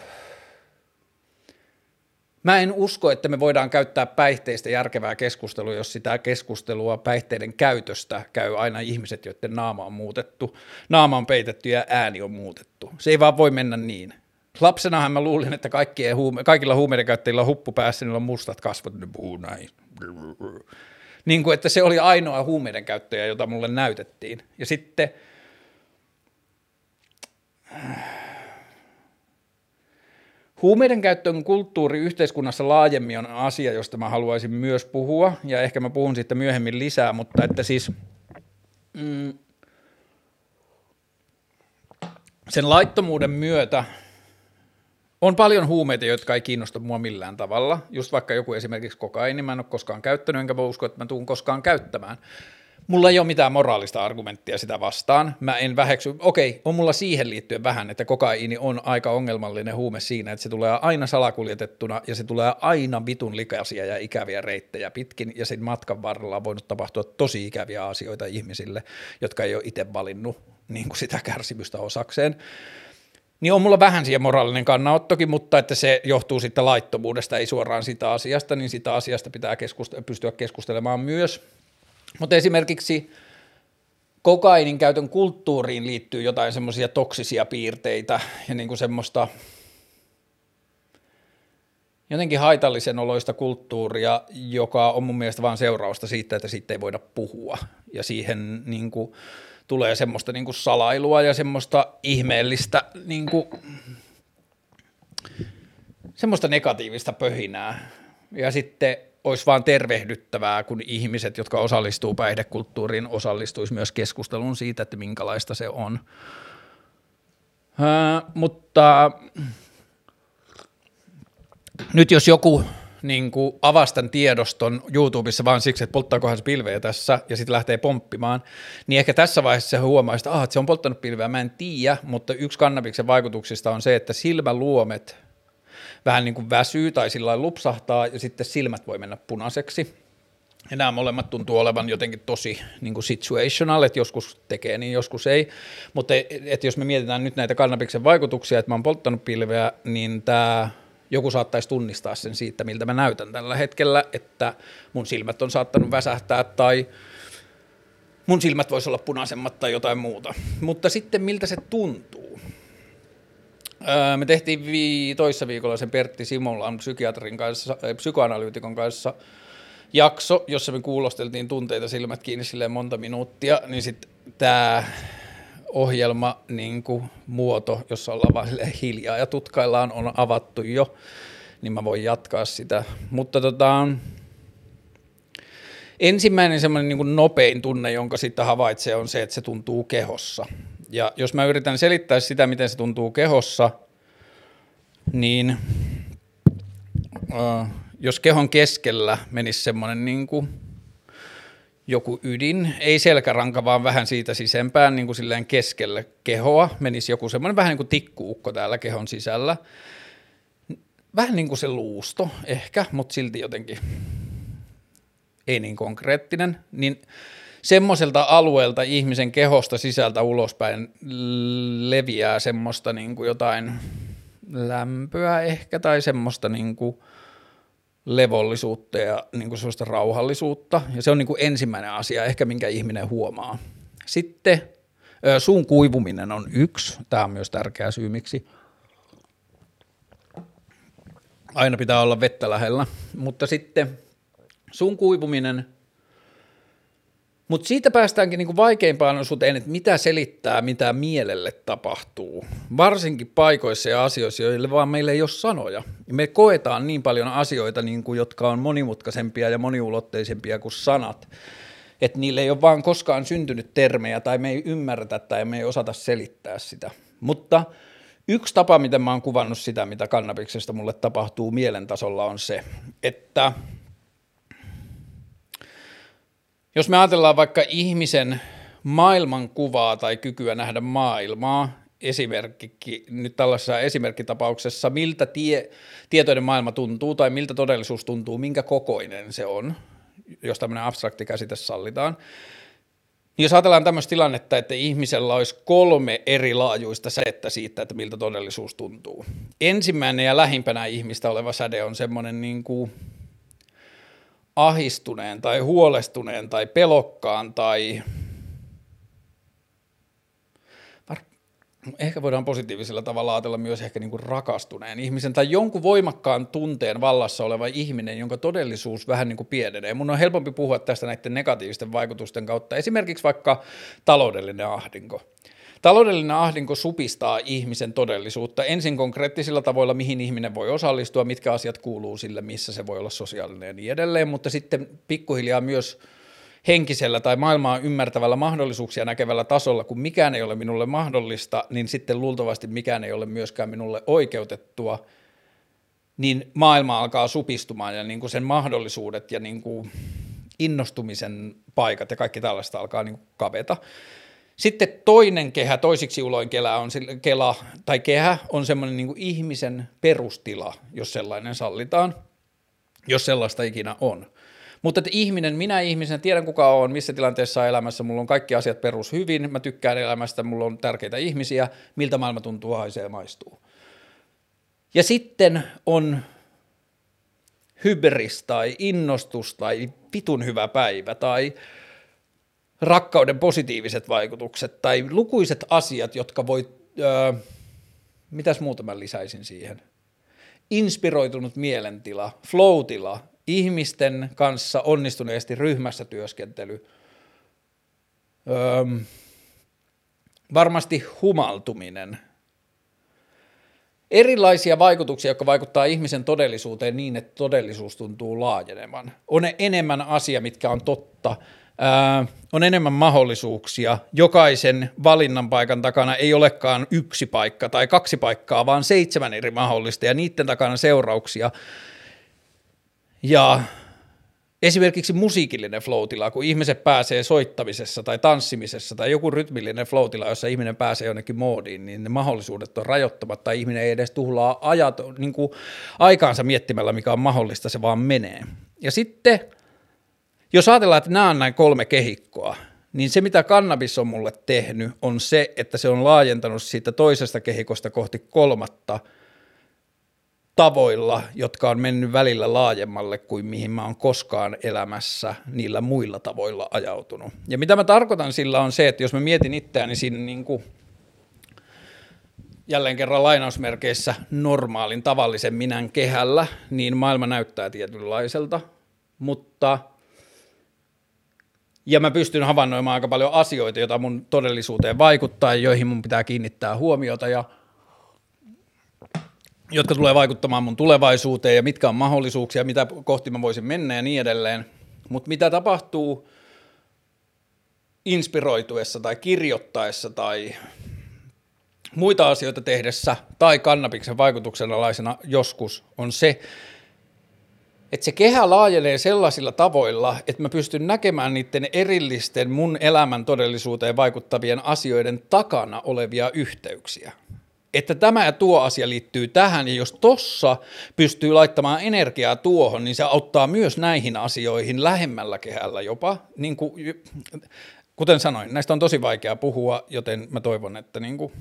Mä en usko, että me voidaan käyttää päihteistä järkevää keskustelua, jos sitä keskustelua päihteiden käytöstä käy aina ihmiset, joiden naama on muutettu, naama on peitetty ja ääni on muutettu. Se ei vaan voi mennä niin. Lapsenahan mä luulin, että huume, kaikilla huumeiden käyttäjillä on huppu päässä, niillä on mustat kasvot, ne puhuu näin. Niin kuin, että se oli ainoa huumeiden käyttäjä, jota mulle näytettiin. Ja sitten Huumeiden käyttöön kulttuuri yhteiskunnassa laajemmin on asia, josta mä haluaisin myös puhua, ja ehkä mä puhun siitä myöhemmin lisää, mutta että siis mm, sen laittomuuden myötä on paljon huumeita, jotka ei kiinnosta mua millään tavalla. Just vaikka joku esimerkiksi kokaini, mä en ole koskaan käyttänyt, enkä voi uskoa, että mä tuun koskaan käyttämään. Mulla ei ole mitään moraalista argumenttia sitä vastaan. Mä en väheksy, okei, on mulla siihen liittyen vähän, että kokaiini on aika ongelmallinen huume siinä, että se tulee aina salakuljetettuna ja se tulee aina vitun likaisia ja ikäviä reittejä pitkin ja sen matkan varrella on voinut tapahtua tosi ikäviä asioita ihmisille, jotka ei ole itse valinnut niin kuin sitä kärsimystä osakseen. Niin on mulla vähän siihen moraalinen kannanottokin, mutta että se johtuu sitten laittomuudesta, ei suoraan sitä asiasta, niin sitä asiasta pitää keskust- pystyä keskustelemaan myös. Mutta esimerkiksi kokainin käytön kulttuuriin liittyy jotain semmoisia toksisia piirteitä ja niin kuin semmoista jotenkin haitallisen oloista kulttuuria, joka on mun mielestä vain seurausta siitä, että siitä ei voida puhua. Ja siihen niin kuin, tulee semmoista niin kuin salailua ja semmoista ihmeellistä niin kuin, semmoista negatiivista pöhinää. Ja sitten olisi vaan tervehdyttävää, kun ihmiset, jotka osallistuu päihdekulttuuriin, osallistuisi myös keskusteluun siitä, että minkälaista se on. Äh, mutta nyt jos joku niin kuin avastan tiedoston YouTubessa vaan siksi, että polttaakohan se pilveä tässä ja sitten lähtee pomppimaan, niin ehkä tässä vaiheessa se huomaa, että, ah, että se on polttanut pilveä, mä en tiedä, mutta yksi kannabiksen vaikutuksista on se, että silmäluomet vähän niin kuin väsyy tai sillä lupsahtaa ja sitten silmät voi mennä punaiseksi. Ja nämä molemmat tuntuu olevan jotenkin tosi niin kuin situational, että joskus tekee niin, joskus ei. Mutta et jos me mietitään nyt näitä kannabiksen vaikutuksia, että mä oon polttanut pilveä, niin tämä joku saattaisi tunnistaa sen siitä, miltä mä näytän tällä hetkellä, että mun silmät on saattanut väsähtää tai mun silmät voisi olla punaisemmat tai jotain muuta. Mutta sitten miltä se tuntuu? Öö, me tehtiin vi- toissa viikolla sen Pertti Simolan psykiatrin kanssa, äh, psykoanalyytikon kanssa jakso, jossa me kuulosteltiin tunteita silmät kiinni silleen monta minuuttia, niin sitten tämä ohjelma niin kuin, muoto, jossa ollaan vain hiljaa ja tutkaillaan, on avattu jo, niin mä voin jatkaa sitä. Mutta tota, ensimmäinen semmoinen niin nopein tunne, jonka sitten havaitsee, on se, että se tuntuu kehossa. Ja jos mä yritän selittää sitä, miten se tuntuu kehossa, niin äh, jos kehon keskellä menisi semmoinen niin joku ydin, ei selkäranka, vaan vähän siitä sisempään niin kuin silleen keskelle kehoa menisi joku semmoinen vähän niin kuin tikkuukko täällä kehon sisällä. Vähän niin kuin se luusto ehkä, mutta silti jotenkin ei niin konkreettinen, niin semmoiselta alueelta ihmisen kehosta sisältä ulospäin leviää semmoista niin kuin jotain lämpöä ehkä tai semmoista niin kuin – levollisuutta ja niin kuin sellaista rauhallisuutta. Ja se on niin kuin ensimmäinen asia ehkä, minkä ihminen huomaa. Sitten suun kuivuminen on yksi. Tämä on myös tärkeä syy, miksi aina pitää olla vettä lähellä. Mutta sitten suun kuivuminen – mutta siitä päästäänkin niinku vaikeimpaan osuuteen, että mitä selittää, mitä mielelle tapahtuu. Varsinkin paikoissa ja asioissa, joille vaan meillä ei ole sanoja. Me koetaan niin paljon asioita, niinku, jotka on monimutkaisempia ja moniulotteisempia kuin sanat, että niille ei ole vaan koskaan syntynyt termejä tai me ei ymmärretä tai me ei osata selittää sitä. Mutta yksi tapa, miten mä oon kuvannut sitä, mitä kannabiksesta mulle tapahtuu mielentasolla on se, että – Jos me ajatellaan vaikka ihmisen maailmankuvaa tai kykyä nähdä maailmaa, esimerkki, nyt tällaisessa esimerkkitapauksessa, miltä tie, tietoinen maailma tuntuu tai miltä todellisuus tuntuu, minkä kokoinen se on, jos tämmöinen abstrakti käsite sallitaan, jos ajatellaan tämmöistä tilannetta, että ihmisellä olisi kolme eri laajuista sädettä siitä, että miltä todellisuus tuntuu. Ensimmäinen ja lähimpänä ihmistä oleva säde on semmoinen niin kuin ahistuneen tai huolestuneen tai pelokkaan tai ehkä voidaan positiivisella tavalla ajatella myös ehkä niin kuin rakastuneen ihmisen tai jonkun voimakkaan tunteen vallassa oleva ihminen, jonka todellisuus vähän niin kuin pienenee. Mun on helpompi puhua tästä näiden negatiivisten vaikutusten kautta, esimerkiksi vaikka taloudellinen ahdinko. Taloudellinen ahdinko supistaa ihmisen todellisuutta ensin konkreettisilla tavoilla, mihin ihminen voi osallistua, mitkä asiat kuuluu sille, missä se voi olla sosiaalinen ja niin edelleen, mutta sitten pikkuhiljaa myös henkisellä tai maailmaa ymmärtävällä mahdollisuuksia näkevällä tasolla, kun mikään ei ole minulle mahdollista, niin sitten luultavasti mikään ei ole myöskään minulle oikeutettua, niin maailma alkaa supistumaan ja niin kuin sen mahdollisuudet ja niin kuin innostumisen paikat ja kaikki tällaista alkaa niin kuin kaveta. Sitten toinen kehä, toisiksi uloin kela on, kela, tai kehä on semmoinen niin ihmisen perustila, jos sellainen sallitaan, jos sellaista ikinä on. Mutta että ihminen, minä ihmisenä tiedän kuka on, missä tilanteessa elämässä, mulla on kaikki asiat perus hyvin, mä tykkään elämästä, mulla on tärkeitä ihmisiä, miltä maailma tuntuu, haisee ja maistuu. Ja sitten on hybris tai innostus tai vitun hyvä päivä tai rakkauden positiiviset vaikutukset tai lukuiset asiat, jotka voi, öö, mitäs muuta mä lisäisin siihen, inspiroitunut mielentila, flow-tila, ihmisten kanssa onnistuneesti ryhmässä työskentely, öö, varmasti humaltuminen, erilaisia vaikutuksia, jotka vaikuttaa ihmisen todellisuuteen niin, että todellisuus tuntuu laajenevan. On enemmän asia, mitkä on totta, on enemmän mahdollisuuksia. Jokaisen valinnan paikan takana ei olekaan yksi paikka tai kaksi paikkaa, vaan seitsemän eri mahdollista ja niiden takana seurauksia. Ja esimerkiksi musiikillinen floatila, kun ihmiset pääsee soittamisessa tai tanssimisessa tai joku rytmillinen floatila, jossa ihminen pääsee jonnekin moodiin, niin ne mahdollisuudet on rajoittamat tai ihminen ei edes tuhlaa ajat, niin kuin aikaansa miettimällä, mikä on mahdollista, se vaan menee. Ja sitten, jos ajatellaan, että nämä on näin kolme kehikkoa, niin se mitä kannabis on mulle tehnyt on se, että se on laajentanut siitä toisesta kehikosta kohti kolmatta – tavoilla, jotka on mennyt välillä laajemmalle kuin mihin mä oon koskaan elämässä niillä muilla tavoilla ajautunut. Ja mitä mä tarkoitan sillä on se, että jos mä mietin itseäni siinä niin kuin jälleen kerran lainausmerkeissä normaalin tavallisen minän kehällä, niin maailma näyttää tietynlaiselta, mutta ja mä pystyn havainnoimaan aika paljon asioita, joita mun todellisuuteen vaikuttaa ja joihin mun pitää kiinnittää huomiota ja jotka tulee vaikuttamaan mun tulevaisuuteen ja mitkä on mahdollisuuksia, mitä kohti mä voisin mennä ja niin edelleen. Mutta mitä tapahtuu inspiroituessa tai kirjoittaessa tai muita asioita tehdessä tai kannabiksen vaikutuksen alaisena joskus on se, että se kehä laajenee sellaisilla tavoilla, että mä pystyn näkemään niiden erillisten mun elämän todellisuuteen vaikuttavien asioiden takana olevia yhteyksiä että tämä ja tuo asia liittyy tähän, ja jos tossa pystyy laittamaan energiaa tuohon, niin se auttaa myös näihin asioihin lähemmällä kehällä jopa. Niin kuin, kuten sanoin, näistä on tosi vaikea puhua, joten mä toivon, että niin kuin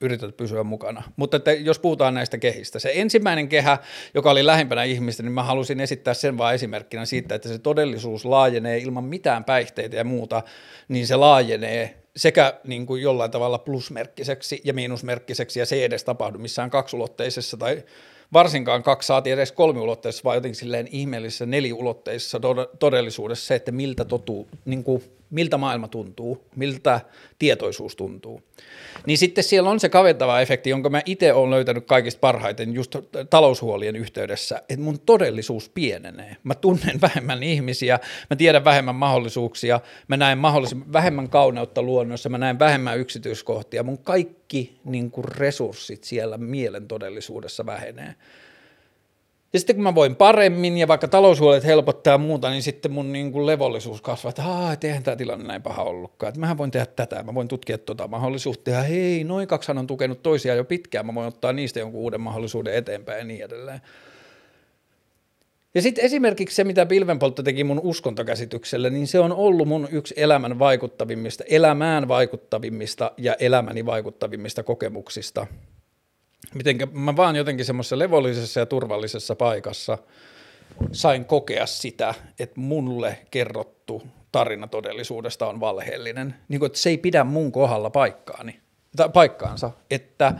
yrität pysyä mukana. Mutta että jos puhutaan näistä kehistä, se ensimmäinen kehä, joka oli lähempänä ihmistä, niin mä halusin esittää sen vain esimerkkinä siitä, että se todellisuus laajenee ilman mitään päihteitä ja muuta, niin se laajenee sekä niin kuin jollain tavalla plusmerkkiseksi ja miinusmerkkiseksi, ja se ei edes tapahdu missään kaksulotteisessa tai varsinkaan kaksi saati edes kolmiulotteisessa, vaan jotenkin silleen ihmeellisessä neliulotteisessa todellisuudessa se, että miltä, totuu, niin kuin, miltä maailma tuntuu, miltä tietoisuus tuntuu. Niin sitten siellä on se kaventava efekti, jonka mä itse olen löytänyt kaikista parhaiten just taloushuolien yhteydessä, että mun todellisuus pienenee. Mä tunnen vähemmän ihmisiä, mä tiedän vähemmän mahdollisuuksia, mä näen mahdollisimman vähemmän kauneutta luonnossa, mä näen vähemmän yksityiskohtia, mun kaikki niin resurssit siellä mielen todellisuudessa vähenee. Ja sitten kun mä voin paremmin ja vaikka taloushuolet helpottaa ja muuta, niin sitten mun niin kuin levollisuus kasvaa, että Aa, et eihän tämä tilanne näin paha ollutkaan. Että mähän voin tehdä tätä, mä voin tutkia tuota mahdollisuutta ja hei, noin kaksihan on tukenut toisiaan jo pitkään, mä voin ottaa niistä jonkun uuden mahdollisuuden eteenpäin ja niin edelleen. Ja sitten esimerkiksi se, mitä pilvenpoltto teki mun uskontokäsitykselle, niin se on ollut mun yksi elämän vaikuttavimmista, elämään vaikuttavimmista ja elämäni vaikuttavimmista kokemuksista – miten mä vaan jotenkin semmoisessa levollisessa ja turvallisessa paikassa sain kokea sitä, että mulle kerrottu tarina todellisuudesta on valheellinen. Niin kuin, että se ei pidä mun kohdalla paikkaani, paikkaansa, että –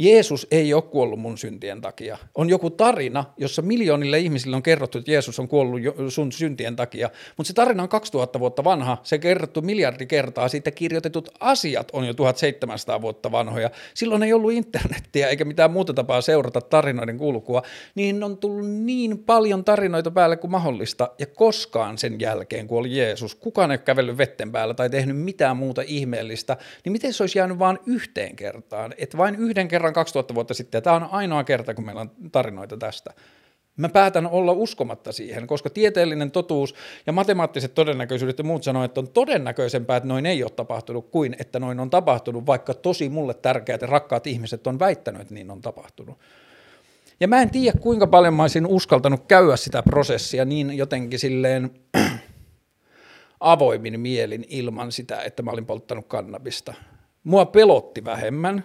Jeesus ei ole kuollut mun syntien takia. On joku tarina, jossa miljoonille ihmisille on kerrottu, että Jeesus on kuollut sun syntien takia, mutta se tarina on 2000 vuotta vanha, se kerrottu miljardi kertaa, siitä kirjoitetut asiat on jo 1700 vuotta vanhoja. Silloin ei ollut internettiä eikä mitään muuta tapaa seurata tarinoiden kulkua, niin on tullut niin paljon tarinoita päälle kuin mahdollista, ja koskaan sen jälkeen, kun oli Jeesus, kukaan ei ole kävellyt vetten päällä tai tehnyt mitään muuta ihmeellistä, niin miten se olisi jäänyt vain yhteen kertaan, että vain yhden kerran kerran 2000 vuotta sitten, ja tämä on ainoa kerta, kun meillä on tarinoita tästä. Mä päätän olla uskomatta siihen, koska tieteellinen totuus ja matemaattiset todennäköisyydet ja muut sanoo, että on todennäköisempää, että noin ei ole tapahtunut, kuin että noin on tapahtunut, vaikka tosi mulle tärkeät ja rakkaat ihmiset on väittänyt, että niin on tapahtunut. Ja mä en tiedä, kuinka paljon mä olisin uskaltanut käydä sitä prosessia niin jotenkin silleen avoimin mielin ilman sitä, että mä olin polttanut kannabista. Mua pelotti vähemmän.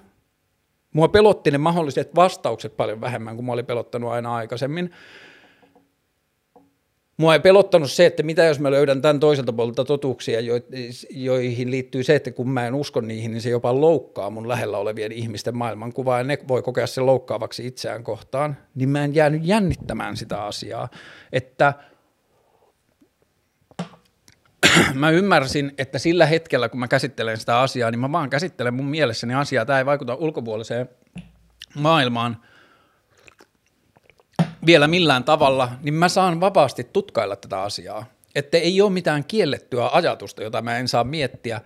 Mua pelotti ne mahdolliset vastaukset paljon vähemmän kuin mä olin pelottanut aina aikaisemmin. Mua ei pelottanut se, että mitä jos mä löydän tämän toiselta puolelta totuuksia, joihin liittyy se, että kun mä en usko niihin, niin se jopa loukkaa mun lähellä olevien ihmisten maailmankuvaa ja ne voi kokea sen loukkaavaksi itseään kohtaan, niin mä en jäänyt jännittämään sitä asiaa, että – mä ymmärsin, että sillä hetkellä, kun mä käsittelen sitä asiaa, niin mä vaan käsittelen mun mielessäni asiaa. Tämä ei vaikuta ulkopuoliseen maailmaan vielä millään tavalla, niin mä saan vapaasti tutkailla tätä asiaa. Että ei ole mitään kiellettyä ajatusta, jota mä en saa miettiä.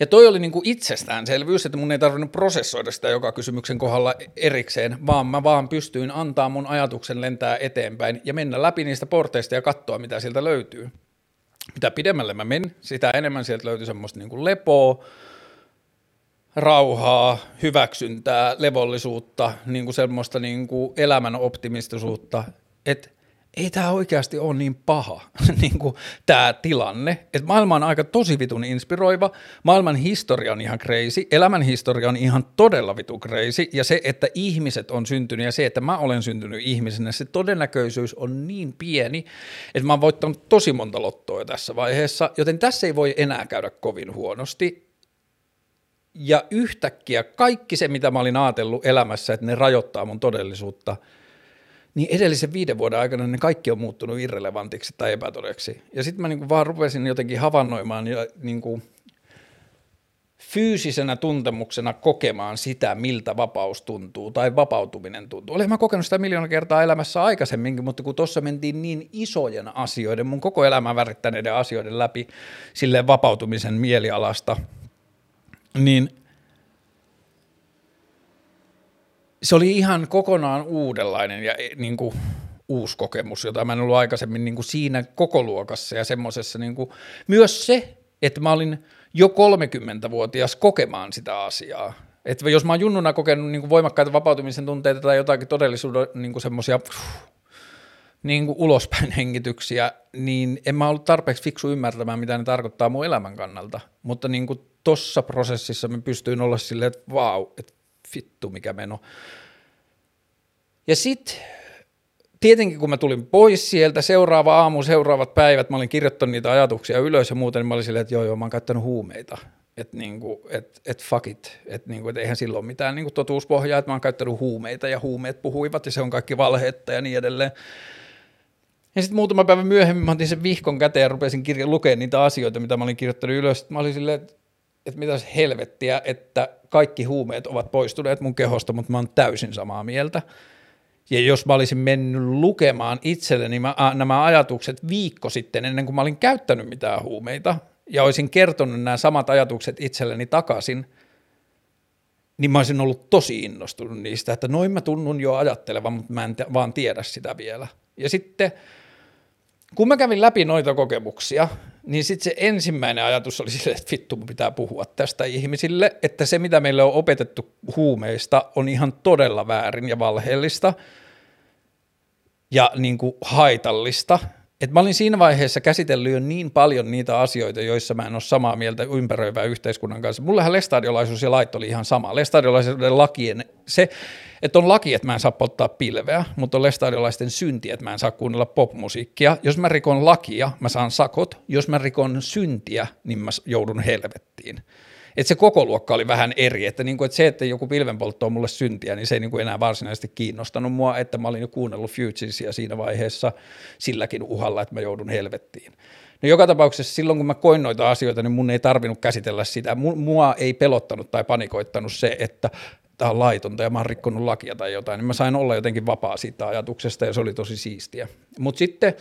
Ja toi oli niin kuin itsestäänselvyys, että mun ei tarvinnut prosessoida sitä joka kysymyksen kohdalla erikseen, vaan mä vaan pystyin antaa mun ajatuksen lentää eteenpäin ja mennä läpi niistä porteista ja katsoa, mitä sieltä löytyy mitä pidemmälle mä menin, sitä enemmän sieltä löytyi semmoista niin kuin lepoa, rauhaa, hyväksyntää, levollisuutta, niin kuin semmoista niin kuin elämän optimistisuutta, että ei tämä oikeasti ole niin paha, niin kuin tämä tilanne. Et maailma on aika tosi vitun inspiroiva, maailman historia on ihan crazy, elämän historia on ihan todella vitu crazy, ja se, että ihmiset on syntynyt ja se, että mä olen syntynyt ihmisenä, se todennäköisyys on niin pieni, että mä oon voittanut tosi monta lottoa tässä vaiheessa, joten tässä ei voi enää käydä kovin huonosti. Ja yhtäkkiä kaikki se, mitä mä olin ajatellut elämässä, että ne rajoittaa mun todellisuutta – niin edellisen viiden vuoden aikana ne kaikki on muuttunut irrelevantiksi tai epätodeksi. Ja sitten mä niinku vaan rupesin jotenkin havainnoimaan ja niinku fyysisenä tuntemuksena kokemaan sitä, miltä vapaus tuntuu tai vapautuminen tuntuu. Olen mä kokenut sitä miljoona kertaa elämässä aikaisemminkin, mutta kun tuossa mentiin niin isojen asioiden, mun koko elämän värittäneiden asioiden läpi sille vapautumisen mielialasta, niin – se oli ihan kokonaan uudenlainen ja e, niin kuin, uusi kokemus, jota mä en ollut aikaisemmin niin kuin siinä koko luokassa ja semmoisessa niin kuin, myös se, että mä olin jo 30-vuotias kokemaan sitä asiaa. Että jos mä oon junnuna kokenut niin kuin voimakkaita vapautumisen tunteita tai jotakin todellisuuden niin kuin semmoisia niin kuin ulospäin hengityksiä, niin en mä ollut tarpeeksi fiksu ymmärtämään, mitä ne tarkoittaa mun elämän kannalta. Mutta niin kuin tossa prosessissa mä pystyin olla silleen, että vau, että vittu mikä meno. Ja sitten tietenkin kun mä tulin pois sieltä, seuraava aamu, seuraavat päivät, mä olin kirjoittanut niitä ajatuksia ylös ja muuten, niin mä olin silleen, että joo joo, mä oon käyttänyt huumeita. Että niinku, et, et fuck it, että niinku, et eihän silloin mitään niinku totuuspohjaa, että mä oon käyttänyt huumeita ja huumeet puhuivat ja se on kaikki valhetta ja niin edelleen. Ja sitten muutama päivä myöhemmin mä otin sen vihkon käteen ja rupesin kirja- lukemaan niitä asioita, mitä mä olin kirjoittanut ylös. Mä olin silleen, että että mitäs helvettiä, että kaikki huumeet ovat poistuneet mun kehosta, mutta mä oon täysin samaa mieltä. Ja jos mä olisin mennyt lukemaan itselleni mä, nämä ajatukset viikko sitten, ennen kuin mä olin käyttänyt mitään huumeita, ja olisin kertonut nämä samat ajatukset itselleni takaisin, niin mä olisin ollut tosi innostunut niistä, että noin mä tunnun jo ajattelevan, mutta mä en te, vaan tiedä sitä vielä. Ja sitten kun mä kävin läpi noita kokemuksia, niin sitten se ensimmäinen ajatus oli sille, että vittu, mun pitää puhua tästä ihmisille, että se, mitä meille on opetettu huumeista, on ihan todella väärin ja valheellista ja niin kuin haitallista. Et mä olin siinä vaiheessa käsitellyt jo niin paljon niitä asioita, joissa mä en ole samaa mieltä ympäröivää yhteiskunnan kanssa. Mullehän lestadiolaisuus ja lait oli ihan sama. Lestadiolaisuuden lakien, se, että on laki, että mä en saa polttaa pilveä, mutta on lestadiolaisten synti, että mä en saa kuunnella popmusiikkia. Jos mä rikon lakia, mä saan sakot. Jos mä rikon syntiä, niin mä joudun helvettiin. Että se koko luokka oli vähän eri, että, niinku, että se, että joku pilvenpoltto on mulle syntiä, niin se ei niinku enää varsinaisesti kiinnostanut mua, että mä olin jo kuunnellut Fugeesia siinä vaiheessa silläkin uhalla, että mä joudun helvettiin. No joka tapauksessa silloin, kun mä koin noita asioita, niin mun ei tarvinnut käsitellä sitä. Mua ei pelottanut tai panikoittanut se, että tämä on laitonta ja mä oon rikkonut lakia tai jotain, niin mä sain olla jotenkin vapaa siitä ajatuksesta ja se oli tosi siistiä. Mutta sitten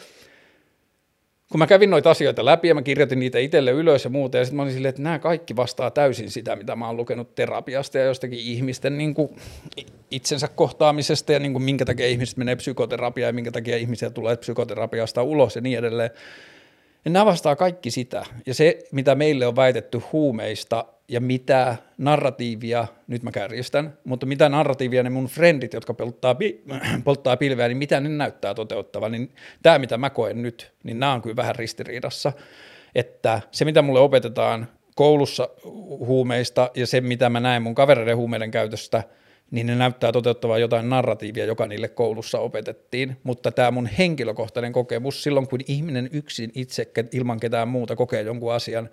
kun mä kävin noita asioita läpi ja mä kirjoitin niitä itselle ylös ja muuta, ja sitten mä olin silleen, että nämä kaikki vastaa täysin sitä, mitä mä oon lukenut terapiasta ja jostakin ihmisten niin kuin, itsensä kohtaamisesta ja niin kuin, minkä takia ihmiset menee psykoterapiaan ja minkä takia ihmisiä tulee psykoterapiasta ulos ja niin edelleen. Ja nämä vastaa kaikki sitä. Ja se, mitä meille on väitetty huumeista ja mitä narratiivia, nyt mä kärjistän, mutta mitä narratiivia ne mun frendit, jotka polttaa, polttaa pilveä, niin mitä ne näyttää toteuttavan, niin tämä mitä mä koen nyt, niin nämä on kyllä vähän ristiriidassa, että se mitä mulle opetetaan koulussa huumeista ja se mitä mä näen mun kavereiden huumeiden käytöstä, niin ne näyttää toteuttavan jotain narratiivia, joka niille koulussa opetettiin, mutta tämä mun henkilökohtainen kokemus silloin, kun ihminen yksin itse ilman ketään muuta kokee jonkun asian,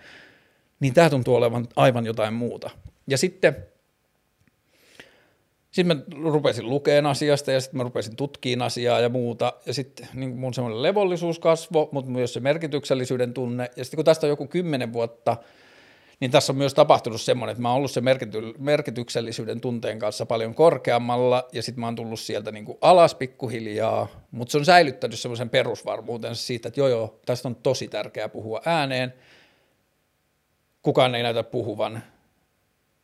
niin tämä tuntuu olevan aivan jotain muuta. Ja sitten sitten mä rupesin lukeen asiasta ja sitten mä rupesin tutkiin asiaa ja muuta. Ja sitten niin mun semmoinen levollisuus kasvo, mutta myös se merkityksellisyyden tunne. Ja sitten kun tästä on joku kymmenen vuotta, niin tässä on myös tapahtunut semmoinen, että mä oon ollut se merkity- merkityksellisyyden tunteen kanssa paljon korkeammalla, ja sitten mä oon tullut sieltä niin kuin alas pikkuhiljaa, mutta se on säilyttänyt semmoisen perusvarmuutensa siitä, että joo joo, tästä on tosi tärkeää puhua ääneen, kukaan ei näytä puhuvan.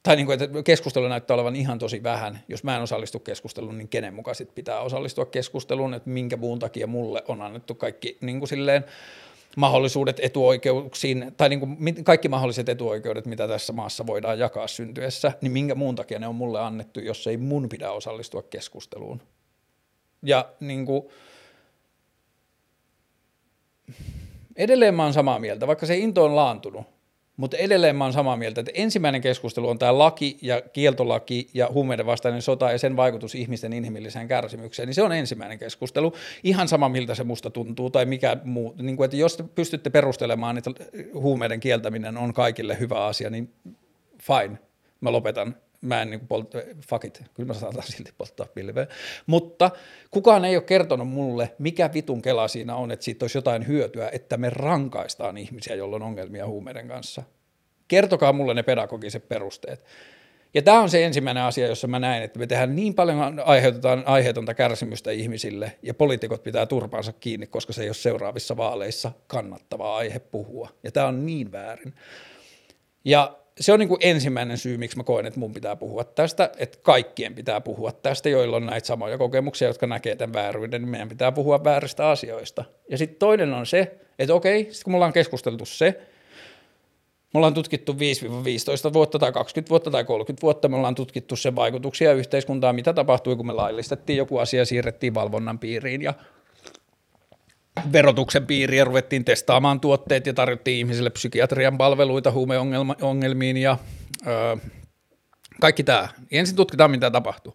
Tai niin kuin, että keskustelu näyttää olevan ihan tosi vähän. Jos mä en osallistu keskusteluun, niin kenen mukaan sit pitää osallistua keskusteluun, että minkä muun takia mulle on annettu kaikki niin kuin silleen, mahdollisuudet etuoikeuksiin, tai niin kuin kaikki mahdolliset etuoikeudet, mitä tässä maassa voidaan jakaa syntyessä, niin minkä muun takia ne on mulle annettu, jos ei mun pidä osallistua keskusteluun. Ja niin kuin, edelleen mä oon samaa mieltä, vaikka se into on laantunut, mutta edelleen mä oon samaa mieltä, että ensimmäinen keskustelu on tämä laki ja kieltolaki ja huumeiden vastainen sota ja sen vaikutus ihmisten inhimilliseen kärsimykseen, niin se on ensimmäinen keskustelu. Ihan sama, miltä se musta tuntuu tai mikä muu. Niin kuin, että jos te pystytte perustelemaan, että huumeiden kieltäminen on kaikille hyvä asia, niin fine, mä lopetan mä en niin polta, fuck it, kyllä mä saatan silti polttaa pilveä. Mutta kukaan ei ole kertonut mulle, mikä vitun kela siinä on, että siitä olisi jotain hyötyä, että me rankaistaan ihmisiä, joilla on ongelmia huumeiden kanssa. Kertokaa mulle ne pedagogiset perusteet. Ja tämä on se ensimmäinen asia, jossa mä näen, että me tehdään niin paljon aiheutetaan aiheetonta kärsimystä ihmisille, ja poliitikot pitää turpaansa kiinni, koska se ei ole seuraavissa vaaleissa kannattava aihe puhua. Ja tämä on niin väärin. Ja se on niin kuin ensimmäinen syy, miksi mä koen, että mun pitää puhua tästä, että kaikkien pitää puhua tästä, joilla on näitä samoja kokemuksia, jotka näkee tämän vääryyden, niin meidän pitää puhua vääristä asioista. Ja sitten toinen on se, että okei, sitten kun me ollaan keskusteltu se, me ollaan tutkittu 5-15 vuotta tai 20 vuotta tai 30 vuotta, me ollaan tutkittu sen vaikutuksia yhteiskuntaan, mitä tapahtui, kun me laillistettiin joku asia, siirrettiin valvonnan piiriin ja verotuksen piiriin ja ruvettiin testaamaan tuotteet ja tarjottiin ihmisille psykiatrian palveluita huumeongelmiin ja öö, kaikki tämä. Ensin tutkitaan, mitä tapahtuu.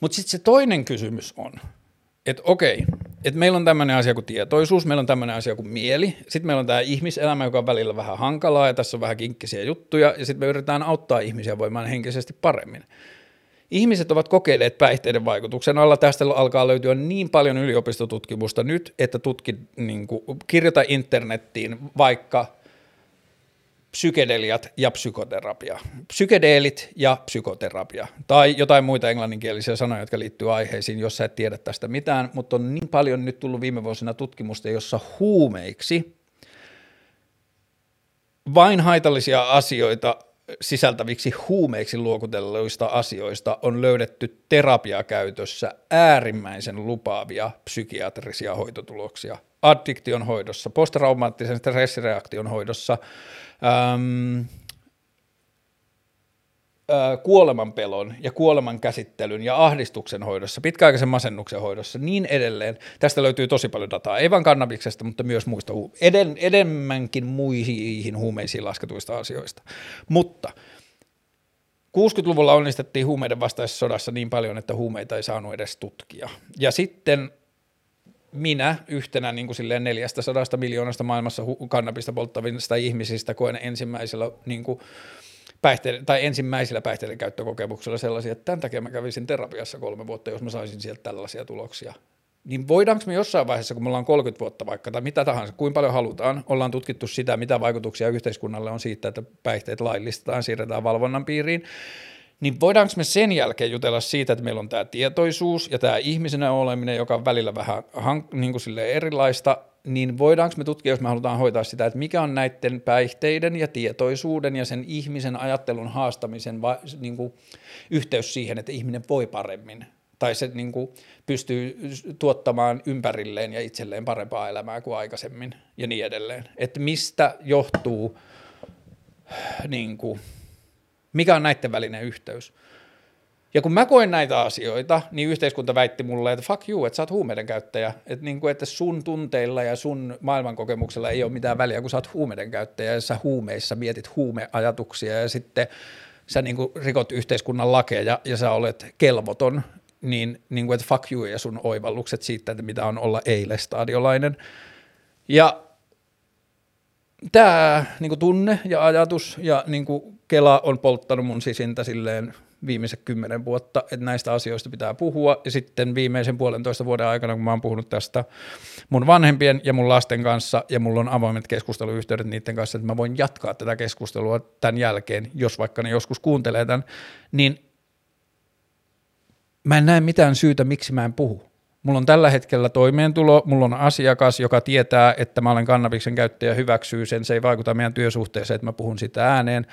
Mutta sitten se toinen kysymys on, että okei, että meillä on tämmöinen asia kuin tietoisuus, meillä on tämmöinen asia kuin mieli, sitten meillä on tämä ihmiselämä, joka on välillä vähän hankalaa ja tässä on vähän kinkkisiä juttuja, ja sitten me yritetään auttaa ihmisiä voimaan henkisesti paremmin. Ihmiset ovat kokeilleet päihteiden vaikutuksen alla. Tästä alkaa löytyä niin paljon yliopistotutkimusta nyt, että tutki, niin kuin, kirjoita internettiin vaikka psykedeliat ja psykoterapia. Psykedeelit ja psykoterapia. Tai jotain muita englanninkielisiä sanoja, jotka liittyy aiheisiin, jos sä et tiedä tästä mitään, mutta on niin paljon nyt tullut viime vuosina tutkimusta, jossa huumeiksi vain haitallisia asioita sisältäviksi huumeiksi luokutelluista asioista on löydetty terapiakäytössä äärimmäisen lupaavia psykiatrisia hoitotuloksia. Addiktion hoidossa, posttraumaattisen stressireaktion hoidossa, kuoleman pelon ja kuoleman käsittelyn ja ahdistuksen hoidossa, pitkäaikaisen masennuksen hoidossa, niin edelleen. Tästä löytyy tosi paljon dataa, ei vain kannabiksesta, mutta myös muista, eden, enemmänkin muihin huumeisiin lasketuista asioista. Mutta 60-luvulla onnistettiin huumeiden vastaisessa sodassa niin paljon, että huumeita ei saanut edes tutkia. Ja sitten minä yhtenä niin kuin silleen 400 miljoonasta maailmassa kannabista polttavista ihmisistä koen ensimmäisellä niin kuin, päihteiden, tai ensimmäisillä päihteiden käyttökokemuksilla sellaisia, että tämän takia mä kävisin terapiassa kolme vuotta, jos mä saisin sieltä tällaisia tuloksia. Niin voidaanko me jossain vaiheessa, kun me ollaan 30 vuotta vaikka, tai mitä tahansa, kuin paljon halutaan, ollaan tutkittu sitä, mitä vaikutuksia yhteiskunnalle on siitä, että päihteet laillistetaan, siirretään valvonnan piiriin, niin voidaanko me sen jälkeen jutella siitä, että meillä on tämä tietoisuus ja tämä ihmisenä oleminen, joka on välillä vähän niin kuin erilaista, niin voidaanko me tutkia, jos me halutaan hoitaa sitä, että mikä on näiden päihteiden ja tietoisuuden ja sen ihmisen ajattelun haastamisen va, niin kuin, yhteys siihen, että ihminen voi paremmin tai se niin kuin, pystyy tuottamaan ympärilleen ja itselleen parempaa elämää kuin aikaisemmin ja niin edelleen. Että mistä johtuu, niin kuin, mikä on näiden välinen yhteys. Ja kun mä koen näitä asioita, niin yhteiskunta väitti mulle, että fuck you, että sä oot huumeiden käyttäjä. Että, niin kuin, että sun tunteilla ja sun maailmankokemuksella ei ole mitään väliä, kun sä oot huumeiden käyttäjä ja sä huumeissa mietit huumeajatuksia ja sitten sä niin kuin rikot yhteiskunnan lakeja ja sä olet kelvoton, niin, niin kuin, että fuck you ja sun oivallukset siitä, että mitä on olla eilestadiolainen. Ja tämä niin tunne ja ajatus ja niin kuin Kela on polttanut mun sisintä silleen viimeiset kymmenen vuotta, että näistä asioista pitää puhua. Ja sitten viimeisen puolentoista vuoden aikana, kun mä oon puhunut tästä mun vanhempien ja mun lasten kanssa, ja mulla on avoimet keskusteluyhteydet niiden kanssa, että mä voin jatkaa tätä keskustelua tämän jälkeen, jos vaikka ne joskus kuuntelee tämän, niin mä en näe mitään syytä, miksi mä en puhu. Mulla on tällä hetkellä toimeentulo, mulla on asiakas, joka tietää, että mä olen kannabiksen käyttäjä, hyväksyy sen, se ei vaikuta meidän työsuhteeseen, että mä puhun sitä ääneen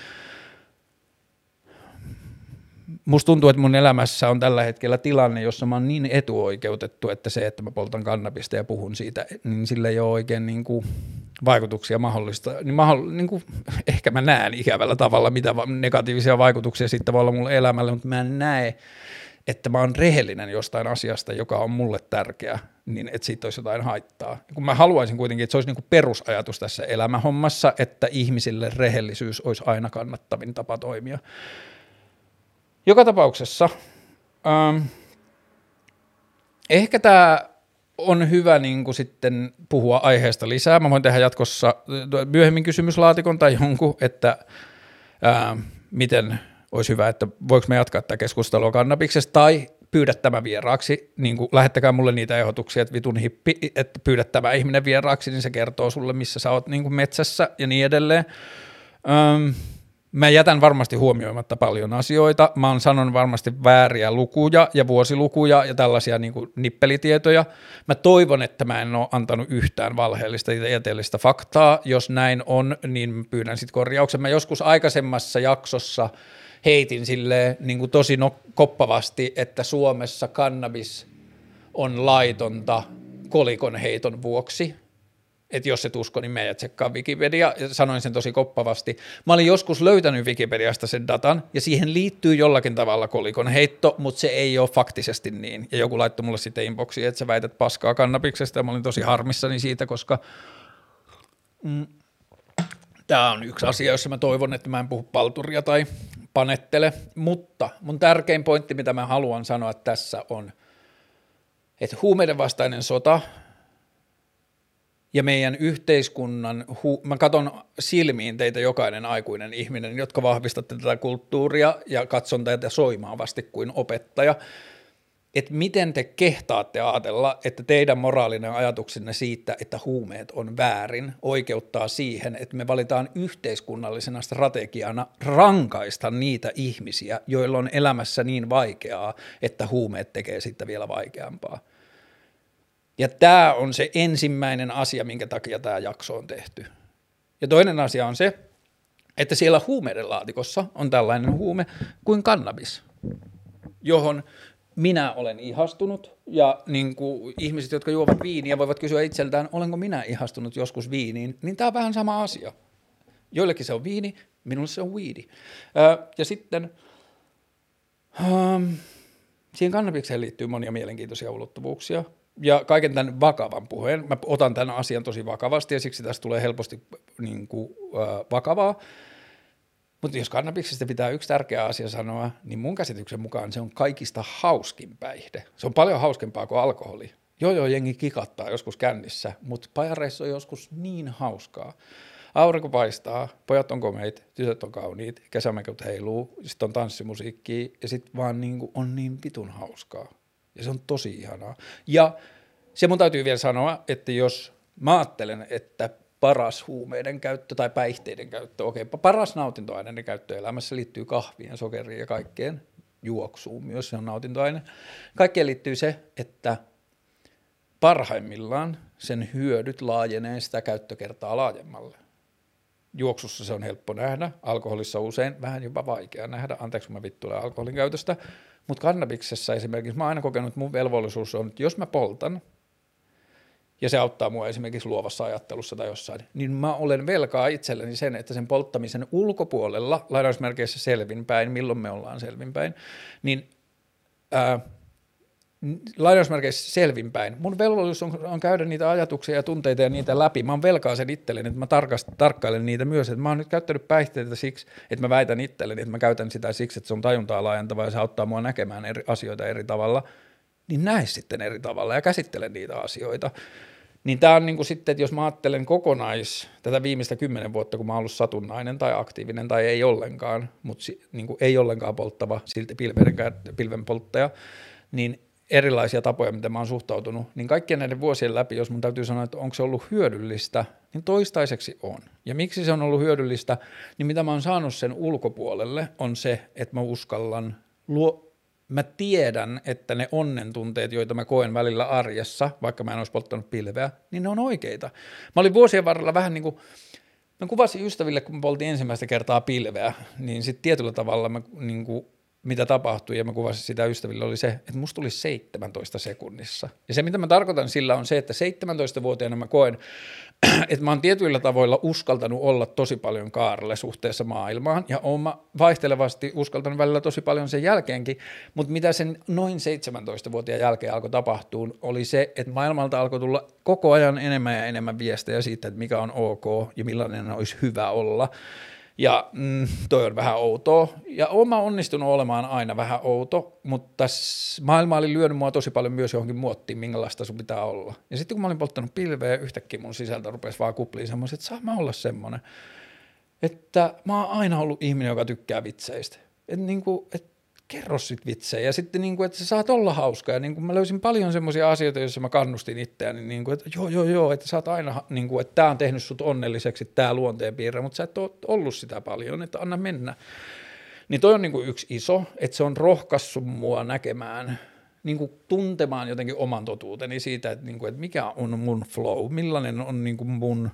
musta tuntuu, että mun elämässä on tällä hetkellä tilanne, jossa mä oon niin etuoikeutettu, että se, että mä poltan kannabista ja puhun siitä, niin sille ei ole oikein niin kuin vaikutuksia mahdollista. Niin, mahdoll, niin kuin, ehkä mä näen ikävällä tavalla, mitä negatiivisia vaikutuksia siitä voi olla mulle elämälle, mutta mä en näe, että mä oon rehellinen jostain asiasta, joka on mulle tärkeä, niin että siitä olisi jotain haittaa. Kun mä haluaisin kuitenkin, että se olisi niin kuin perusajatus tässä elämähommassa, että ihmisille rehellisyys olisi aina kannattavin tapa toimia. Joka tapauksessa ähm, ehkä tämä on hyvä niin kuin sitten puhua aiheesta lisää. Mä voin tehdä jatkossa myöhemmin kysymyslaatikon tai jonkun, että ää, miten olisi hyvä, että voiko me jatkaa tätä keskustelua kannabiksesta tai pyydä tämä vieraaksi, niin kuin lähettäkää mulle niitä ehdotuksia, että vitun hippi, että pyydä tämä ihminen vieraaksi, niin se kertoo sulle, missä sä oot niin kuin metsässä ja niin edelleen. Öm, Mä jätän varmasti huomioimatta paljon asioita. Mä oon sanon varmasti vääriä lukuja ja vuosilukuja ja tällaisia niin kuin nippelitietoja. Mä toivon, että mä en ole antanut yhtään valheellista tieteellistä faktaa. Jos näin on, niin pyydän sitten korjauksen. Mä joskus aikaisemmassa jaksossa heitin sille niin tosi no, koppavasti, että Suomessa kannabis on laitonta kolikon heiton vuoksi että jos et usko, niin meidät tsekkaa Wikipedia, ja sanoin sen tosi koppavasti. Mä olin joskus löytänyt Wikipediasta sen datan, ja siihen liittyy jollakin tavalla kolikon heitto, mutta se ei ole faktisesti niin. Ja joku laittoi mulle sitten inboxiin, että sä väität paskaa kannabiksesta, ja mä olin tosi harmissani siitä, koska mm, tämä on yksi asia, jossa mä toivon, että mä en puhu palturia tai panettele, mutta mun tärkein pointti, mitä mä haluan sanoa tässä on, että huumeiden vastainen sota – ja meidän yhteiskunnan, hu- mä katson silmiin teitä jokainen aikuinen ihminen, jotka vahvistatte tätä kulttuuria ja katson teitä soimaavasti kuin opettaja, että miten te kehtaatte ajatella, että teidän moraalinen ajatuksenne siitä, että huumeet on väärin, oikeuttaa siihen, että me valitaan yhteiskunnallisena strategiana rankaista niitä ihmisiä, joilla on elämässä niin vaikeaa, että huumeet tekee sitten vielä vaikeampaa. Ja tämä on se ensimmäinen asia, minkä takia tämä jakso on tehty. Ja toinen asia on se, että siellä huumeiden laatikossa on tällainen huume kuin kannabis, johon minä olen ihastunut ja niin kuin ihmiset, jotka juovat viiniä, voivat kysyä itseltään, olenko minä ihastunut joskus viiniin, niin tämä on vähän sama asia. Joillekin se on viini, minulle se on weedi. Ja sitten siihen kannabikseen liittyy monia mielenkiintoisia ulottuvuuksia ja kaiken tämän vakavan puheen, mä otan tämän asian tosi vakavasti ja siksi tästä tulee helposti niin kuin, äh, vakavaa. Mutta jos kannabiksesta pitää yksi tärkeä asia sanoa, niin mun käsityksen mukaan se on kaikista hauskin päihde. Se on paljon hauskempaa kuin alkoholi. Joo, joo, jengi kikattaa joskus kännissä, mutta pajareissa on joskus niin hauskaa. Aurinko paistaa, pojat on komeit, tytöt on kauniit, kesämäköt heiluu, sitten on tanssimusiikkia ja sitten vaan niin kuin on niin vitun hauskaa. Ja se on tosi ihanaa. Ja se mun täytyy vielä sanoa, että jos mä ajattelen, että paras huumeiden käyttö tai päihteiden käyttö. Okei, paras nautintoaineiden käyttö elämässä liittyy kahviin, sokeriin ja kaikkeen juoksuun myös, se on nautintoaine. Kaikkeen liittyy se, että parhaimmillaan sen hyödyt laajenee sitä käyttökertaa laajemmalle. Juoksussa se on helppo nähdä, alkoholissa usein vähän jopa vaikea nähdä, anteeksi kun mä vittuilen alkoholin käytöstä, mutta kannabiksessa esimerkiksi mä oon aina kokenut, että mun velvollisuus on, että jos mä poltan, ja se auttaa mua esimerkiksi luovassa ajattelussa tai jossain, niin mä olen velkaa itselleni sen, että sen polttamisen ulkopuolella, lainausmerkeissä selvinpäin, milloin me ollaan selvinpäin, niin ää, lainausmerkeissä selvinpäin. Mun velvollisuus on, on käydä niitä ajatuksia ja tunteita ja niitä läpi. Mä oon velkaa sen itselleni, että mä tarkast, tarkkailen niitä myös. Että mä oon nyt käyttänyt päihteitä siksi, että mä väitän itselleni, että mä käytän sitä siksi, että se on tajuntaa laajentava ja se auttaa mua näkemään eri asioita eri tavalla. Niin näe sitten eri tavalla ja käsittelen niitä asioita. Niin tämä on niin kuin sitten, että jos mä ajattelen kokonais tätä viimeistä kymmenen vuotta, kun mä oon ollut satunnainen tai aktiivinen tai ei ollenkaan, mutta niin kuin ei ollenkaan polttava, silti pilven, pilven polttaja, niin erilaisia tapoja, miten mä oon suhtautunut, niin kaikkien näiden vuosien läpi, jos mun täytyy sanoa, että onko se ollut hyödyllistä, niin toistaiseksi on. Ja miksi se on ollut hyödyllistä, niin mitä mä oon saanut sen ulkopuolelle, on se, että mä uskallan luo, mä tiedän, että ne onnentunteet, joita mä koen välillä arjessa, vaikka mä en olisi polttanut pilveä, niin ne on oikeita. Mä olin vuosien varrella vähän niin kuin, mä kuvasin ystäville, kun mä poltin ensimmäistä kertaa pilveä, niin sitten tietyllä tavalla mä niin kuin mitä tapahtui, ja mä kuvasin sitä ystäville, oli se, että musta tuli 17 sekunnissa. Ja se, mitä mä tarkoitan sillä, on se, että 17-vuotiaana mä koen, että mä oon tietyillä tavoilla uskaltanut olla tosi paljon kaarelle suhteessa maailmaan, ja oon mä vaihtelevasti uskaltanut välillä tosi paljon sen jälkeenkin, mutta mitä sen noin 17-vuotiaan jälkeen alkoi tapahtua, oli se, että maailmalta alkoi tulla koko ajan enemmän ja enemmän viestejä siitä, että mikä on ok ja millainen olisi hyvä olla. Ja mm, toi on vähän outoa. Ja oma onnistunut olemaan aina vähän outo, mutta maailma oli lyönyt mua tosi paljon myös johonkin muottiin, minkälaista sun pitää olla. Ja sitten kun mä olin polttanut pilveä, yhtäkkiä mun sisältö rupesi vaan kupliin semmoisen, että saa mä olla semmoinen. Että mä oon aina ollut ihminen, joka tykkää vitseistä. Että niinku, et kerro sit vitsejä. Ja sitten, niin kuin, että sä saat olla hauska. Ja niin kuin mä löysin paljon semmoisia asioita, joissa mä kannustin itseäni, niin kuin, että joo, joo, joo, että sä oot aina, niin kuin, että tämä on tehnyt sut onnelliseksi, tämä luonteenpiirre, mutta sä et ole ollut sitä paljon, että anna mennä. Niin toi on niin kuin yksi iso, että se on rohkaissut mua näkemään, niin kuin tuntemaan jotenkin oman totuuteni siitä, että, niin kuin, että mikä on mun flow, millainen on niin kuin mun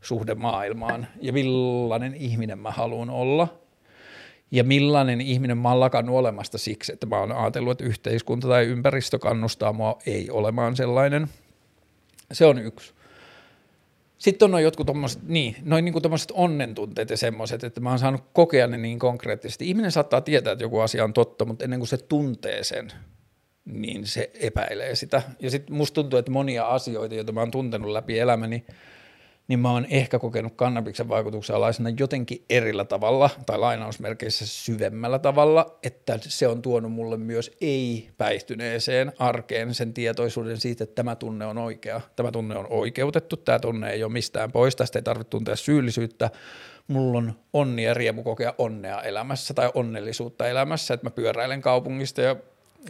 suhde maailmaan ja millainen ihminen mä haluan olla – ja millainen ihminen mä oon lakannut olemasta siksi, että mä oon ajatellut, että yhteiskunta tai ympäristö kannustaa mua ei olemaan sellainen. Se on yksi. Sitten on jotkut tommoset, niin, noin niinku tommoset onnentunteet ja semmoiset, että mä oon saanut kokea ne niin konkreettisesti. Ihminen saattaa tietää, että joku asia on totta, mutta ennen kuin se tuntee sen, niin se epäilee sitä. Ja sitten musta tuntuu, että monia asioita, joita mä oon tuntenut läpi elämäni, niin mä oon ehkä kokenut kannabiksen vaikutuksen alaisena jotenkin erillä tavalla, tai lainausmerkeissä syvemmällä tavalla, että se on tuonut mulle myös ei-päihtyneeseen arkeen sen tietoisuuden siitä, että tämä tunne on oikea, tämä tunne on oikeutettu, tämä tunne ei ole mistään pois, tästä ei tarvitse tuntea syyllisyyttä, mulla on onni ja riemu kokea onnea elämässä tai onnellisuutta elämässä, että mä pyöräilen kaupungista ja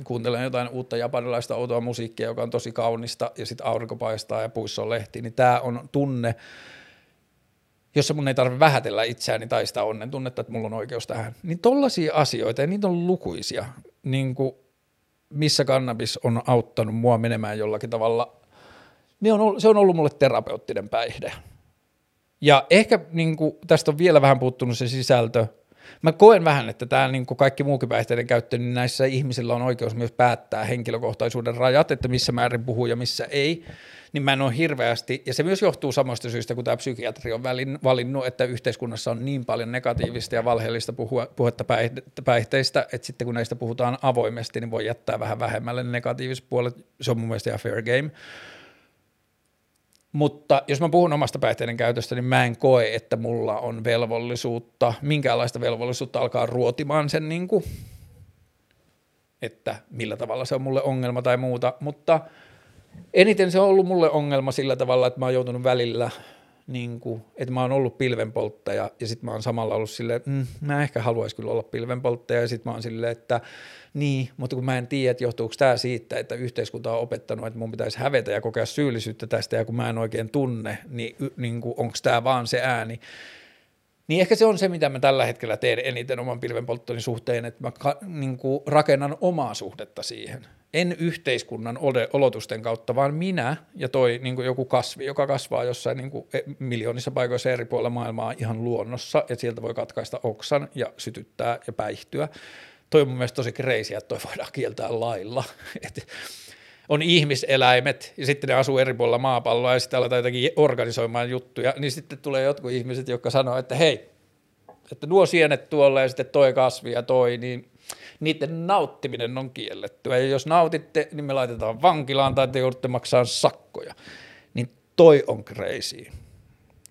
kuuntelen jotain uutta japanilaista outoa musiikkia, joka on tosi kaunista, ja sitten aurinko paistaa ja puissa on lehti, niin tämä on tunne, jossa mun ei tarvitse vähätellä itseäni tai sitä onnen tunnetta, että mulla on oikeus tähän. Niin tollaisia asioita, ja niitä on lukuisia, niin kuin missä kannabis on auttanut mua menemään jollakin tavalla, niin on, se on ollut mulle terapeuttinen päihde. Ja ehkä niin kuin, tästä on vielä vähän puuttunut se sisältö, Mä koen vähän, että tämä niin kuin kaikki muukin päihteiden käyttö, niin näissä ihmisillä on oikeus myös päättää henkilökohtaisuuden rajat, että missä määrin puhuu ja missä ei, niin mä en ole hirveästi, ja se myös johtuu samasta syystä, kun tämä psykiatri on valinnut, että yhteiskunnassa on niin paljon negatiivista ja valheellista puhetta päihteistä, että sitten kun näistä puhutaan avoimesti, niin voi jättää vähän vähemmälle negatiiviset puolet, se on mun mielestä ihan fair game. Mutta jos mä puhun omasta päihteiden käytöstä, niin mä en koe, että mulla on velvollisuutta, minkäänlaista velvollisuutta alkaa ruotimaan sen, niin kuin, että millä tavalla se on mulle ongelma tai muuta, mutta eniten se on ollut mulle ongelma sillä tavalla, että mä oon joutunut välillä niin kuin, että mä oon ollut pilvenpolttaja ja sitten mä oon samalla ollut silleen, mm, mä ehkä haluaisin kyllä olla pilvenpolttaja ja sitten mä oon silleen, että niin, mutta kun mä en tiedä, että johtuuko tämä siitä, että yhteiskunta on opettanut, että mun pitäisi hävetä ja kokea syyllisyyttä tästä ja kun mä en oikein tunne, niin, niin onko tämä vaan se ääni. Niin ehkä se on se, mitä mä tällä hetkellä teen eniten oman pilvenpolttoni suhteen, että mä ka, niin kuin rakennan omaa suhdetta siihen. En yhteiskunnan olotusten kautta, vaan minä ja toi niin joku kasvi, joka kasvaa jossain niin kuin e, miljoonissa paikoissa eri puolilla maailmaa ihan luonnossa, että sieltä voi katkaista oksan ja sytyttää ja päihtyä. Toi on mun mielestä tosi kreisiä, että toi voidaan kieltää lailla. Et on ihmiseläimet ja sitten ne asuu eri puolilla maapalloa ja sitten aletaan jotenkin organisoimaan juttuja, niin sitten tulee jotkut ihmiset, jotka sanoo, että hei, että nuo sienet tuolla ja sitten toi kasvi ja toi, niin niiden nauttiminen on kiellettyä. Ja jos nautitte, niin me laitetaan vankilaan tai te joudutte maksaa sakkoja. Niin toi on crazy.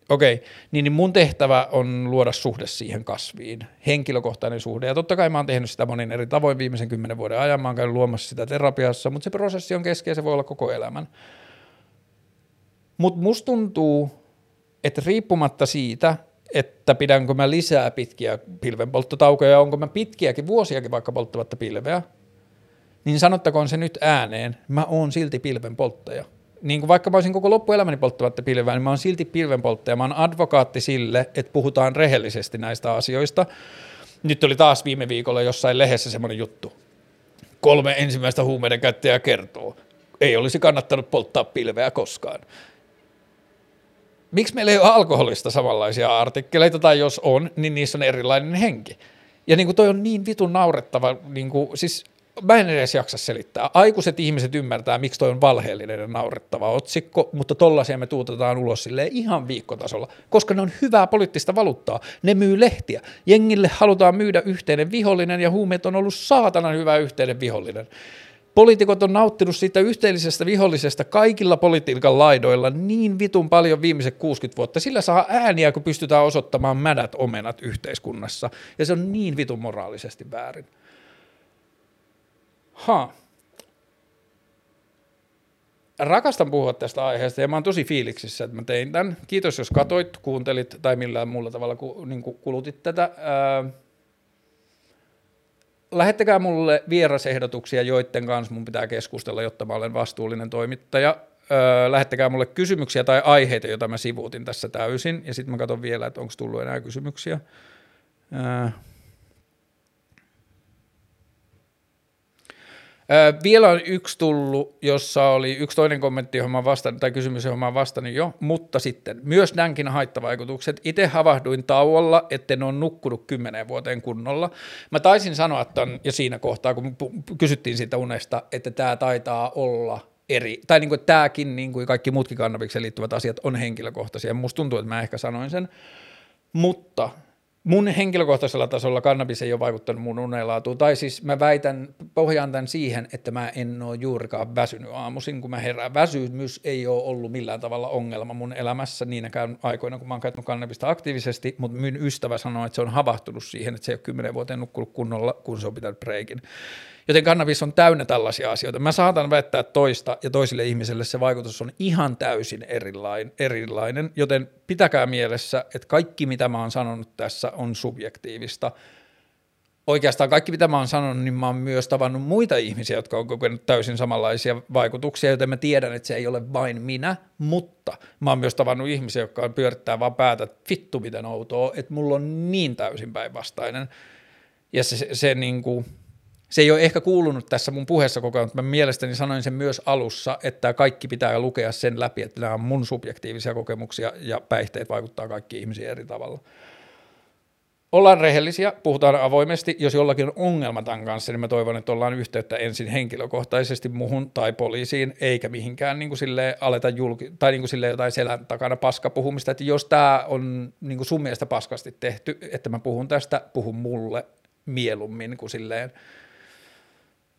Okei, okay. niin, niin mun tehtävä on luoda suhde siihen kasviin, henkilökohtainen suhde. Ja totta kai mä oon tehnyt sitä monin eri tavoin viimeisen kymmenen vuoden ajan, mä oon käynyt luomassa sitä terapiassa, mutta se prosessi on keskeinen, se voi olla koko elämän. Mutta musta tuntuu, että riippumatta siitä, että pidänkö mä lisää pitkiä pilvenpolttotaukoja ja onko mä pitkiäkin vuosiakin vaikka polttavatta pilveä, niin sanottakoon se nyt ääneen, mä oon silti pilvenpolttaja – niin kuin vaikka mä olisin koko loppuelämäni polttavatta pilveä, niin mä oon silti pilvenpolttaja. Mä oon advokaatti sille, että puhutaan rehellisesti näistä asioista. Nyt oli taas viime viikolla jossain lehdessä semmoinen juttu. Kolme ensimmäistä huumeiden käyttäjää kertoo. Ei olisi kannattanut polttaa pilveä koskaan. Miksi meillä ei ole alkoholista samanlaisia artikkeleita, tai jos on, niin niissä on erilainen henki. Ja niin kuin toi on niin vitun naurettava, niin kuin, siis mä en edes jaksa selittää. Aikuiset ihmiset ymmärtää, miksi toi on valheellinen ja naurettava otsikko, mutta tollaisia me tuutetaan ulos sille ihan viikkotasolla, koska ne on hyvää poliittista valuuttaa. Ne myy lehtiä. Jengille halutaan myydä yhteinen vihollinen ja huumeet on ollut saatanan hyvä yhteinen vihollinen. Poliitikot on nauttinut siitä yhteellisestä vihollisesta kaikilla politiikan laidoilla niin vitun paljon viimeiset 60 vuotta. Sillä saa ääniä, kun pystytään osoittamaan mädät omenat yhteiskunnassa. Ja se on niin vitun moraalisesti väärin. Ha. Rakastan puhua tästä aiheesta ja mä oon tosi fiiliksissä, että mä tein tämän. Kiitos, jos katoit, kuuntelit tai millään muulla tavalla niin kulutit tätä. Ää, lähettäkää mulle vierasehdotuksia, joiden kanssa mun pitää keskustella, jotta mä olen vastuullinen toimittaja. Öö, lähettäkää mulle kysymyksiä tai aiheita, joita mä sivuutin tässä täysin, ja sitten mä katson vielä, että onko tullut enää kysymyksiä. Öö, vielä on yksi tullut, jossa oli yksi toinen kommentti, johon mä vastaan, tai kysymys, johon mä vastannut jo, mutta sitten myös nämäkin haittavaikutukset. Itse havahduin tauolla, etten ole nukkunut kymmenen vuoteen kunnolla. Mä taisin sanoa tämän jo siinä kohtaa, kun kysyttiin siitä unesta, että tämä taitaa olla eri, tai niin kuin tämäkin, niin kuin kaikki muutkin kannabikseen liittyvät asiat on henkilökohtaisia. Musta tuntuu, että mä ehkä sanoin sen, mutta mun henkilökohtaisella tasolla kannabis ei ole vaikuttanut mun unenlaatuun, tai siis mä väitän, pohjaan tämän siihen, että mä en ole juurikaan väsynyt aamuisin, kun mä herään. Väsymys ei ole ollut millään tavalla ongelma mun elämässä niinäkään aikoina, kun mä oon käyttänyt kannabista aktiivisesti, mutta mun ystävä sanoi, että se on havahtunut siihen, että se ei ole kymmenen vuoteen nukkunut kunnolla, kun se on pitänyt breikin. Joten kannabis on täynnä tällaisia asioita. Mä saatan väittää toista ja toisille ihmisille se vaikutus on ihan täysin erilainen, joten pitäkää mielessä, että kaikki mitä mä oon sanonut tässä on subjektiivista. Oikeastaan kaikki mitä mä oon sanonut, niin mä oon myös tavannut muita ihmisiä, jotka on kokenut täysin samanlaisia vaikutuksia, joten mä tiedän, että se ei ole vain minä, mutta mä oon myös tavannut ihmisiä, jotka pyörittää vaan päätä, että vittu miten outoa, että mulla on niin täysin päinvastainen. Ja se, se, se niin kuin, se ei ole ehkä kuulunut tässä mun puheessa koko ajan, mutta mä mielestäni sanoin sen myös alussa, että kaikki pitää lukea sen läpi, että nämä on mun subjektiivisia kokemuksia ja päihteet vaikuttaa kaikki ihmisiin eri tavalla. Ollaan rehellisiä, puhutaan avoimesti. Jos jollakin on ongelma tämän kanssa, niin mä toivon, että ollaan yhteyttä ensin henkilökohtaisesti muhun tai poliisiin, eikä mihinkään niin kuin silleen aleta julki, tai niin kuin silleen jotain selän takana paskapuhumista. Että jos tämä on niin kuin sun mielestä paskasti tehty, että mä puhun tästä, puhun mulle mieluummin kuin silleen –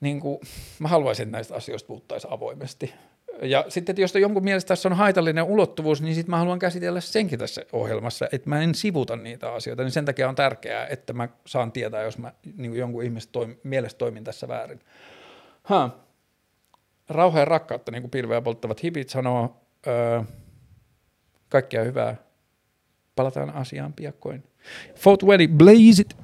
niin kuin, mä haluaisin, että näistä asioista puhuttaisiin avoimesti. Ja sitten, että jos jonkun mielestä tässä on haitallinen ulottuvuus, niin sitten mä haluan käsitellä senkin tässä ohjelmassa, että mä en sivuta niitä asioita, niin sen takia on tärkeää, että mä saan tietää, jos mä niin kuin jonkun ihmisen toim- mielestä toimin tässä väärin. Ha. Rauha ja rakkautta, niin kuin pilveä polttavat hipit sanoo, öö, kaikkea hyvää Palataan asiaan piakkoin. 420, blaze it!